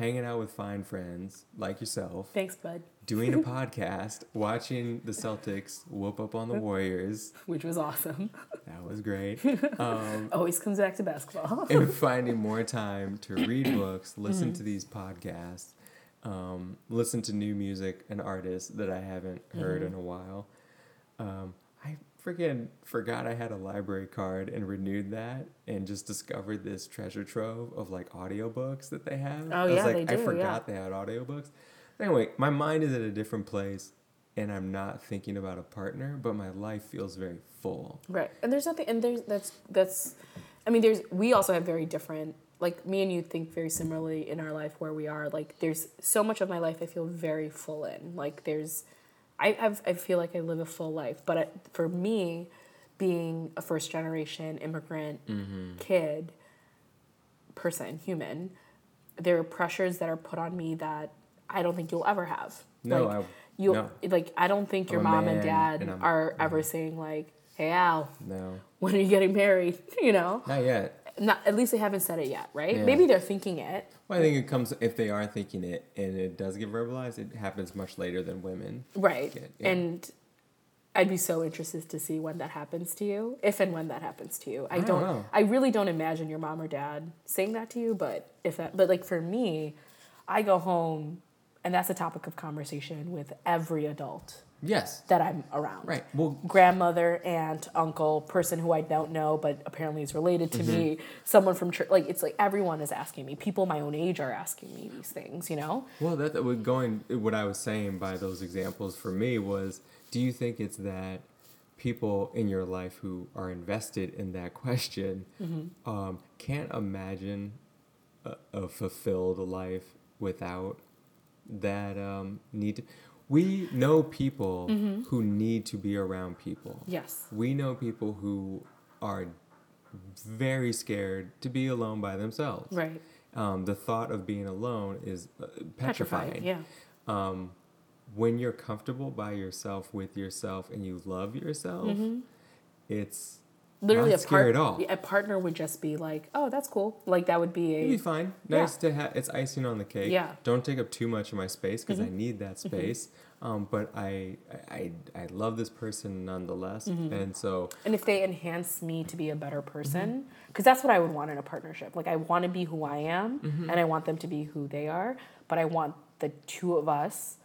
hanging out with fine friends like yourself, Thanks, bud. doing a podcast, watching the Celtics whoop up on the Warriors. Which was awesome. That was great. Um, Always comes back to basketball. and finding more time to read books, listen to these podcasts, um, listen to new music and artists that I haven't heard Mhm. in a while. Um, freaking forgot I had a library card and renewed that and just discovered this treasure trove of like audiobooks that they have. Oh, I was yeah, like, they I do, forgot they had audiobooks. Anyway, my mind is at a different place and I'm not thinking about a partner, but my life feels very full. Right. And there's nothing and there's that's that's I mean there's we also have very different like me and you think very similarly in our life where we are like there's so much of my life I feel very full in. Like there's I have I feel like I live a full life, but I, for me being a first generation immigrant Mm-hmm. kid person, human, there are pressures that are put on me that I don't think you'll ever have. No, like, I, you no. like I don't think your I'm mom and dad and are ever saying like, "Hey Al, no, when are you getting married?" You know, not yet. not at least they haven't said it yet, right? Yeah. Maybe they're thinking it, Well, I think it comes if they are thinking it and it does get verbalized. It happens much later than women. right? Get- yeah. And I'd be so interested to see when that happens to you, if and when that happens to you. I, I don't don't. know. I really don't imagine your mom or dad saying that to you, but if that, but like for me, I go home, and that's a topic of conversation with every adult Yes. that I'm around. Right. Well, grandmother, aunt, uncle, person who I don't know but apparently is related to me, Mm-hmm. someone from church. Like it's like everyone is asking me. People my own age are asking me these things. You know? well, that that would going. What I was saying by those examples for me was, do you think it's that people in your life who are invested in that question Mm-hmm. um, can't imagine a, a fulfilled life without that um, need to? We know people Mm-hmm. who need to be around people. Yes. We know people who are very scared to be alone by themselves. Right. Um, the thought of being alone is uh, petrifying. Yeah. Um, when you're comfortable by yourself with yourself and you love yourself, it's Literally, not a part, at all. a partner would just be like, "Oh, that's cool." Like that would be It'd be a fine. Yeah. Nice to have. It's icing on the cake. Yeah. Mm-hmm. Don't take up too much of my space because I need that space. Um, but I, I, I love this person nonetheless, Mm-hmm. and so and if they enhance me to be a better Mm-hmm. person, because that's what I would want in a partnership. Like I want to be who I am, Mm-hmm. and I want them to be who they are. But I want the two of us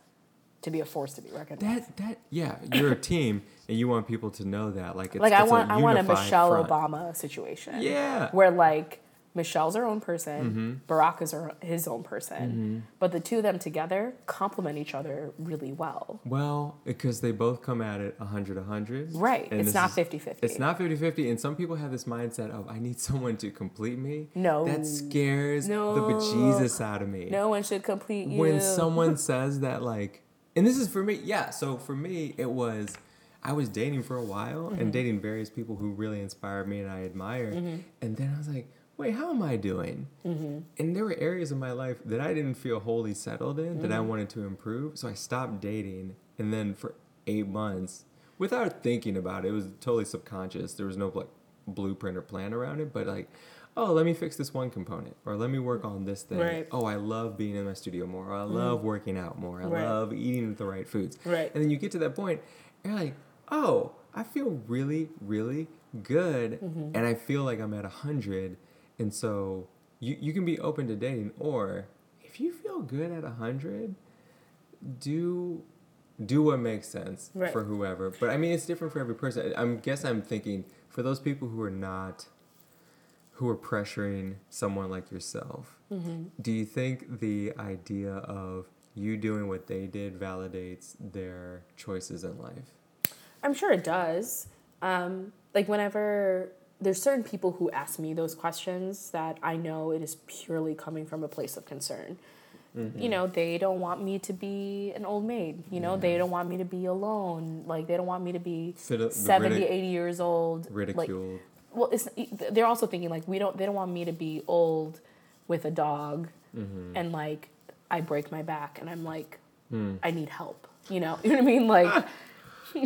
to be a force to be reckoned with. that that yeah, you're a team, and you want people to know that. Like it's, like I it's want a I want a Michelle front. Obama situation. Yeah. Where like Michelle's her own person, Mm-hmm. Barack is her, his own person, but the two of them together complement each other really well. Well, because they both come at it 100 100. Right. It's not is- 50-50. It's not 50 50. And some people have this mindset of, I need someone to complete me. No. That scares No. the bejesus out of me. No one should complete you. When someone says that, like, and this is for me, yeah. So for me, it was, I was dating for a while Mm-hmm. and dating various people who really inspired me and I admired. And then I was like, wait, how am I doing? Mm-hmm. And there were areas of my life that I didn't feel wholly settled in that I Mm-hmm. wanted to improve. So I stopped dating. And then for eight months, without thinking about it, it was totally subconscious. There was no like blueprint or plan around it, but like, oh, let me fix this one component or let me work on this thing. Right. Oh, I love being in my studio more. Or I love working out more. I Right. love eating the right foods. Right. And then you get to that point, and you're like, oh, I feel really, really good, Mm-hmm. and I feel like I'm at a hundred, and so you you can be open to dating, or if you feel good at a hundred, do do what makes sense Right. for whoever. But I mean, it's different for every person. I am guess I'm thinking for those people who are not who are pressuring someone like yourself. Mm-hmm. Do you think the idea of you doing what they did validates their choices in life? I'm sure it does. Um, like whenever there's certain people who ask me those questions that I know it is purely coming from a place of concern. You know, they don't want me to be an old maid. You know, they don't want me to be alone. Like they don't want me to be Fit 70, ridic- 80 years old. Like, Ridiculed. Well, it's they're also thinking like we don't they don't want me to be old with a dog Mm-hmm. and like I break my back and I'm like Hmm. I need help. You know, you know what I mean? Like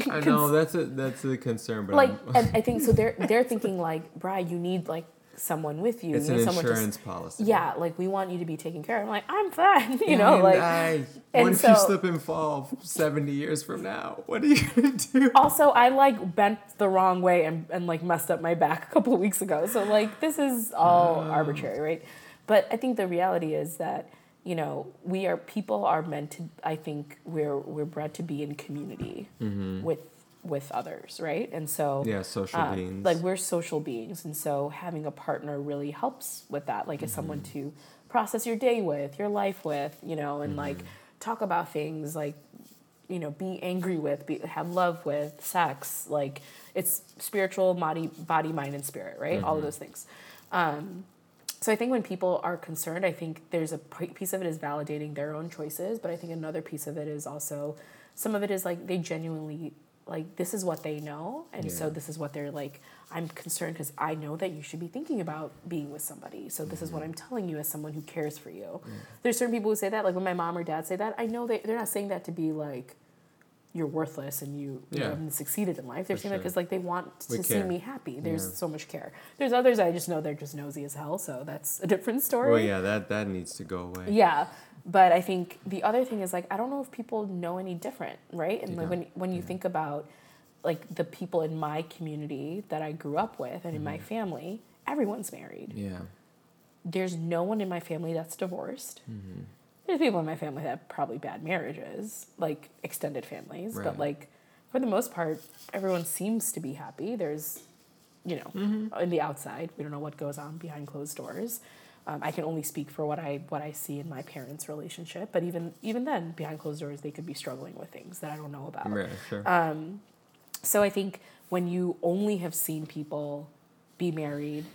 I know that's a that's a concern, but like I'm- and I think so they're they're thinking like, Brad, you need like someone with you. it's you an insurance to policy. Yeah, like we want you to be taken care of. I'm like, I'm fine. You know, And like I, and what if you slip and fall seventy years from now? What are you gonna do? also I like bent the wrong way and, and like messed up my back a couple of weeks ago. So like this is all Oh. arbitrary, right? But I think the reality is that, you know, we are people are meant to I think we're we're bred to be in community mm-hmm. with with others, right? And so Mm-hmm. Yeah, social uh, beings. Like we're social beings, and so having a partner really helps with that. Like, as someone Mm-hmm. to process your day with, your life with, you know, and like Mm-hmm. talk about things like, you know, be angry with, be, have love with, sex. Like, it's spiritual, body, body, mind, and spirit, right? All of those things. Um, so I think when people are concerned, I think there's a piece of it is validating their own choices, but I think another piece of it is also some of it is like they genuinely like this is what they know, and so this is what they're like. I'm concerned because I know that you should be thinking about being with somebody. So this is what mm-hmm. I'm telling you as someone who cares for you. There's certain people who say that, like when my mom or dad say that, I know they they're not saying that to be like you're worthless and you, you haven't succeeded in life. They're For saying that because like they want We to see care. me happy. There's Yeah. so much care. There's others I just know they're just nosy as hell, so that's a different story. Well, yeah, that that needs to go away. Yeah, but I think the other thing is like I don't know if people know any different, right? And They like when when you think about like the people in my community that I grew up with and in my family, everyone's married. Yeah. There's no one in my family that's divorced. Mm-hmm. There's people in my family that have probably bad marriages, like extended families, Right. but like for the most part, everyone seems to be happy. There's, you know, Mm-hmm. in the outside, we don't know what goes on behind closed doors. Um, I can only speak for what I what I see in my parents' relationship, but even even then, behind closed doors, they could be struggling with things that I don't know about. Right. Sure. Um, So I think when you only have seen people be married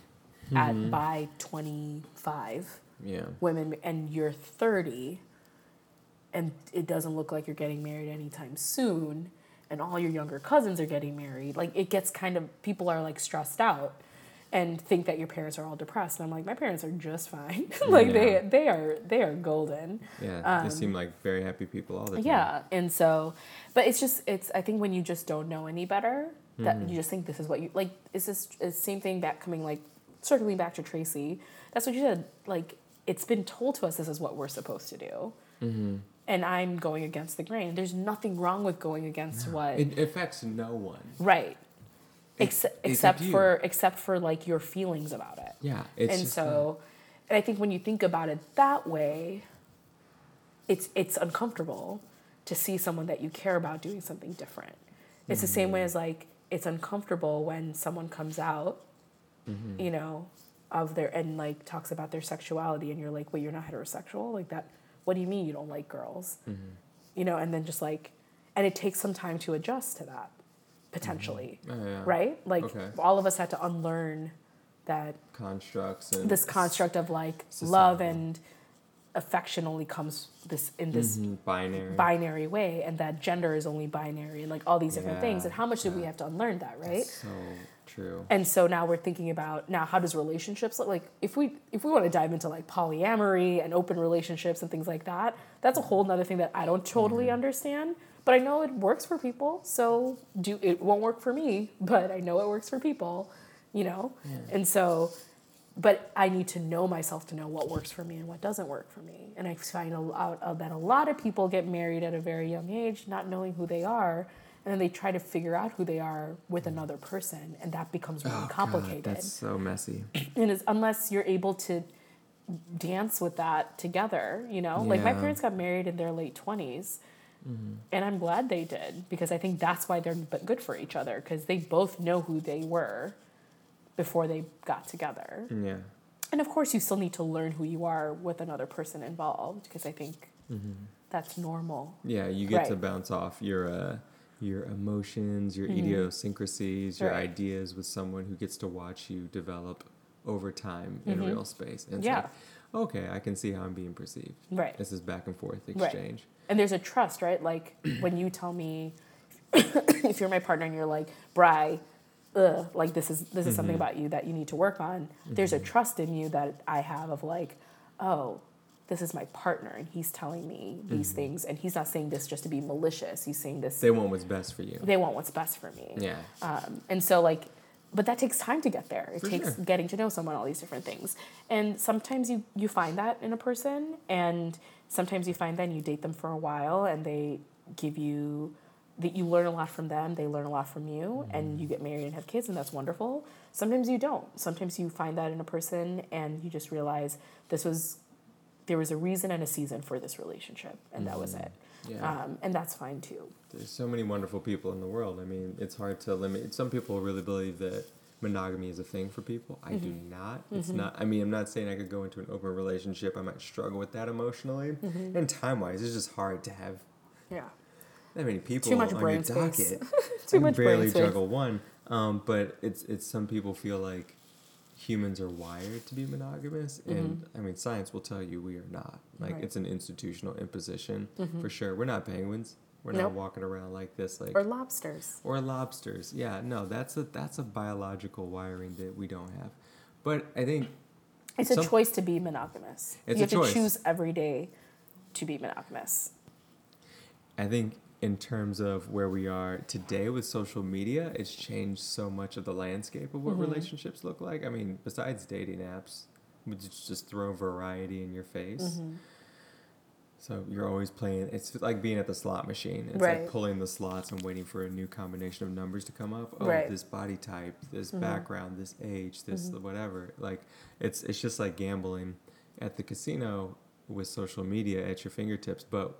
Mm-hmm. at by 25 yeah. women and you're 30 and it doesn't look like you're getting married anytime soon and all your younger cousins are getting married like it gets kind of people are like stressed out and think that your parents are all depressed. And I'm like, my parents are just fine. like Yeah. they they are they are golden. Yeah, they seem like very happy people all the time. Um, Yeah, and so, but it's just it's. I think when you just don't know any better, that Mm-hmm. you just think this is what you like. It's this it's same thing back coming like circling back to Tracee. That's what you said. Like it's been told to us this is what we're supposed to do, Mm-hmm. and I'm going against the grain. There's nothing wrong with going against what It affects no one. right, It- except it's except up to you. for except for like your feelings about it Yeah, it's and so and i think when you think about it that way it's it's uncomfortable to see someone that you care about doing something different it's the same way Mm-hmm. as like it's uncomfortable when someone comes out Mm-hmm. you know of their and like talks about their sexuality and you're like wait you're not heterosexual like that what do you mean you don't like girls Mm-hmm. you know and then just like and it takes some time to adjust to that potentially Oh, yeah. right? Like Okay. all of us had to unlearn that constructs and this construct of like love and affection only comes this in this Mhm, binary. binary way and that gender is only binary and like all these different things. And how much did we have to unlearn that right? That's so true. and so now we're thinking about now how does relationships look like if we if we want to dive into like polyamory and open relationships and things like that that's a whole nother thing that i don't totally understand but i know it works for people so do it won't work for me but i know it works for people you know? And so but i need to know myself to know what works for me and what doesn't work for me. And i find a- out uh, that a lot of people get married at a very young age not knowing who they are and then they try to figure out who they are with another person and that becomes really Oh, God, complicated. that's so messy. and it's, unless you're able to dance with that together you know? Like my parents got married in their late 20s and i'm glad they did because i think that's why they're good for each other because they both know who they were before they got together Yeah. and of course you still need to learn who you are with another person involved because i think that's normal Yeah, you get to bounce off your uh, your emotions, your Mhm. idiosyncrasies, your Right. ideas with someone who gets to watch you develop over time in Mhm. real space. And Yeah. like, okay, I can see how I'm being perceived. right This is back and forth Right. exchange. And there's a trust right like when you tell me if you're my partner and you're like bry ugh, like this is this is something Mhm. about you that you need to work on there's a Mhm. trust in you that i have of like oh this is my partner and he's telling me these Mhm. things and he's not saying this just to be malicious he's saying this They want what's best for you. they want what's best for me Yeah. um, and so like but that takes time to get there it For takes sure. getting to know someone all these different things and sometimes you you find that in a person and sometimes you find and you date them for a while and they give you that you learn a lot from them they learn a lot from you and you get married and have kids and that's wonderful sometimes you don't sometimes you find that in a person and you just realize this was there was a reason and a season for this relationship and that was Mhm. it Yeah. um, and that's fine too There's so many wonderful people in the world. I mean, it's hard to limit. Some people really believe that monogamy is a thing for people. I do Mm-hmm. not. It's Mhm. not. I mean, I'm not saying I could go into an open relationship. I might struggle with that emotionally. Mm-hmm. And time wise, it's just hard to have yeah that many people Too much on brain your space. docket. Too I much brain barely space. juggle one. Um, but it's it's some people feel like humans are wired to be monogamous, and I mean, science will tell you we are not. Like Mm-hmm. Right. it's an institutional imposition Mhm. for sure. We're not penguins. We're Nope. not walking around like this. Like or lobsters or lobsters. Yeah, no, that's a that's a biological wiring that we don't have. But I think It's a choice to be monogamous. It's you a have to choose every day to be monogamous. I think in terms of where we are today with social media, it's changed so much of the landscape of what Mhm. relationships look like. I mean, besides dating apps, which just throw variety in your face. Mm-hmm. So you're always playing. It's like being at the slot machine. It's Right. like pulling the slots and waiting for a new combination of numbers to come up. Oh, Right. this body type, this Mhm. background, this age, this Mhm. whatever. Like it's it's just like gambling at the casino with social media at your fingertips. But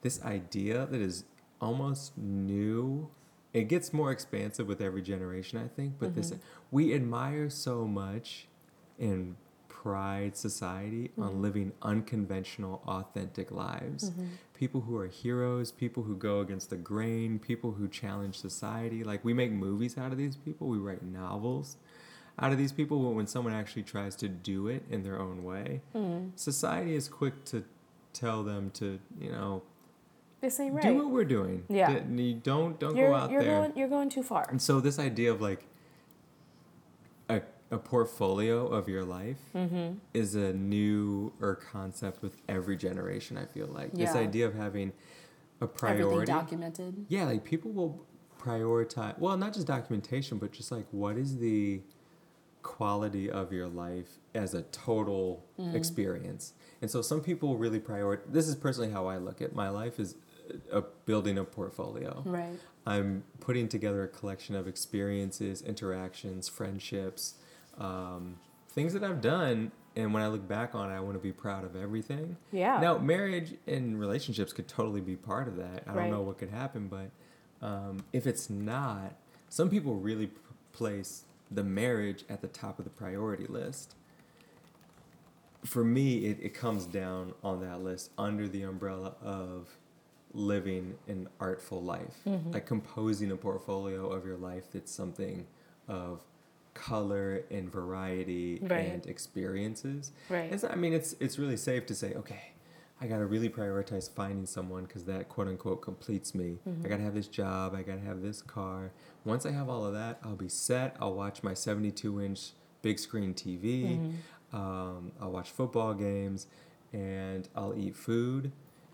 this idea that is almost new. It gets more expansive with every generation, I think. But this Mhm. we admire so much in pride society on Mhm. living unconventional, authentic lives. Mm-hmm. People who are heroes, people who go against the grain, people who challenge society. Like we make movies out of these people, we write novels out of these people. But when someone actually tries to do it in their own way, Mm-hmm. society is quick to tell them to, you know, This ain't right. do what we're doing. Yeah. You don't don't you're go out you're there. going you're going too far. And so this idea of like a, portfolio of your life Mm-hmm. is a newer concept with every generation. I feel like this idea of having a Everything priority. documented. Yeah, like people will prioritize. Well, not just documentation, but just like what is the quality of your life as a total Mm. experience. And so some people really prioritize. This is personally how I look at my life is a building a portfolio. Right. I'm putting together a collection of experiences, interactions, friendships, um, things that I've done. And when I look back on it, I want to be proud of everything. Yeah. Now, marriage and relationships could totally be part of that. I don't Right. know what could happen, but um, if it's not, some people really p- place the marriage at the top of the priority list. For me, it, it comes down on that list under the umbrella of living an artful life, Mm-hmm. like composing a portfolio of your life that's something of color and variety Right. and experiences. Right. It's, I mean, it's it's really safe to say, okay, I gotta really prioritize finding someone because that quote unquote completes me. Mm-hmm. I gotta have this job. I gotta have this car. Once I have all of that, I'll be set. I'll watch my seventy-two inch big screen TV. Mm-hmm. Um, I'll watch football games, and I'll eat food,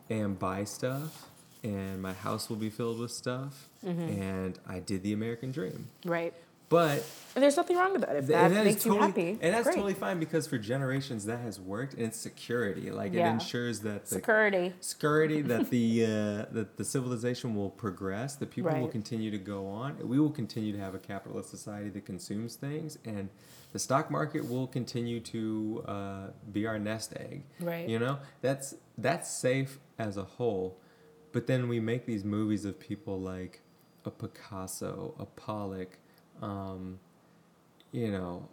and buy stuff, and my house will be filled with stuff. Mm-hmm. And I did the American dream. Right. But And there's nothing wrong with that. If Th- that, that is makes you totally, happy, and that's great. totally fine because for generations that has worked and it's security. Like it ensures that the security. security that the uh, that the civilization will progress, The people will continue to go on. We will continue to have a capitalist society that consumes things, and the stock market will continue to uh, be our nest egg. Right. You know that's that's safe as a whole, but then we make these movies of people like a Picasso, a Pollock, um, you know,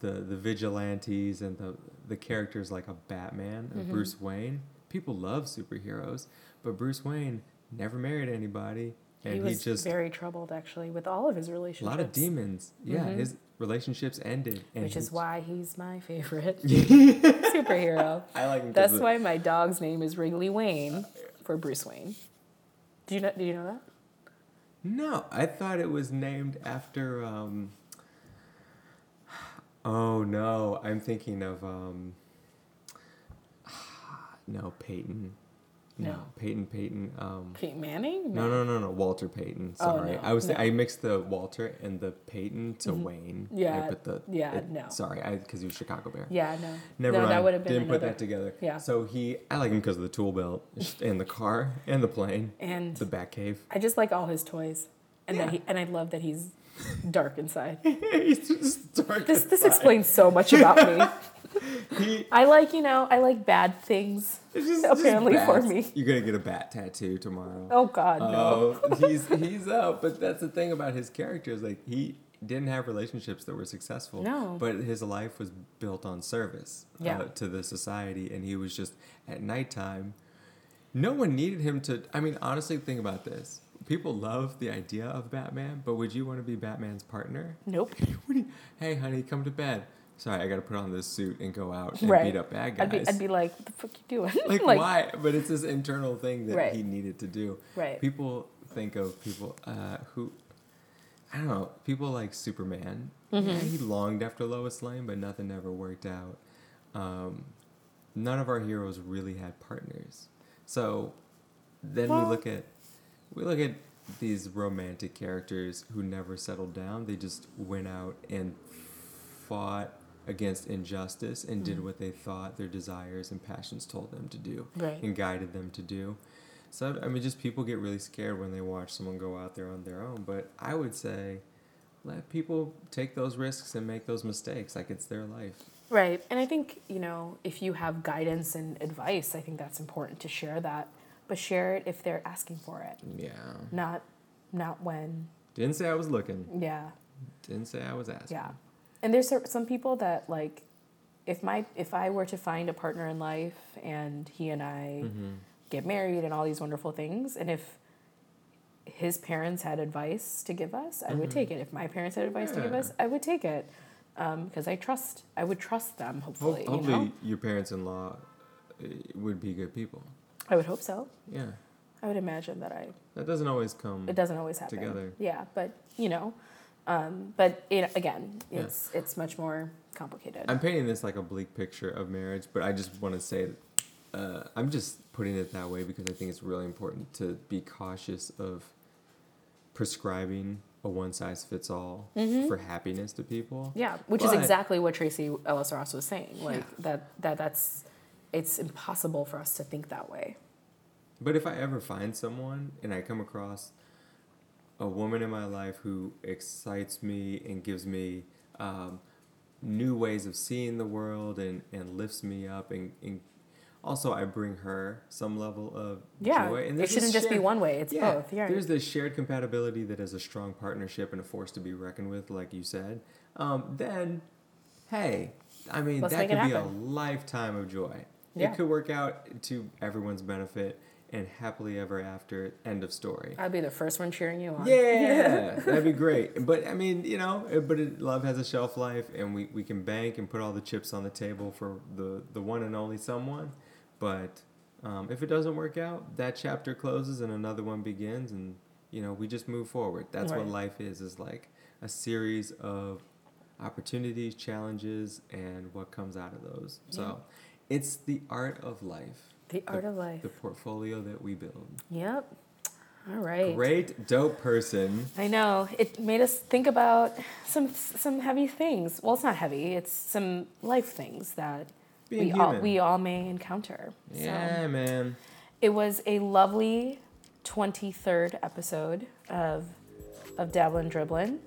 the the vigilantes and the the characters like a Batman, a Bruce Wayne. People love superheroes, but Bruce Wayne never married anybody, and he he, was just very troubled actually with all of his relationships. a lot of demons. Yeah, Mhm. his relationships ended, and Which is why he's my favorite superhero. I like him. That's why my dog's name is Wrigley Wayne for Bruce Wayne. Do you know? Did you know that? No, I thought it was named after. Um, oh no, I'm thinking of. Um, no, Peyton. No, No. Peyton. Peyton. Um, Peyton Manning? no, no, no, no. Walter Payton. Oh, Sorry, no, I was. no. I mixed the Walter and the Peyton to Mhm. Wayne. Yeah, I put the. yeah, it- no. Sorry, I because he was Chicago Bear. Yeah, no. Never no, mind. that would have been Didn't put that together. Yeah. So he, I like him because of the tool belt and the car and the plane, And the Batcave. I just like all his toys, and Yeah. he and I love that he's dark inside. He's just dark This this explains so much about me. He, I like you know I like bad things. Just, just Apparently for me. You're gonna get a bat tattoo tomorrow. Oh God, no. Oh, he's he's up, but that's the thing about his character is Like he didn't have relationships that were successful. No. But his life was built on service Yeah. uh, to the society, and he was just at nighttime. No one needed him to. I mean, honestly, think about this. People love the idea of Batman, but would you want to be Batman's partner? Nope. You, hey, honey, come to bed. Sorry, I got to put on this suit and go out and Right. beat up bad guys I'd be I'd be like, what the fuck you doing? like, why? But it's this internal thing that Right. he needed to do. Right. People think of people uh, who, I don't know, people like Superman. Mm-hmm. Yeah, he longed after Lois Lane, but nothing ever worked out. Um, none of our heroes really had partners. So then Well- we look at we look at these romantic characters who never settled down. They just went out and fought against injustice and did mm-hmm. what they thought their desires and passions told them to do Right. and guided them to do. So I mean, just people get really scared when they watch someone go out there on their own. But I would say, let people take those risks and make those mistakes. Like it's their life. Right. And I think, you know, if you have guidance and advice, I think that's important to share that. But share it if they're asking for it. Yeah. Not not when Didn't say I was looking. yeah. Didn't say I was asking. Yeah. And there's some people that like if my if I were to find a partner in life and he and I Mm-hmm. get married and all these wonderful things and if his parents had advice to give us, I would take it. If my parents had advice to give us, I would take it. Um, because I trust I would trust them Ho- hopefully, you hopefully, know. your parents-in-law uh, would be good people. I would hope so. Yeah. I would imagine that I That doesn't always come. it doesn't always happen. Together. Yeah, but you know, Um, but it, again, Yeah. it's it's much more complicated. I'm painting this like a bleak picture of marriage, but I just want to say, uh, I'm just putting it that way because I think it's really important to be cautious of prescribing a one size fits all for happiness to people. Mm-hmm. yeah, which is exactly what Tracee Ellis Ross was saying. Like Yeah. that that that's it's impossible for us to think that way. But if I ever find someone and I come across a woman in my life who excites me and gives me um, new ways of seeing the world and, and lifts me up and, and also I bring her some level of Yeah, joy. And it shouldn't just be one way. It's yeah, both. Yeah, There's this shared compatibility that is a strong partnership and a force to be reckoned with, like you said. Um, then, hey, I mean, Let's that could be a lifetime of joy. Yeah. It could work out to everyone's benefit and happily ever after. End of story. I'd be the first one cheering you on. Yeah, that'd be great. But I mean, you know, but it, love has a shelf life, and we, we can bank and put all the chips on the table for the, the one and only someone. But um, if it doesn't work out, that chapter closes and another one begins, and you know, we just move forward. That's what life is: is like a series of opportunities, challenges, and what comes out of those. So, it's the art of life. The art of life. The portfolio that we build. Yep. All right. Great, dope person. I know. It made us think about some some heavy things. Well, it's not heavy. It's some life things that Being we all we all may encounter. Yeah, So man. it was a lovely 23rd episode of of Dabblin' Dribblin'.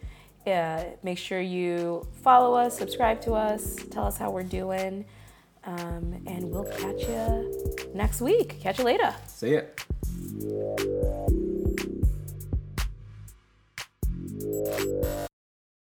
Uh, make sure you follow us, subscribe to us, tell us how we're doing, um, and we'll catch you next week. Catch you later. See ya.